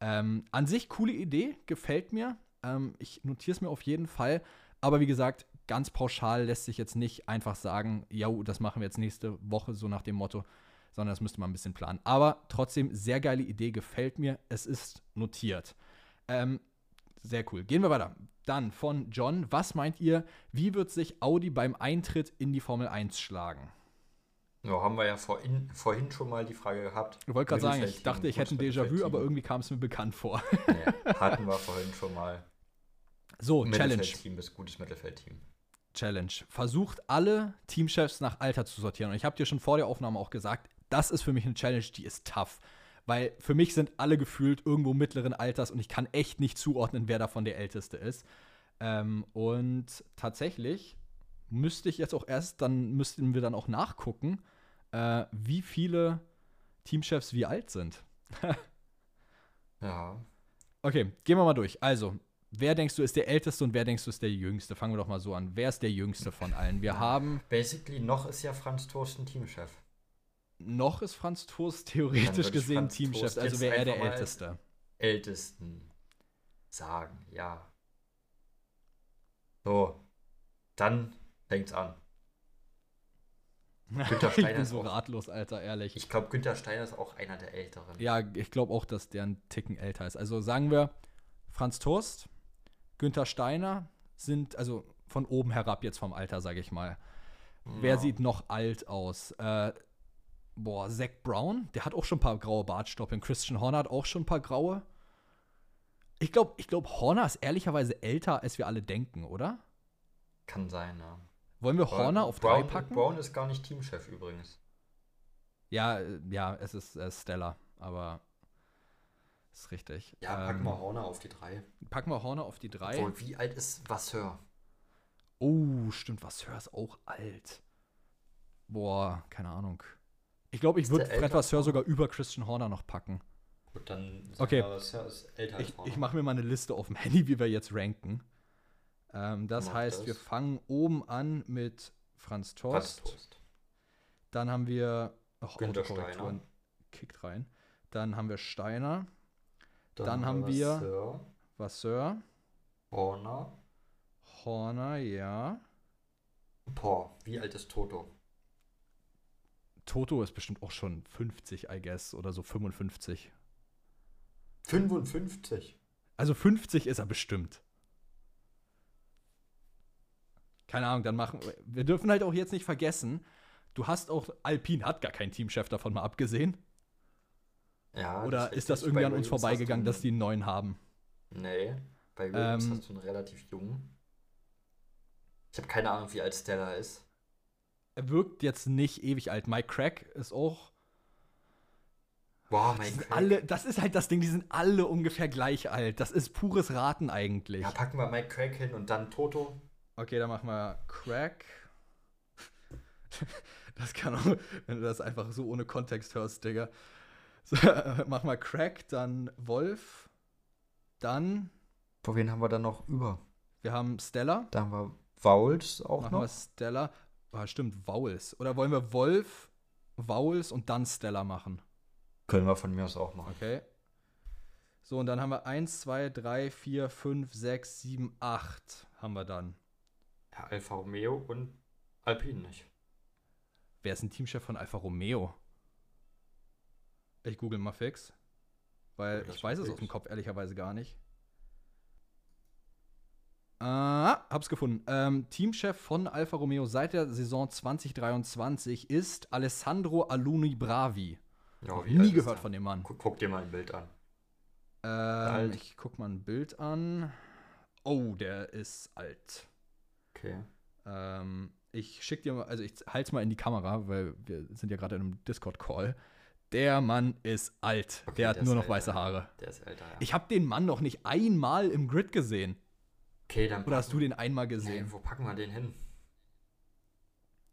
Ähm, an sich coole Idee, gefällt mir. Ähm, ich notiere es mir auf jeden Fall. Aber wie gesagt, ganz pauschal lässt sich jetzt nicht einfach sagen, ja, das machen wir jetzt nächste Woche, so nach dem Motto, sondern das müsste man ein bisschen planen. Aber trotzdem, sehr geile Idee, gefällt mir. Es ist notiert. Ähm, sehr cool. Gehen wir weiter. Dann von John. Was meint ihr, wie wird sich Audi beim Eintritt in die Formel 1 schlagen? Ja, haben wir ja vorhin, vorhin schon mal die Frage gehabt. Ich wollte gerade sagen, ich dachte, ich hätte ein Déjà-vu, aber irgendwie kam es mir bekannt vor. Nee, hatten wir vorhin schon mal. So, Challenge. Team bis gutes Mittelfeldteam. Challenge. Versucht alle Teamchefs nach Alter zu sortieren. Und ich habe dir schon vor der Aufnahme auch gesagt, das ist für mich eine Challenge, die ist tough. Weil für mich sind alle gefühlt irgendwo mittleren Alters und ich kann echt nicht zuordnen, wer davon der Älteste ist. Ähm, und tatsächlich müsste ich jetzt auch erst, dann müssten wir dann auch nachgucken, äh, wie viele Teamchefs wie alt sind. ja. Okay, gehen wir mal durch. Also, wer denkst du ist der Älteste und wer denkst du ist der Jüngste? Fangen wir doch mal so an. Wer ist der Jüngste von allen? Wir haben. Basically, noch ist ja Franz Thorsten Teamchef noch ist Franz Toast theoretisch gesehen Teamchef, also wäre er der Älteste. Ältesten sagen, ja. So, dann fängt's an. Günther Steiner ich bin so ratlos, Alter, ehrlich. Ich glaube, Günther Steiner ist auch einer der Älteren. Ja, ich glaube auch, dass der ein Ticken älter ist. Also sagen wir, Franz Toast, Günther Steiner sind, also von oben herab jetzt vom Alter, sage ich mal. Ja. Wer sieht noch alt aus? Äh, boah, Zach Brown, der hat auch schon ein paar graue Bartstoppeln. Christian Horner hat auch schon ein paar graue. Ich glaube, ich glaub, Horner ist ehrlicherweise älter, als wir alle denken, oder? Kann sein, ja. Wollen wir Horner auf Brown, drei packen? Brown ist gar nicht Teamchef übrigens. Ja, ja, es ist äh, Stella, aber ist richtig. Ja, packen ähm, wir Horner auf die drei. Packen wir Horner auf die drei. Obwohl, wie alt ist Vasseur? Oh, stimmt, Vasseur ist auch alt. Boah, keine Ahnung. Ich glaube, ich würde Fred Vasseur sogar über Christian Horner noch packen. Gut, dann okay. Vasseur ist älter ich, ich mache mir mal eine Liste auf dem Handy, wie wir jetzt ranken. Ähm, das Mach heißt, das. wir fangen oben an mit Franz Torst. Franz Toast. Dann haben wir auch Autokorrekturen kickt rein. Dann haben wir Steiner. Dann, Dann haben wir. Vasseur. Horner. Horner, ja. Boah, wie alt ist Toto? Toto ist bestimmt auch schon 50, I guess, oder so 55. 55? Also 50 ist er bestimmt. Keine Ahnung, dann machen wir. dürfen halt auch jetzt nicht vergessen, du hast auch, Alpine hat gar keinen Teamchef davon mal abgesehen. Ja. Oder ist, ist das irgendwie an uns vorbeigegangen, dass die einen neuen haben? Nee, bei Williams ähm, hast du einen relativ jungen. Ich habe keine Ahnung, wie alt Stella ist er wirkt jetzt nicht ewig alt. Mike Crack ist auch. Boah, Mike Crack. Alle, das ist halt das Ding, die sind alle ungefähr gleich alt. Das ist pures Raten eigentlich. Ja, packen wir Mike Crack hin und dann Toto. Okay, dann machen wir Crack. Das kann auch, wenn du das einfach so ohne Kontext hörst, Digga. So, mach mal Crack, dann Wolf, dann. Vor wen haben wir dann noch über? Wir haben Stella. Da haben wir Vowels auch Machen noch. Wir Stella. Ah, stimmt, Vowels. Oder wollen wir Wolf, Vowels und dann Stella machen? Können wir von mir aus auch machen. Okay. So, und dann haben wir 1, 2, 3, 4, 5, 6, 7, 8 haben wir dann. Ja, Alfa Romeo und Alpine nicht. Wer ist ein Teamchef von Alfa Romeo? Ich google mal fix. Weil ja, ich weiß es aus dem Kopf ehrlicherweise gar nicht. Ah, hab's gefunden. Ähm, Teamchef von Alfa Romeo seit der Saison 2023 ist Alessandro Aluni Bravi. Ja, Nie gehört von dem Mann. Guck, guck, dir mal ein Bild an. Ähm, ich guck mal ein Bild an. Oh, der ist alt. Okay. Ähm, ich schick dir mal, also ich halt's mal in die Kamera, weil wir sind ja gerade in einem Discord-Call. Der Mann ist alt. Okay, der hat nur noch älter. weiße Haare. Der ist älter, ja. Ich habe den Mann noch nicht einmal im Grid gesehen. Okay, dann. Oder hast du den einmal gesehen? Nee, wo packen wir den hin?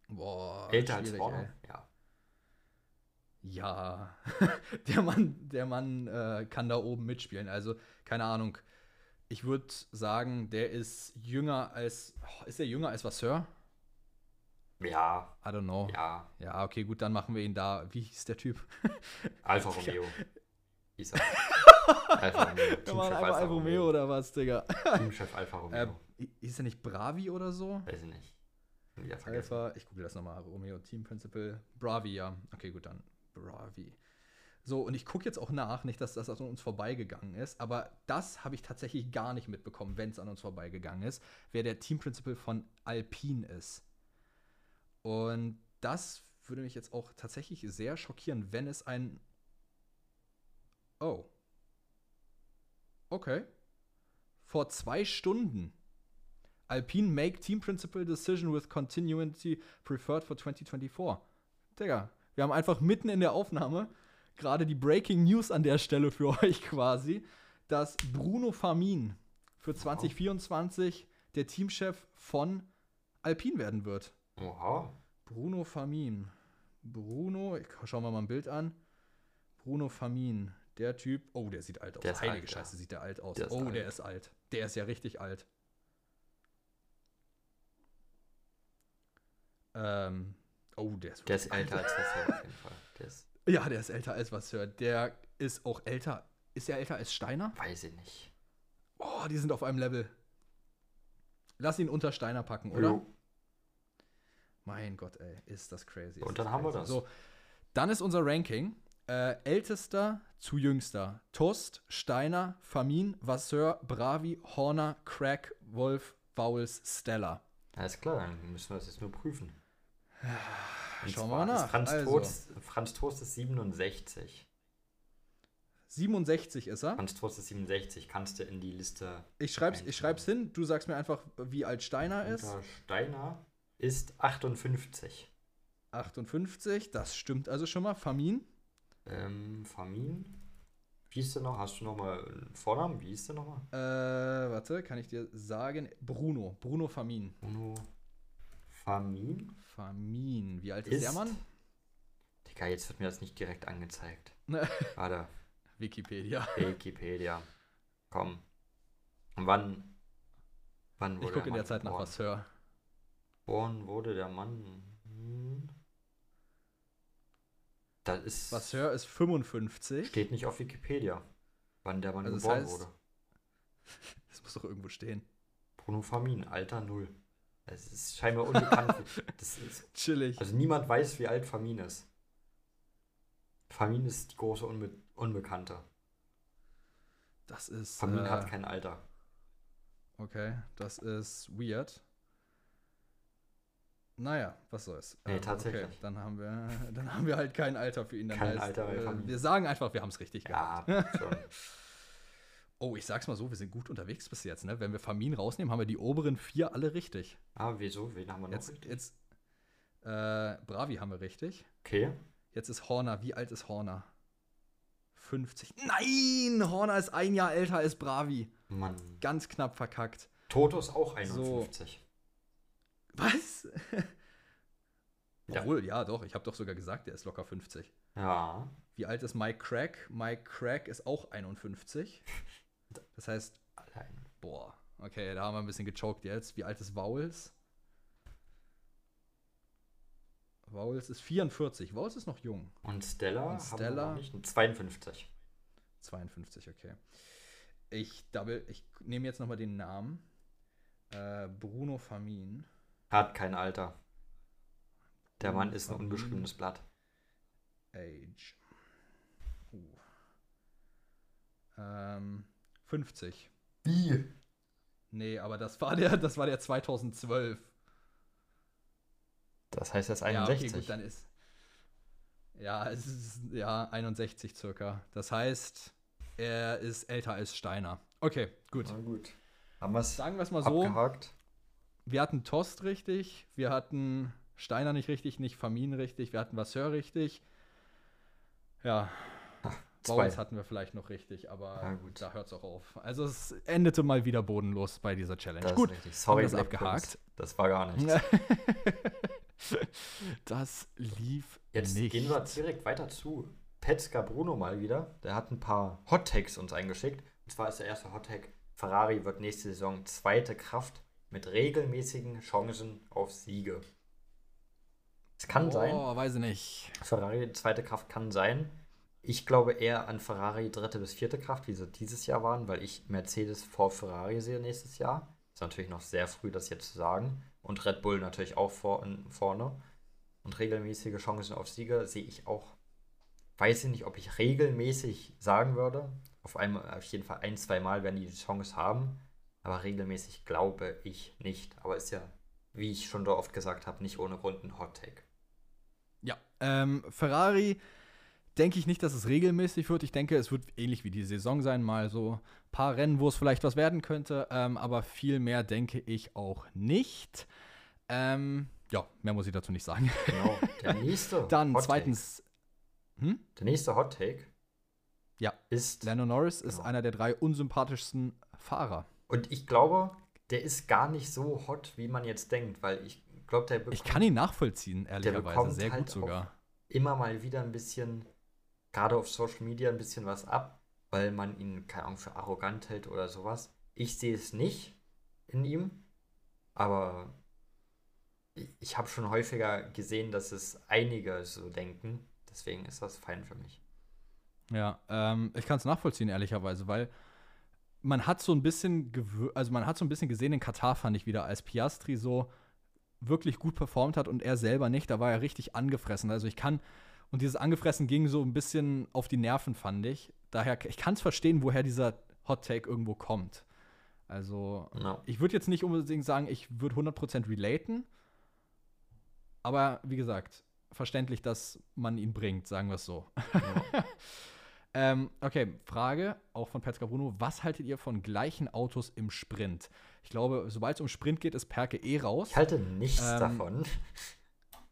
Boah. Älter als vorne? Ja. Ja. der Mann, der Mann äh, kann da oben mitspielen. Also, keine Ahnung. Ich würde sagen, der ist jünger als. Oh, ist er jünger als Vasseur? Ja. I don't know. Ja. Ja, okay, gut, dann machen wir ihn da. Wie hieß der Typ? Alfa Romeo. Hieß er. Alfa Romeo. Wir machen einfach Alfa Romeo oder was, Digga? Teamchef Alfa Romeo. Äh, hieß er nicht Bravi oder so? Weiß ich nicht. Wieder vergessen. Alpha, ich gucke das nochmal. Romeo Team Principal. Bravi, ja. Okay, gut, dann Bravi. So, und ich gucke jetzt auch nach, nicht, dass das an uns vorbeigegangen ist, aber das habe ich tatsächlich gar nicht mitbekommen, wenn es an uns vorbeigegangen ist, wer der Team Principal von Alpine ist. Und das würde mich jetzt auch tatsächlich sehr schockieren, wenn es ein. Oh. Okay. Vor zwei Stunden. Alpine make Team Principal Decision with Continuity preferred for 2024. Digga, wir haben einfach mitten in der Aufnahme gerade die Breaking News an der Stelle für euch quasi, dass Bruno Famin für 2024 der Teamchef von Alpine werden wird. Oha. Bruno Famin. Bruno, ich schau mal mal ein Bild an. Bruno Famin, der Typ. Oh, der sieht alt aus. Der Heilige alt, ja. Scheiße, sieht der alt aus. Der oh, alt. der ist alt. Der ist ja richtig alt. Ähm, oh, der ist Der ist älter als hier auf jeden Fall. Der ist, Ja, der ist älter als was hört. Der ist auch älter. Ist er älter als Steiner? weiß ich nicht. Oh, die sind auf einem Level. Lass ihn unter Steiner packen, oder? Jo. Mein Gott, ey, ist das crazy. ist Und das dann haben wir crazy. das. So, dann ist unser Ranking. Äh, ältester zu jüngster. Tost, Steiner, Famin, Vasseur, Bravi, Horner, Crack, Wolf, Vowels, Stella. Alles klar, dann müssen wir das jetzt nur prüfen. Schauen wir mal ist nach. Franz, Also. Toast, Franz Toast ist 67. 67 ist er. Franz Toast ist 67. Kannst du in die Liste. Ich schreib's, ich schreib's hin. Du sagst mir einfach, wie alt Steiner ist. Steiner ist 58. 58, das stimmt also schon mal. Famin. Ähm, Famin. Wie hieß der noch? Hast du noch mal einen Vornamen? Wie hieß der nochmal? Äh, warte, kann ich dir sagen? Bruno. Bruno Famin. Bruno Famin. Famin. Wie alt ist, der Ist- Mann? Digga, jetzt wird mir das nicht direkt angezeigt. Warte. Wikipedia. Wikipedia. Komm. Wann? Wann wurde Ich gucke in der Zeit nach geboren? was hör. Geboren wurde der Mann. Hm. Das ist. Hör ist 55. Steht nicht auf Wikipedia, wann der Mann Also das geboren heißt- wurde. Das muss doch irgendwo stehen. Bruno Famin, Alter null. Es ist scheinbar unbekannt. das ist, Chillig. also niemand weiß, wie alt Famin ist. Famin ist die große Unbe Unbekannte. Das ist. Famin äh, hat kein Alter. Okay, das ist weird. Naja, was soll's. Nee, Ähm, tatsächlich. Okay, dann haben wir, dann haben wir halt kein Alter für ihn. Dann Kein Alter bei äh. Wir sagen einfach, wir haben es richtig Ja, gehabt. schon. Oh, ich sag's mal so, wir sind gut unterwegs bis jetzt, ne? Wenn wir Famin rausnehmen, haben wir die oberen vier alle richtig. Ah, wieso? Wen haben wir noch? Jetzt, richtig? jetzt, äh, Bravi haben wir richtig. Okay. Jetzt ist Horner. Wie alt ist Horner? 50. Nein! Horner ist ein Jahr älter als Bravi. Mann. Ganz knapp verkackt. Toto ist auch 51. Was? Ja. Obwohl, ja, doch. Ich habe doch sogar gesagt, der ist locker 50. Ja. Wie alt ist Mike Crack? Mike Crack ist auch 51. Das heißt, Allein. boah, okay, da haben wir ein bisschen gechoked jetzt. Wie alt ist Vowels? Vowels ist 44. Vowels ist noch jung. Und Stella, Und Stella? noch nicht. 52. 52, okay. Ich double, ich nehme jetzt nochmal den Namen. Äh, Bruno Famin. Hat kein Alter. Der Mann ist ein unbeschriebenes Blatt. Age. Uh. Ähm, 50. Wie? Nee, aber das war der, das war der 2012. Das heißt, er ist Ja, 61. okay, gut, dann ist. Ja, es ist ja 61 circa. Das heißt, er ist älter als Steiner. Okay, gut. Na gut. Haben wir es Sagen wir es mal so. abgehakt? Wir hatten Tost richtig, wir hatten Steiner nicht richtig, nicht Famin richtig, wir hatten Vasseur richtig. Ja. Bowles hatten wir vielleicht noch richtig, aber gut. da hört es auch auf. Also es endete mal wieder bodenlos bei dieser Challenge. Das gut. Sorry, das abgehakt. Das war gar nichts. das lief Jetzt nicht. gehen wir direkt weiter zu Petzka Bruno mal wieder. Der hat ein paar Hot Takes uns eingeschickt. Und zwar ist der erste Hot Take: Ferrari wird nächste Saison zweite Kraft mit regelmäßigen Chancen auf Siege. Es kann oh, sein. weiß ich nicht. Ferrari zweite Kraft kann sein. Ich glaube eher an Ferrari dritte bis vierte Kraft, wie sie dieses Jahr waren, weil ich Mercedes vor Ferrari sehe nächstes Jahr. Ist natürlich noch sehr früh, das jetzt zu sagen. Und Red Bull natürlich auch vor, vorne. Und regelmäßige Chancen auf Sieger sehe ich auch. Weiß ich nicht, ob ich regelmäßig sagen würde. Auf, einmal, auf jeden Fall ein, zwei Mal werden die die Chance haben. Aber regelmäßig glaube ich nicht. Aber ist ja, wie ich schon so oft gesagt habe, nicht ohne Grund ein Hot Take. Ja, ähm, Ferrari denke ich nicht, dass es regelmäßig wird. Ich denke, es wird ähnlich wie die Saison sein, mal so ein paar Rennen, wo es vielleicht was werden könnte. Ähm, aber viel mehr denke ich auch nicht. Ähm, ja, mehr muss ich dazu nicht sagen. Genau. Der nächste. Dann Hot zweitens. Hm? Der nächste Hot Take. Ja. Ist. Lando Norris genau. ist einer der drei unsympathischsten Fahrer. Und ich glaube, der ist gar nicht so hot, wie man jetzt denkt, weil ich glaube, der bekommt, Ich kann ihn nachvollziehen, ehrlicherweise. Sehr halt gut sogar. Immer mal wieder ein bisschen gerade auf Social Media ein bisschen was ab, weil man ihn, keine Ahnung, für arrogant hält oder sowas. Ich sehe es nicht in ihm, aber ich habe schon häufiger gesehen, dass es einige so denken. Deswegen ist das fein für mich. Ja, ähm, ich kann es nachvollziehen, ehrlicherweise, weil man hat so ein bisschen, also man hat so ein bisschen gesehen in Katar, fand ich wieder, als Piastri so wirklich gut performt hat und er selber nicht, da war er richtig angefressen. Also ich kann und dieses Angefressen ging so ein bisschen auf die Nerven, fand ich. Daher, ich kann es verstehen, woher dieser Hot Take irgendwo kommt. Also, no. ich würde jetzt nicht unbedingt sagen, ich würde 100% relaten. Aber wie gesagt, verständlich, dass man ihn bringt, sagen wir es so. No. ähm, okay, Frage auch von Petzka Bruno. Was haltet ihr von gleichen Autos im Sprint? Ich glaube, sobald es um Sprint geht, ist Perke eh raus. Ich halte nichts ähm, davon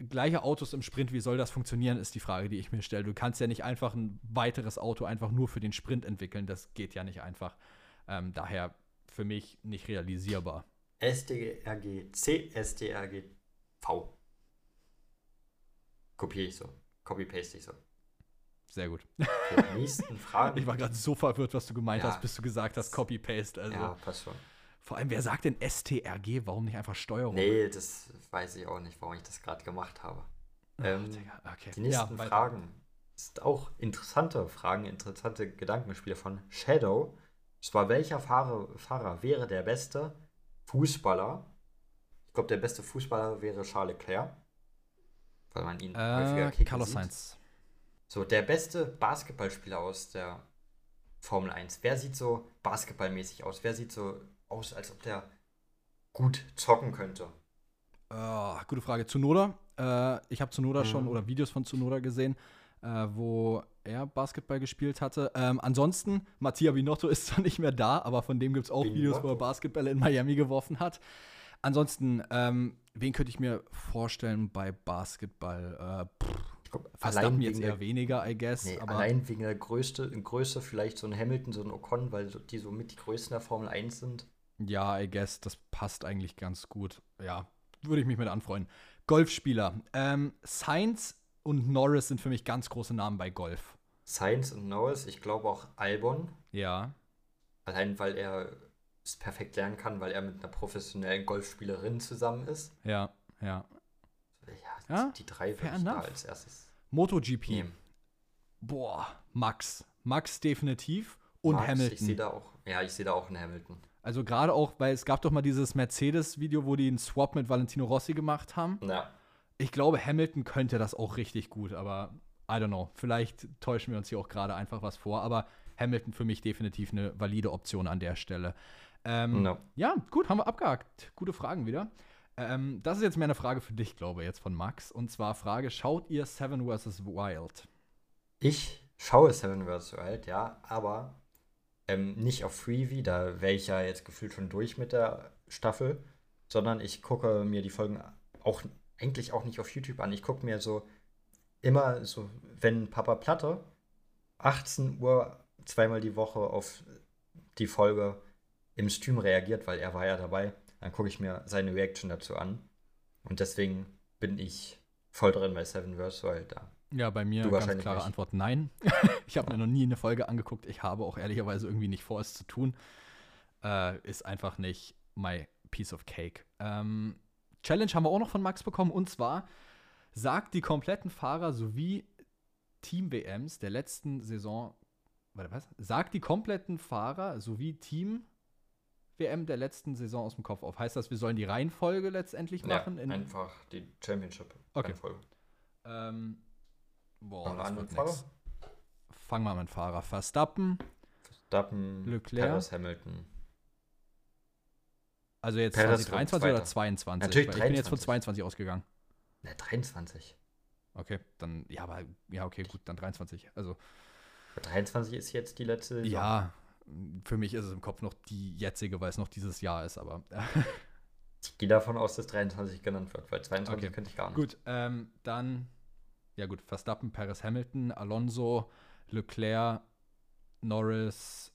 gleiche Autos im Sprint, wie soll das funktionieren, ist die Frage, die ich mir stelle. Du kannst ja nicht einfach ein weiteres Auto einfach nur für den Sprint entwickeln. Das geht ja nicht einfach. Ähm, daher für mich nicht realisierbar. SDRG C, SDRG V. Kopiere ich so. Copy-paste ich so. Sehr gut. Okay, nächsten Fragen. Ich war gerade so verwirrt, was du gemeint ja. hast, bis du gesagt hast, Copy-paste. Also. Ja, passt schon. Vor allem, wer sagt denn STRG? Warum nicht einfach Steuerung? Nee, das weiß ich auch nicht, warum ich das gerade gemacht habe. Oh, ähm, okay. Die nächsten ja, Fragen sind auch interessante Fragen, interessante Gedankenspiele von Shadow. Zwar welcher Fahrer, Fahrer wäre der beste Fußballer? Ich glaube, der beste Fußballer wäre Charles Leclerc, weil man ihn äh, häufiger kicken Carlos sieht. Sainz. So, der beste Basketballspieler aus der Formel 1. Wer sieht so basketballmäßig aus? Wer sieht so aus, als ob der gut zocken könnte? Uh, gute Frage. Zunoda. Äh, ich habe Zunoda mhm. schon oder Videos von Zunoda gesehen, äh, wo er Basketball gespielt hatte. Ähm, ansonsten, Mattia Binotto ist zwar nicht mehr da, aber von dem gibt es auch Binotto. Videos, wo er Basketball in Miami geworfen hat. Ansonsten, ähm, wen könnte ich mir vorstellen bei Basketball? Äh, Verstappen jetzt eher der, weniger, I guess. Nee, allein wegen der Größe, Größe vielleicht so ein Hamilton, so ein Ocon, weil die so mit die Größten der Formel 1 sind. Ja, I guess, das passt eigentlich ganz gut. Ja, würde ich mich mit anfreuen. Golfspieler. Ähm, Sainz und Norris sind für mich ganz große Namen bei Golf. Sainz und Norris, ich glaube auch Albon. Ja. Allein, weil er es perfekt lernen kann, weil er mit einer professionellen Golfspielerin zusammen ist. Ja, ja. Ja, ja die drei ich da als erstes. MotoGP. Nehmen. Boah, Max. Max definitiv. Und Max, Hamilton. Ich sehe da auch, ja, ich sehe da auch einen Hamilton. Also gerade auch, weil es gab doch mal dieses Mercedes-Video, wo die einen Swap mit Valentino Rossi gemacht haben. Ja. Ich glaube, Hamilton könnte das auch richtig gut, aber I don't know. Vielleicht täuschen wir uns hier auch gerade einfach was vor, aber Hamilton für mich definitiv eine valide Option an der Stelle. Ähm, no. Ja, gut, haben wir abgehakt. Gute Fragen wieder. Ähm, das ist jetzt mehr eine Frage für dich, glaube ich, jetzt von Max. Und zwar Frage: Schaut ihr Seven vs. Wild? Ich schaue Seven vs. Wild, ja, aber ähm, nicht auf Freeview, da wäre ich ja jetzt gefühlt schon durch mit der Staffel, sondern ich gucke mir die Folgen auch eigentlich auch nicht auf YouTube an. Ich gucke mir so immer so, wenn Papa Platte 18 Uhr zweimal die Woche auf die Folge im Stream reagiert, weil er war ja dabei, dann gucke ich mir seine Reaction dazu an. Und deswegen bin ich voll drin bei Seven vs. Wild da. Ja, bei mir ganz klare nicht. Antwort nein. ich habe mir noch nie eine Folge angeguckt. Ich habe auch ehrlicherweise irgendwie nicht vor, es zu tun. Äh, ist einfach nicht my piece of cake. Ähm, Challenge haben wir auch noch von Max bekommen und zwar sagt die kompletten Fahrer sowie Team-WMs der letzten Saison, warte, was? Sagt die kompletten Fahrer sowie Team-WM der letzten Saison aus dem Kopf auf. Heißt das, wir sollen die Reihenfolge letztendlich machen? Ja, in, einfach die Championship. Okay. Ähm, boah, Fangen wir das wird mit Fahrer? nix. Fangen wir mit Fahrer. Verstappen, Verstappen, Leclerc. Perez, Hamilton. also jetzt Perez 2023 wird oder Zweiter. 22? Natürlich ich bin jetzt von 23. 22 ausgegangen. Ne, 23. Okay, dann, ja, aber, ja, okay, gut, dann 23. Also, 23 ist jetzt die letzte Saison. ja, für mich ist es im Kopf noch die jetzige, weil es noch dieses Jahr ist, aber Ich gehe davon aus, dass 23 genannt wird, weil 22 Okay. könnte ich gar nicht. gut, ähm, dann, ja gut, Verstappen, Perez, Hamilton, Alonso, Leclerc, Norris,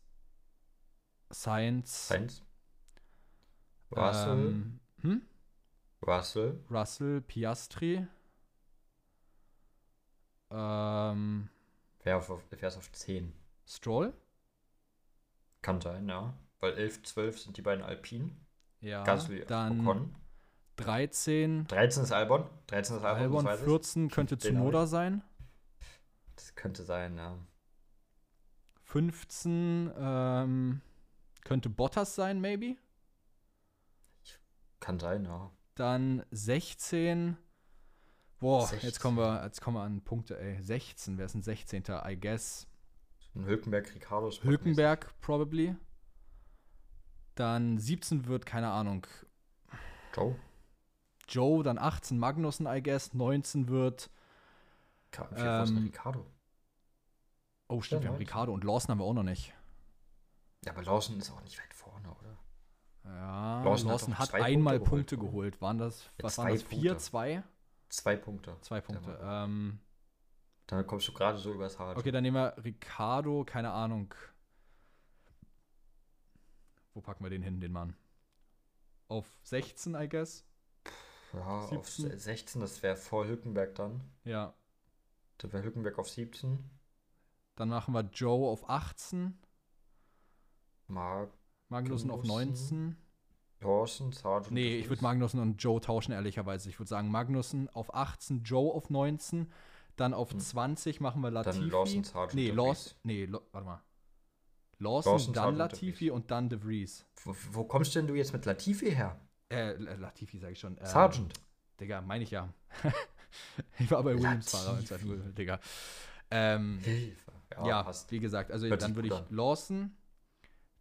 Sainz, Sainz. Russell. ähm, hm? Russell. Russell, Piastri, ähm, Wer, auf, wer ist auf 10? Stroll, Kann sein, ja. Weil 11, 12 sind die beiden Alpinen. ja, Gasly, dann Ocon. 13, 13 ist Albon. 13 ist Albon, Albon, das weiß ich. 14 könnte Tsunoda sein. Das könnte sein, ja. 15 ähm, könnte Bottas sein, maybe. Kann sein, ja. Dann 16. Boah, 16. jetzt kommen wir, jetzt kommen wir an Punkte, ey. 16, wer ist ein 16. I guess. Ein Hülkenberg, Ricardo. Hülkenberg, probably. Dann 17 wird, keine Ahnung, Joe. Joe, dann 18 Magnussen, I guess. 19 wird, Ka- ähm, Ricardo? oh stimmt, Ja, wir haben 19. Ricardo und Lawson haben wir auch noch nicht. Ja, aber Lawson ist auch nicht weit vorne, oder? Ja, Lawson Lawson, hat hat, zwei einmal Punkte Punkte geholt, geholt. Waren das, Ja, was waren zwei das? 4, Punkte. 2? Zwei Punkte. Zwei Punkte. Ähm, Dann kommst du gerade so übers Haar. Okay, dann nehmen wir Ricardo, keine Ahnung. Wo packen wir den hin, den Mann? Auf 16, I guess? Ja, auf 17. 16, das wäre vor Hülkenberg dann. Ja. Dann wäre Hülkenberg auf 17. Dann machen wir Joe auf 18, Mark Magnussen auf Magnussen. 19. Lawson, Sargent. Nee, ich würde. Magnussen und Joe tauschen, ehrlicherweise. Ich würde sagen, Magnussen auf 18, Joe auf 19. Dann auf Hm. 20 machen wir Latifi. Dann Lawson, Sargent. nee, Vries. nee, Lo, warte mal. Lawson, Lawson, dann Sargent, Latifi und dann De Vries. Wo, wo kommst denn du jetzt mit Latifi her? Äh, Latifi sage ich schon. Ähm, Sargent. Digga, meine ich ja. ich war bei Williams-Fahrer. Latifi. Latifi. Digga. Ähm, Hilfe. ja, passt. wie gesagt, also Hört dann würde ich. Lawson,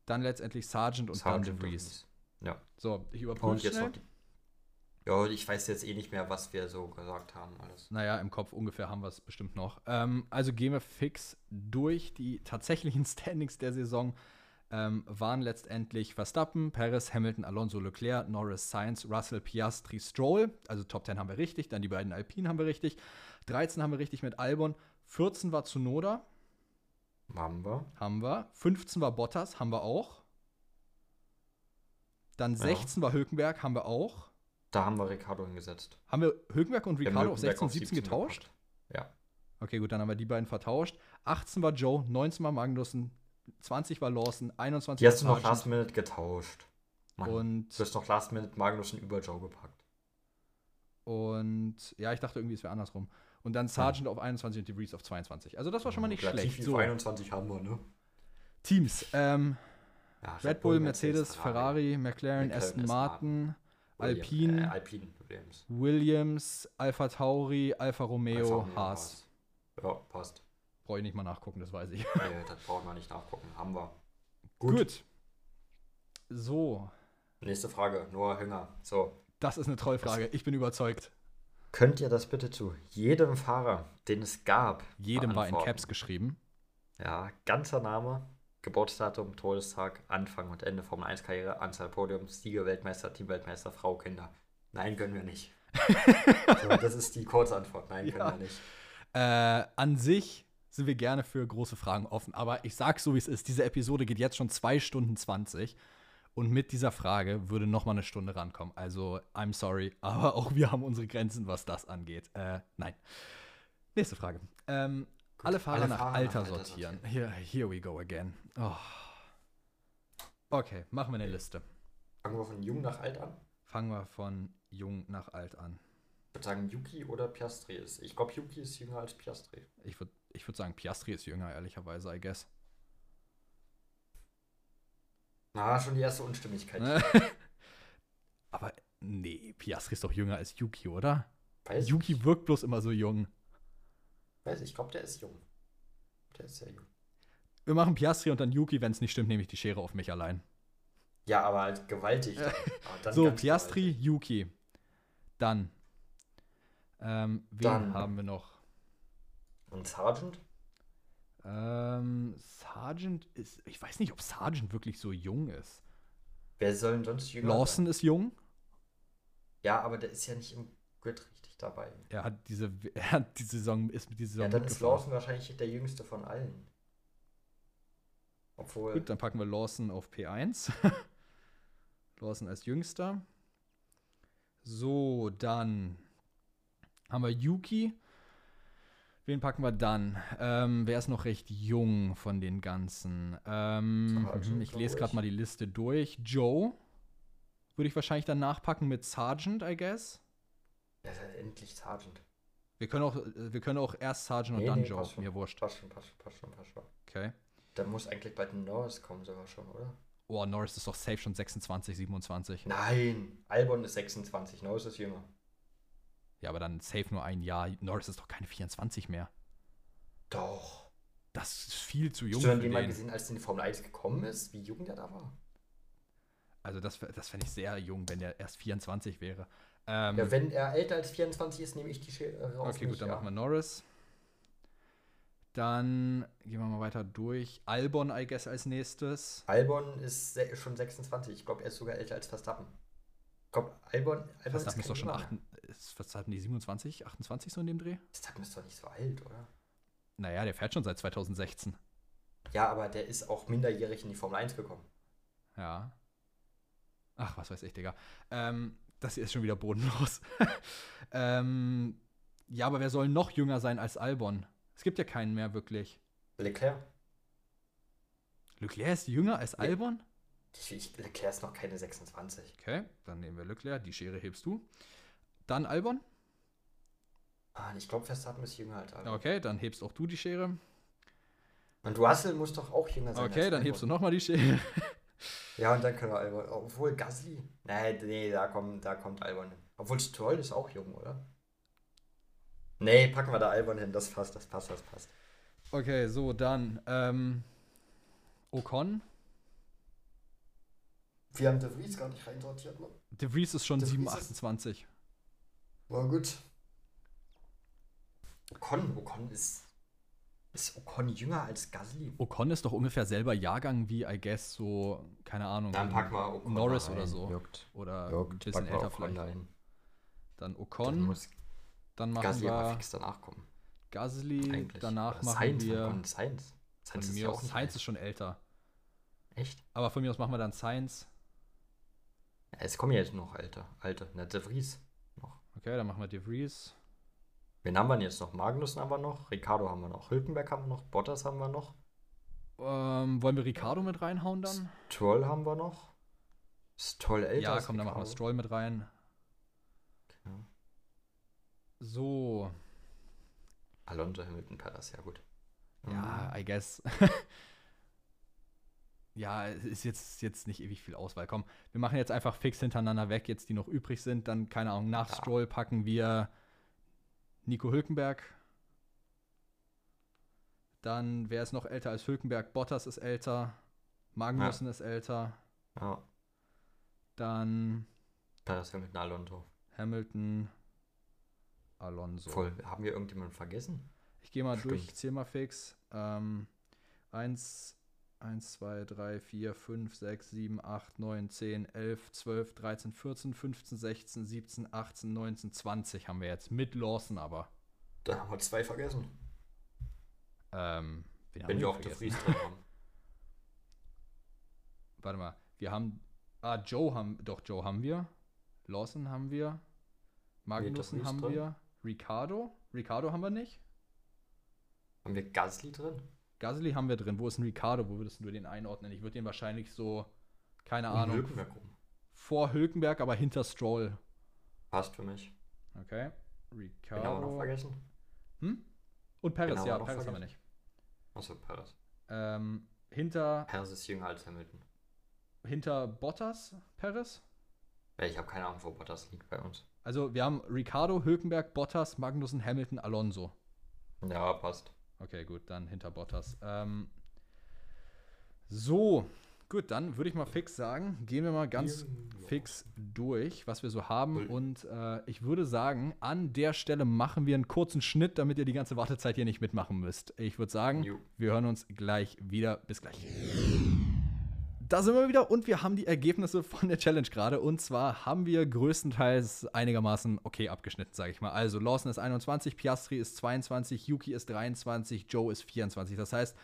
dann letztendlich Sargent und Sargent dann De Vries. Ja. So, ich überprüfe schnell. noch die. Ja, ich weiß jetzt eh nicht mehr, was wir so gesagt haben. Alles. Naja, im Kopf ungefähr haben wir es bestimmt noch. Ähm, also gehen wir fix durch. Die tatsächlichen Standings der Saison ähm, waren letztendlich Verstappen, Perez, Hamilton, Alonso, Leclerc, Norris, Sainz, Russell, Piastri, Stroll. Also Top 10 haben wir richtig. Dann die beiden Alpinen haben wir richtig. 13 haben wir richtig mit Albon. 14 war Tsunoda, Haben wir. haben wir. 15 war Bottas, haben wir auch. Dann Ja. 16 war Hülkenberg, haben wir auch. Da haben wir Ricardo hingesetzt. Haben wir Hülkenberg und Ricardo auf Hülkenberg 16 und 17 getauscht? gepackt. Ja. Okay, gut, dann haben wir die beiden vertauscht. 18 war Joe, 19 war Magnussen, 20 war Lawson, 21 Die hast du war noch Last Minute getauscht. Mann. und, du hast noch Last Minute Magnussen über Joe gepackt. und ja, ich dachte irgendwie, es wäre andersrum. Und dann Sargent auf 21 und DeVries auf 22. Also das war schon mal nicht Latifi schlecht. auf So, 21 haben wir, ne? Teams. Ähm, Ja, Red Bull, Mercedes, Ferrari, McLaren, McLaren, Aston Martin, Alpine, Äh, Alpine, Williams. Williams, Alpha Tauri, Alfa Romeo, Alfa Romeo, Haas. Ja, passt. Brauche ich nicht mal nachgucken, das weiß ich. Nee, das brauchen wir nicht nachgucken. Haben wir. Gut. So, Nächste Frage. Noah Hünger. So. das ist eine Trollfrage. Ich bin überzeugt. Könnt ihr das bitte zu jedem Fahrer, den es gab, Jedem war in? Caps geschrieben. Ja, ganzer Name, Geburtsdatum, Todestag, Anfang und Ende Formel 1 Karriere, Anzahl Podiums, Sieger, Weltmeister, Teamweltmeister, Frau, Kinder. Nein, können wir nicht. so, das ist die Kurzantwort. Nein, können Ja. wir nicht. Äh, an sich sind wir gerne für große Fragen offen, aber ich sag's so, wie es ist. Diese Episode geht jetzt schon 2 Stunden 20 und mit dieser Frage würde noch mal eine Stunde rankommen. Also, I'm sorry, aber auch wir haben unsere Grenzen, was das angeht. Äh, nein. Nächste Frage. Ähm, alle Fahrer alle nach Fahrer nach Alter Alter sortieren. Here, here we go again. Oh. Okay, machen wir eine Liste. Fangen wir von jung nach alt an. Fangen wir von jung nach alt an. Ich würde sagen, Yuki oder Piastri ist. Ich glaube, Yuki ist jünger als Piastri. Ich würde ich würd sagen, Piastri ist jünger, ehrlicherweise, I guess. Na, schon die erste Unstimmigkeit. Aber nee, Piastri ist doch jünger als Yuki, oder? Weiß Yuki ich. wirkt bloß immer so jung. Weiß ich, ich glaube, der ist jung. Der ist sehr jung. Wir machen Piastri und dann Yuki, wenn es nicht stimmt, nehme ich die Schere auf mich allein. Ja, aber halt gewaltig. Dann. Dann So, Piastri, gewaltig. Yuki. Dann. Ähm, wen Dann- haben wir noch? Und Sargent? Ähm, Sargent ist. Ich weiß nicht, ob Sargent wirklich so jung ist. Wer soll denn sonst jünger Lawson sein? ist jung. Ja, aber der ist ja nicht im Grid dabei. Er hat diese, er hat die Saison, ist mit dieser Saison Ja, dann ist. Lawson wahrscheinlich der jüngste von allen. Obwohl. Gut, dann packen wir Lawson auf P1. Lawson als jüngster. So, dann haben wir Yuki. Wen packen wir dann? Ähm, wer ist noch recht jung von den ganzen? Ähm, mhm, ich lese gerade mal die Liste durch. Joe würde ich wahrscheinlich dann nachpacken mit Sergeant, I guess. Ja, ist halt endlich Sargent. Wir können auch, wir können auch erst Sergeant und Nee, dann nee, Joe. Mir wurscht. Passt schon, passt schon, passt schon, passt schon. Okay. Da muss eigentlich bald ein Norris kommen, sogar schon, oder? Oh, Norris ist doch safe schon 26, 27. Nein, Albon ist 26, Norris ist jünger. Ja, aber dann safe nur ein Jahr. Norris ist doch keine 24 mehr. Doch. Das ist viel zu jung Hast du dann den mal den. gesehen, als der in die Formel 1 gekommen ist, wie jung der da war? Also das, das fände ich sehr jung, wenn der erst 24 wäre. Ähm, Ja, wenn er älter als 24 ist, nehme ich die Schere raus. okay, gut, dann machen wir Norris. Dann gehen wir mal weiter durch. Albon, I guess, als nächstes. Albon ist schon 26. Ich glaube, er ist sogar älter als Verstappen. Glaube, Albon, Albon Verstappen ist kein doch schon Junger 8, ist Verstappen die 27, 28 so in dem Dreh? Verstappen ist doch nicht so alt, oder? Naja, der fährt schon seit 2016. Ja, aber der ist auch minderjährig in die Formel 1 gekommen. Ja. Ach, was weiß ich, Digga. Ähm, das hier ist schon wieder bodenlos. ähm, ja, aber wer soll noch jünger sein als Albon? Es gibt ja keinen mehr wirklich. Leclerc? Leclerc ist jünger als Albon? Ich, Leclerc ist noch keine 26. Okay, dann nehmen wir Leclerc. Die Schere hebst du. Dann Albon. Ah, ich glaube, Verstappen ist jünger als Albon. Okay, dann hebst auch du die Schere. Und Russell muss doch auch jünger sein. Okay, dann hebst du Albon. nochmal die Schere. Ja, und dann können wir Albon. Obwohl Gasly. Nee, nee, da kommt, da kommt Albon hin. Obwohl Stroll ist auch jung, oder? Nee, packen wir da Albon hin. Das passt, das passt, das passt. Okay, so, dann ähm, Ocon. Wir haben De Vries gar nicht reinsortiert, ne? De Vries ist schon De Vries 7, ist- 28. War gut. Ocon, Ocon ist. Ist Ocon jünger als Gasly? Ocon ist doch ungefähr selber Jahrgang wie, I guess, so, keine Ahnung. Dann packen wir Ocon. Norris rein. oder so. Juckt. Oder ein Juckt. bisschen Packen wir älter vielleicht. hin. Dann Dann Ocon. muss Dann machen Gasly aber wir fix danach kommen. Gasly. Eigentlich. Danach Oder machen Sainz, wir. Ocon, Sainz. Sainz ist ja auch Sainz ist schon älter. Echt? Aber von mir aus machen wir dann Sainz. Ja, es kommen ja jetzt noch alte. Alte. Na, De Vries noch. Okay, dann machen wir De Vries. Wen haben wir denn jetzt noch? Magnussen haben wir noch, Ricardo haben wir noch, Hülkenberg haben wir noch, Bottas haben wir noch, Ähm, wollen wir Ricardo mit reinhauen dann? Stroll haben wir noch. Stroll älter ja, komm, dann machen wir. Stroll mit rein. Ja. So, Alonso, Hamilton, Perez, ja gut. ja, I guess. ja, es ist jetzt, jetzt nicht ewig viel Auswahl. Komm, wir machen jetzt einfach fix hintereinander weg, jetzt die noch übrig sind. Dann, keine Ahnung, nach Ja. Stroll packen wir Nico Hülkenberg. Dann, wer ist noch älter als Hülkenberg? Bottas ist älter. Magnussen ist älter. Ja, Dann Perez, Hamilton, Alonso. Hamilton, Alonso. Voll, haben wir irgendjemanden vergessen? Ich gehe mal durch, Stimmt. ich zähle mal fix. Ähm, 1, 1, 2, 3, 4, 5, 6, 7, 8, 9, 10, 11, 12, 13, 14, 15, 16, 17, 18, 19, 20 haben wir jetzt. Mit Lawson aber. Da haben wir zwei vergessen. Ähm, Wenn wir auch De vergessen? Vries drin haben. Warte mal, wir haben. Ah, Joe haben. Doch, Joe haben wir. Lawson haben wir. Magnussen Vries haben drin. wir. Ricardo? Ricardo haben wir nicht. Haben wir Gasly drin? Gasly haben wir drin. Wo ist ein Ricardo? Wo würdest du den einordnen? Ich würde den wahrscheinlich so, keine Um Ahnung, Hülkenberg rum. vor Hülkenberg, aber hinter Stroll. Passt für mich. Okay. Ricardo. Genau noch vergessen? Hm? Und Paris, Genau, ja, Paris haben wir vergessen. nicht. Achso, Paris. Ähm, hinter, Paris ist jünger als Hamilton. hinter Bottas, Paris. Ja, ich habe keine Ahnung, wo Bottas liegt bei uns. Also wir haben Ricardo, Hülkenberg, Bottas, Magnussen, Hamilton, Alonso. Ja, passt. Okay, gut, dann hinter Bottas. Ähm, so, gut, dann würde ich mal fix sagen, gehen wir mal ganz fix durch, was wir so haben. Und äh, ich würde sagen, an der Stelle machen wir einen kurzen Schnitt, damit ihr die ganze Wartezeit hier nicht mitmachen müsst. Ich würde sagen, Jo. wir hören uns gleich wieder. Bis gleich. Da sind wir wieder und wir haben die Ergebnisse von der Challenge gerade. Und zwar haben wir größtenteils einigermaßen okay abgeschnitten, sage ich mal. Also Lawson ist 21, Piastri ist 22, Yuki ist 23, Joe ist 24. Das heißt,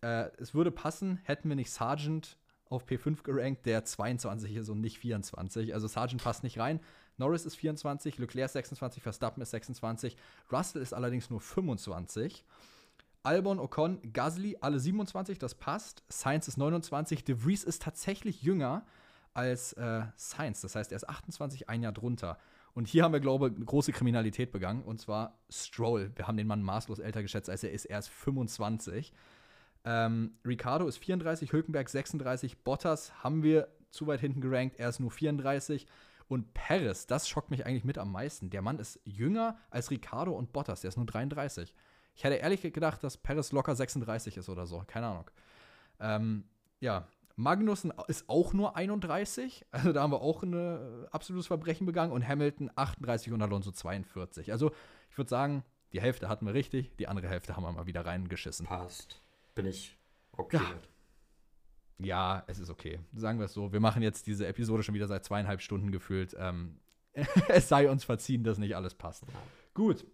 äh, es würde passen, hätten wir nicht Sargent auf P5 gerankt, der 22 ist und nicht 24. Also Sargent passt nicht rein. Norris ist 24, Leclerc ist 26, Verstappen ist 26, Russell ist allerdings nur 25. Albon, Ocon, Gasly, alle 27, das passt. Sainz ist 29. De Vries ist tatsächlich jünger als äh, Sainz. Das heißt, er ist 28, ein Jahr drunter. Und hier haben wir, glaube ich, große Kriminalität begangen. Und zwar Stroll. Wir haben den Mann maßlos älter geschätzt, als er ist. Er ist 25. Ähm, Ricardo ist 34, Hülkenberg 36, Bottas haben wir zu weit hinten gerankt, er ist nur 34. Und Perez, das schockt mich eigentlich mit am meisten. Der Mann ist jünger als Ricardo und Bottas, der ist nur 33. Ich hätte ehrlich gedacht, dass Perez locker 36 ist oder so, keine Ahnung. Ähm, ja, Magnussen ist auch nur 31, also da haben wir auch ein äh, absolutes Verbrechen begangen. Und Hamilton 38 und Alonso 42. Also ich würde sagen, die Hälfte hatten wir richtig, die andere Hälfte haben wir mal wieder reingeschissen. Passt. Bin ich okay Ja. Ja, es ist okay. Sagen wir es so. Wir machen jetzt diese Episode schon wieder seit zweieinhalb Stunden gefühlt. Ähm, es sei uns verziehen, dass nicht alles passt. Gut.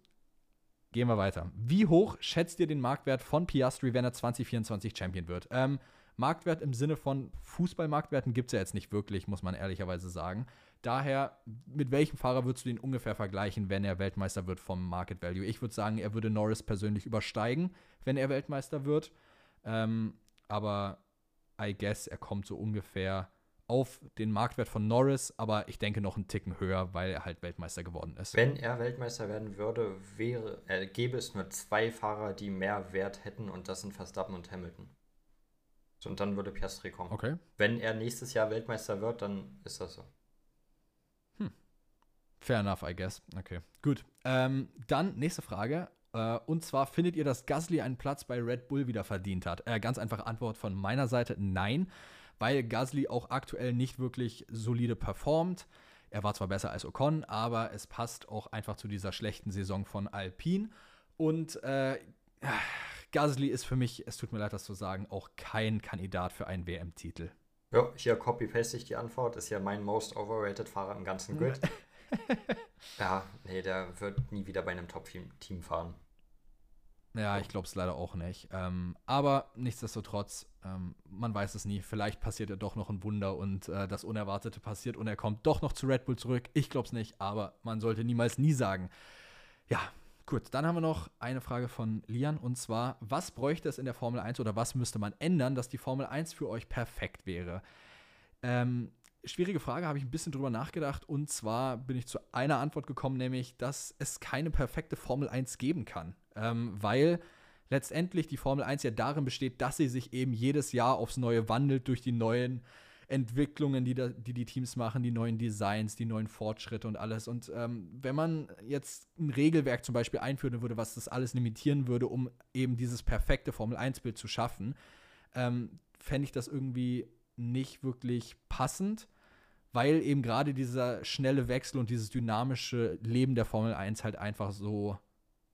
Gehen wir weiter. Wie hoch schätzt ihr den Marktwert von Piastri, wenn er 2024 Champion wird? Ähm, Marktwert im Sinne von Fußballmarktwerten gibt es ja jetzt nicht wirklich, muss man ehrlicherweise sagen. Daher, mit welchem Fahrer würdest du den ungefähr vergleichen, wenn er Weltmeister wird vom Market Value? Ich würde sagen, er würde Norris persönlich übersteigen, wenn er Weltmeister wird. Ähm, aber I guess, er kommt so ungefähr auf den Marktwert von Norris, aber ich denke noch einen Ticken höher, weil er halt Weltmeister geworden ist. Wenn er Weltmeister werden würde, wäre, äh, gäbe es nur zwei Fahrer, die mehr Wert hätten und das sind Verstappen und Hamilton. So, und dann würde Piastri kommen. Okay. Wenn er nächstes Jahr Weltmeister wird, dann ist das so. Fair enough, I guess. Okay, gut. Ähm, dann nächste Frage. Äh, und zwar, findet ihr, dass Gasly einen Platz bei Red Bull wieder verdient hat? Äh, ganz einfache Antwort von meiner Seite, nein, weil Gasly auch aktuell nicht wirklich solide performt. Er war zwar besser als Ocon, aber es passt auch einfach zu dieser schlechten Saison von Alpine. Und äh, Gasly ist für mich, es tut mir leid, das zu sagen, auch kein Kandidat für einen WM-Titel. Ja, hier copy-paste ich die Antwort. Ist ja mein most overrated Fahrer im ganzen Grid. ja, nee, der wird nie wieder bei einem Top-Team fahren. Ja, ich glaube es leider auch nicht. Ähm, aber nichtsdestotrotz, ähm, man weiß es nie. Vielleicht passiert ja doch noch ein Wunder und äh, das Unerwartete passiert und er kommt doch noch zu Red Bull zurück. Ich glaube es nicht, aber man sollte niemals nie sagen. Ja, gut. Dann haben wir noch eine Frage von Lian und zwar: Was bräuchte es in der Formel 1 oder was müsste man ändern, dass die Formel 1 für euch perfekt wäre? Ähm, schwierige Frage, habe ich ein bisschen drüber nachgedacht. Und zwar bin ich zu einer Antwort gekommen, nämlich, dass es keine perfekte Formel 1 geben kann. Ähm, weil letztendlich die Formel 1 ja darin besteht, dass sie sich eben jedes Jahr aufs Neue wandelt durch die neuen Entwicklungen, die, da, die die Teams machen, die neuen Designs, die neuen Fortschritte und alles. Und ähm, wenn man jetzt ein Regelwerk zum Beispiel einführen würde, was das alles limitieren würde, um eben dieses perfekte Formel 1-Bild zu schaffen, ähm, fände ich das irgendwie nicht wirklich passend, weil eben gerade dieser schnelle Wechsel und dieses dynamische Leben der Formel 1 halt einfach so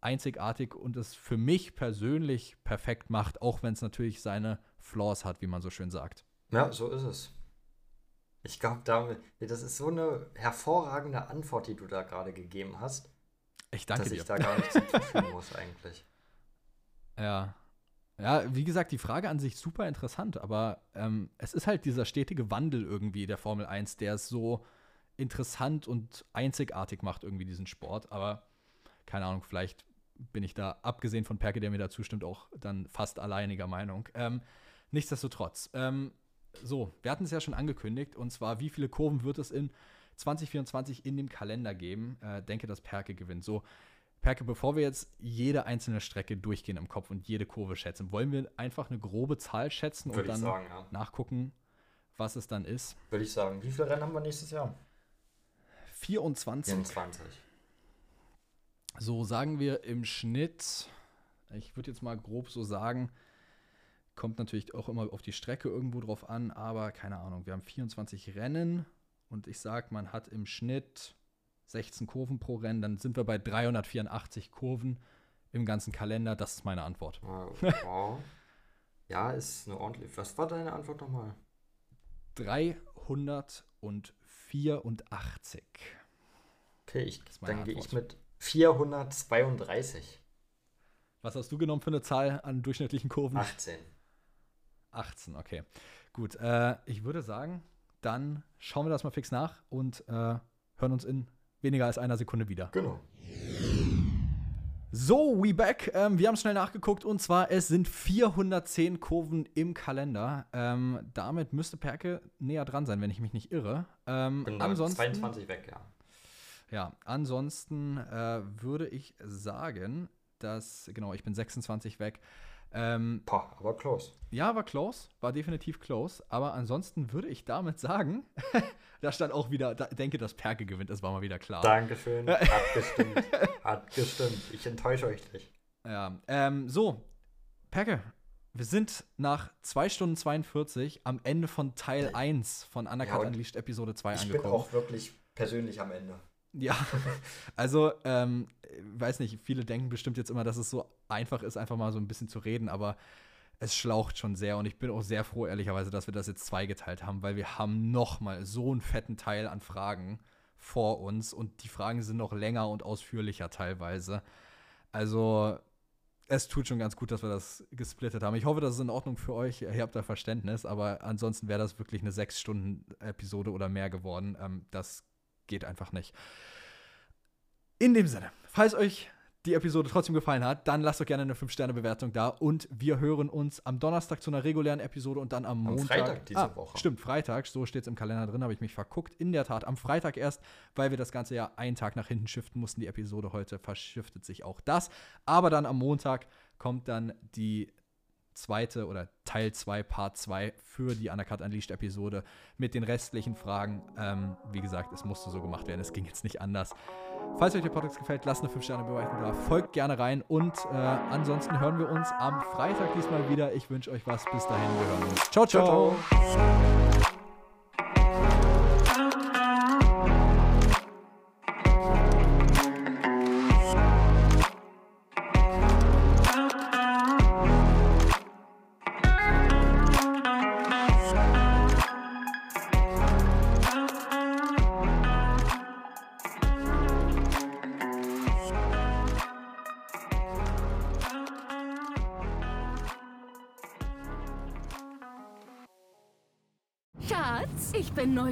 einzigartig und es für mich persönlich perfekt macht, auch wenn es natürlich seine Flaws hat, wie man so schön sagt. Ja, so ist es. Ich glaube, damit, das ist so eine hervorragende Antwort, die du da gerade gegeben hast, Ich danke dass dir. ich da gar nichts hinzufügen muss eigentlich. Ja. Ja, wie gesagt, die Frage an sich super interessant, aber ähm, es ist halt dieser stetige Wandel irgendwie der Formel 1, der es so interessant und einzigartig macht, irgendwie diesen Sport. Aber keine Ahnung, vielleicht bin ich da, abgesehen von Perke, der mir da zustimmt, auch dann fast alleiniger Meinung. Ähm, nichtsdestotrotz, ähm, so, wir hatten es ja schon angekündigt, und zwar, wie viele Kurven wird es in 2024 in dem Kalender geben. Äh, denke, dass Perke gewinnt. So, Perke, bevor wir jetzt jede einzelne Strecke durchgehen im Kopf und jede Kurve schätzen, wollen wir einfach eine grobe Zahl schätzen Würde und dann sagen, ja. nachgucken, was es dann ist? Würde ich sagen. Wie viele Rennen haben wir nächstes Jahr? 24. 24. So sagen wir im Schnitt, ich würde jetzt mal grob so sagen, kommt natürlich auch immer auf die Strecke irgendwo drauf an, aber keine Ahnung, wir haben 24 Rennen und ich sage, man hat im Schnitt 16 Kurven pro Rennen, dann sind wir bei 384 Kurven im ganzen Kalender. Das ist meine Antwort. Wow. ja, ist eine ordentliche. Was war deine Antwort nochmal? 384. Okay, ich, dann gehe ich mit 432. Was hast du genommen für eine Zahl an durchschnittlichen Kurven? 18. 18, okay. Gut, äh, ich würde sagen, dann schauen wir das mal fix nach und äh, hören uns in weniger als einer Sekunde wieder. Genau. So, we back. Ähm, wir haben schnell nachgeguckt und zwar, es sind 410 Kurven im Kalender. Ähm, damit müsste Perke näher dran sein, wenn ich mich nicht irre. Ähm, Bin ansonsten, 22 weg, ja. Ja, ansonsten äh, würde ich sagen, dass, genau, ich bin 26 weg. Ähm, Boah, aber close. Ja, war close, war definitiv close. Aber ansonsten würde ich damit sagen, da stand auch wieder, da, denke, dass Perke gewinnt, das war mal wieder klar. Dankeschön, hat gestimmt. hat gestimmt. Ich enttäusche euch nicht. Ja, ähm, so, Perke, wir sind nach 2 Stunden 42 am Ende von Teil 1 von Undercut Ja, Unleashed Episode 2 Ich angekommen. bin auch wirklich persönlich am Ende. Ja, also, ähm, weiß nicht, viele denken bestimmt jetzt immer, dass es so einfach ist, einfach mal so ein bisschen zu reden, aber es schlaucht schon sehr und ich bin auch sehr froh, ehrlicherweise, dass wir das jetzt zweigeteilt haben, weil wir haben noch so einen fetten Teil an Fragen vor uns und die Fragen sind noch länger und ausführlicher teilweise. Also, es tut schon ganz gut, dass wir das gesplittet haben. Ich hoffe, das ist in Ordnung für euch. Ihr habt da Verständnis, aber ansonsten wäre das wirklich eine sechs Stunden Episode oder mehr geworden. Ähm, das geht einfach nicht. In dem Sinne, falls euch die Episode trotzdem gefallen hat, dann lasst doch gerne eine 5-Sterne-Bewertung da und wir hören uns am Donnerstag zu einer regulären Episode und dann am Am Montag. Freitag diese ah, Woche. Stimmt, Freitag, so steht es im Kalender drin, habe ich mich verguckt. In der Tat, am Freitag erst, weil wir das Ganze ja einen Tag nach hinten shiften mussten. Die Episode heute verschiftet sich auch das. Aber dann am Montag kommt dann die zweite oder Teil 2, Part 2 für die Undercut Unleashed Episode mit den restlichen Fragen. Ähm, wie gesagt, es musste so gemacht werden, es ging jetzt nicht anders. Falls euch der Podcast gefällt, lasst eine 5-Sterne-Bewertung da, folgt gerne rein und äh, ansonsten hören wir uns am Freitag diesmal wieder. Ich wünsche euch was, bis dahin, wir hören uns. ciao. ciao. ciao. Schatz,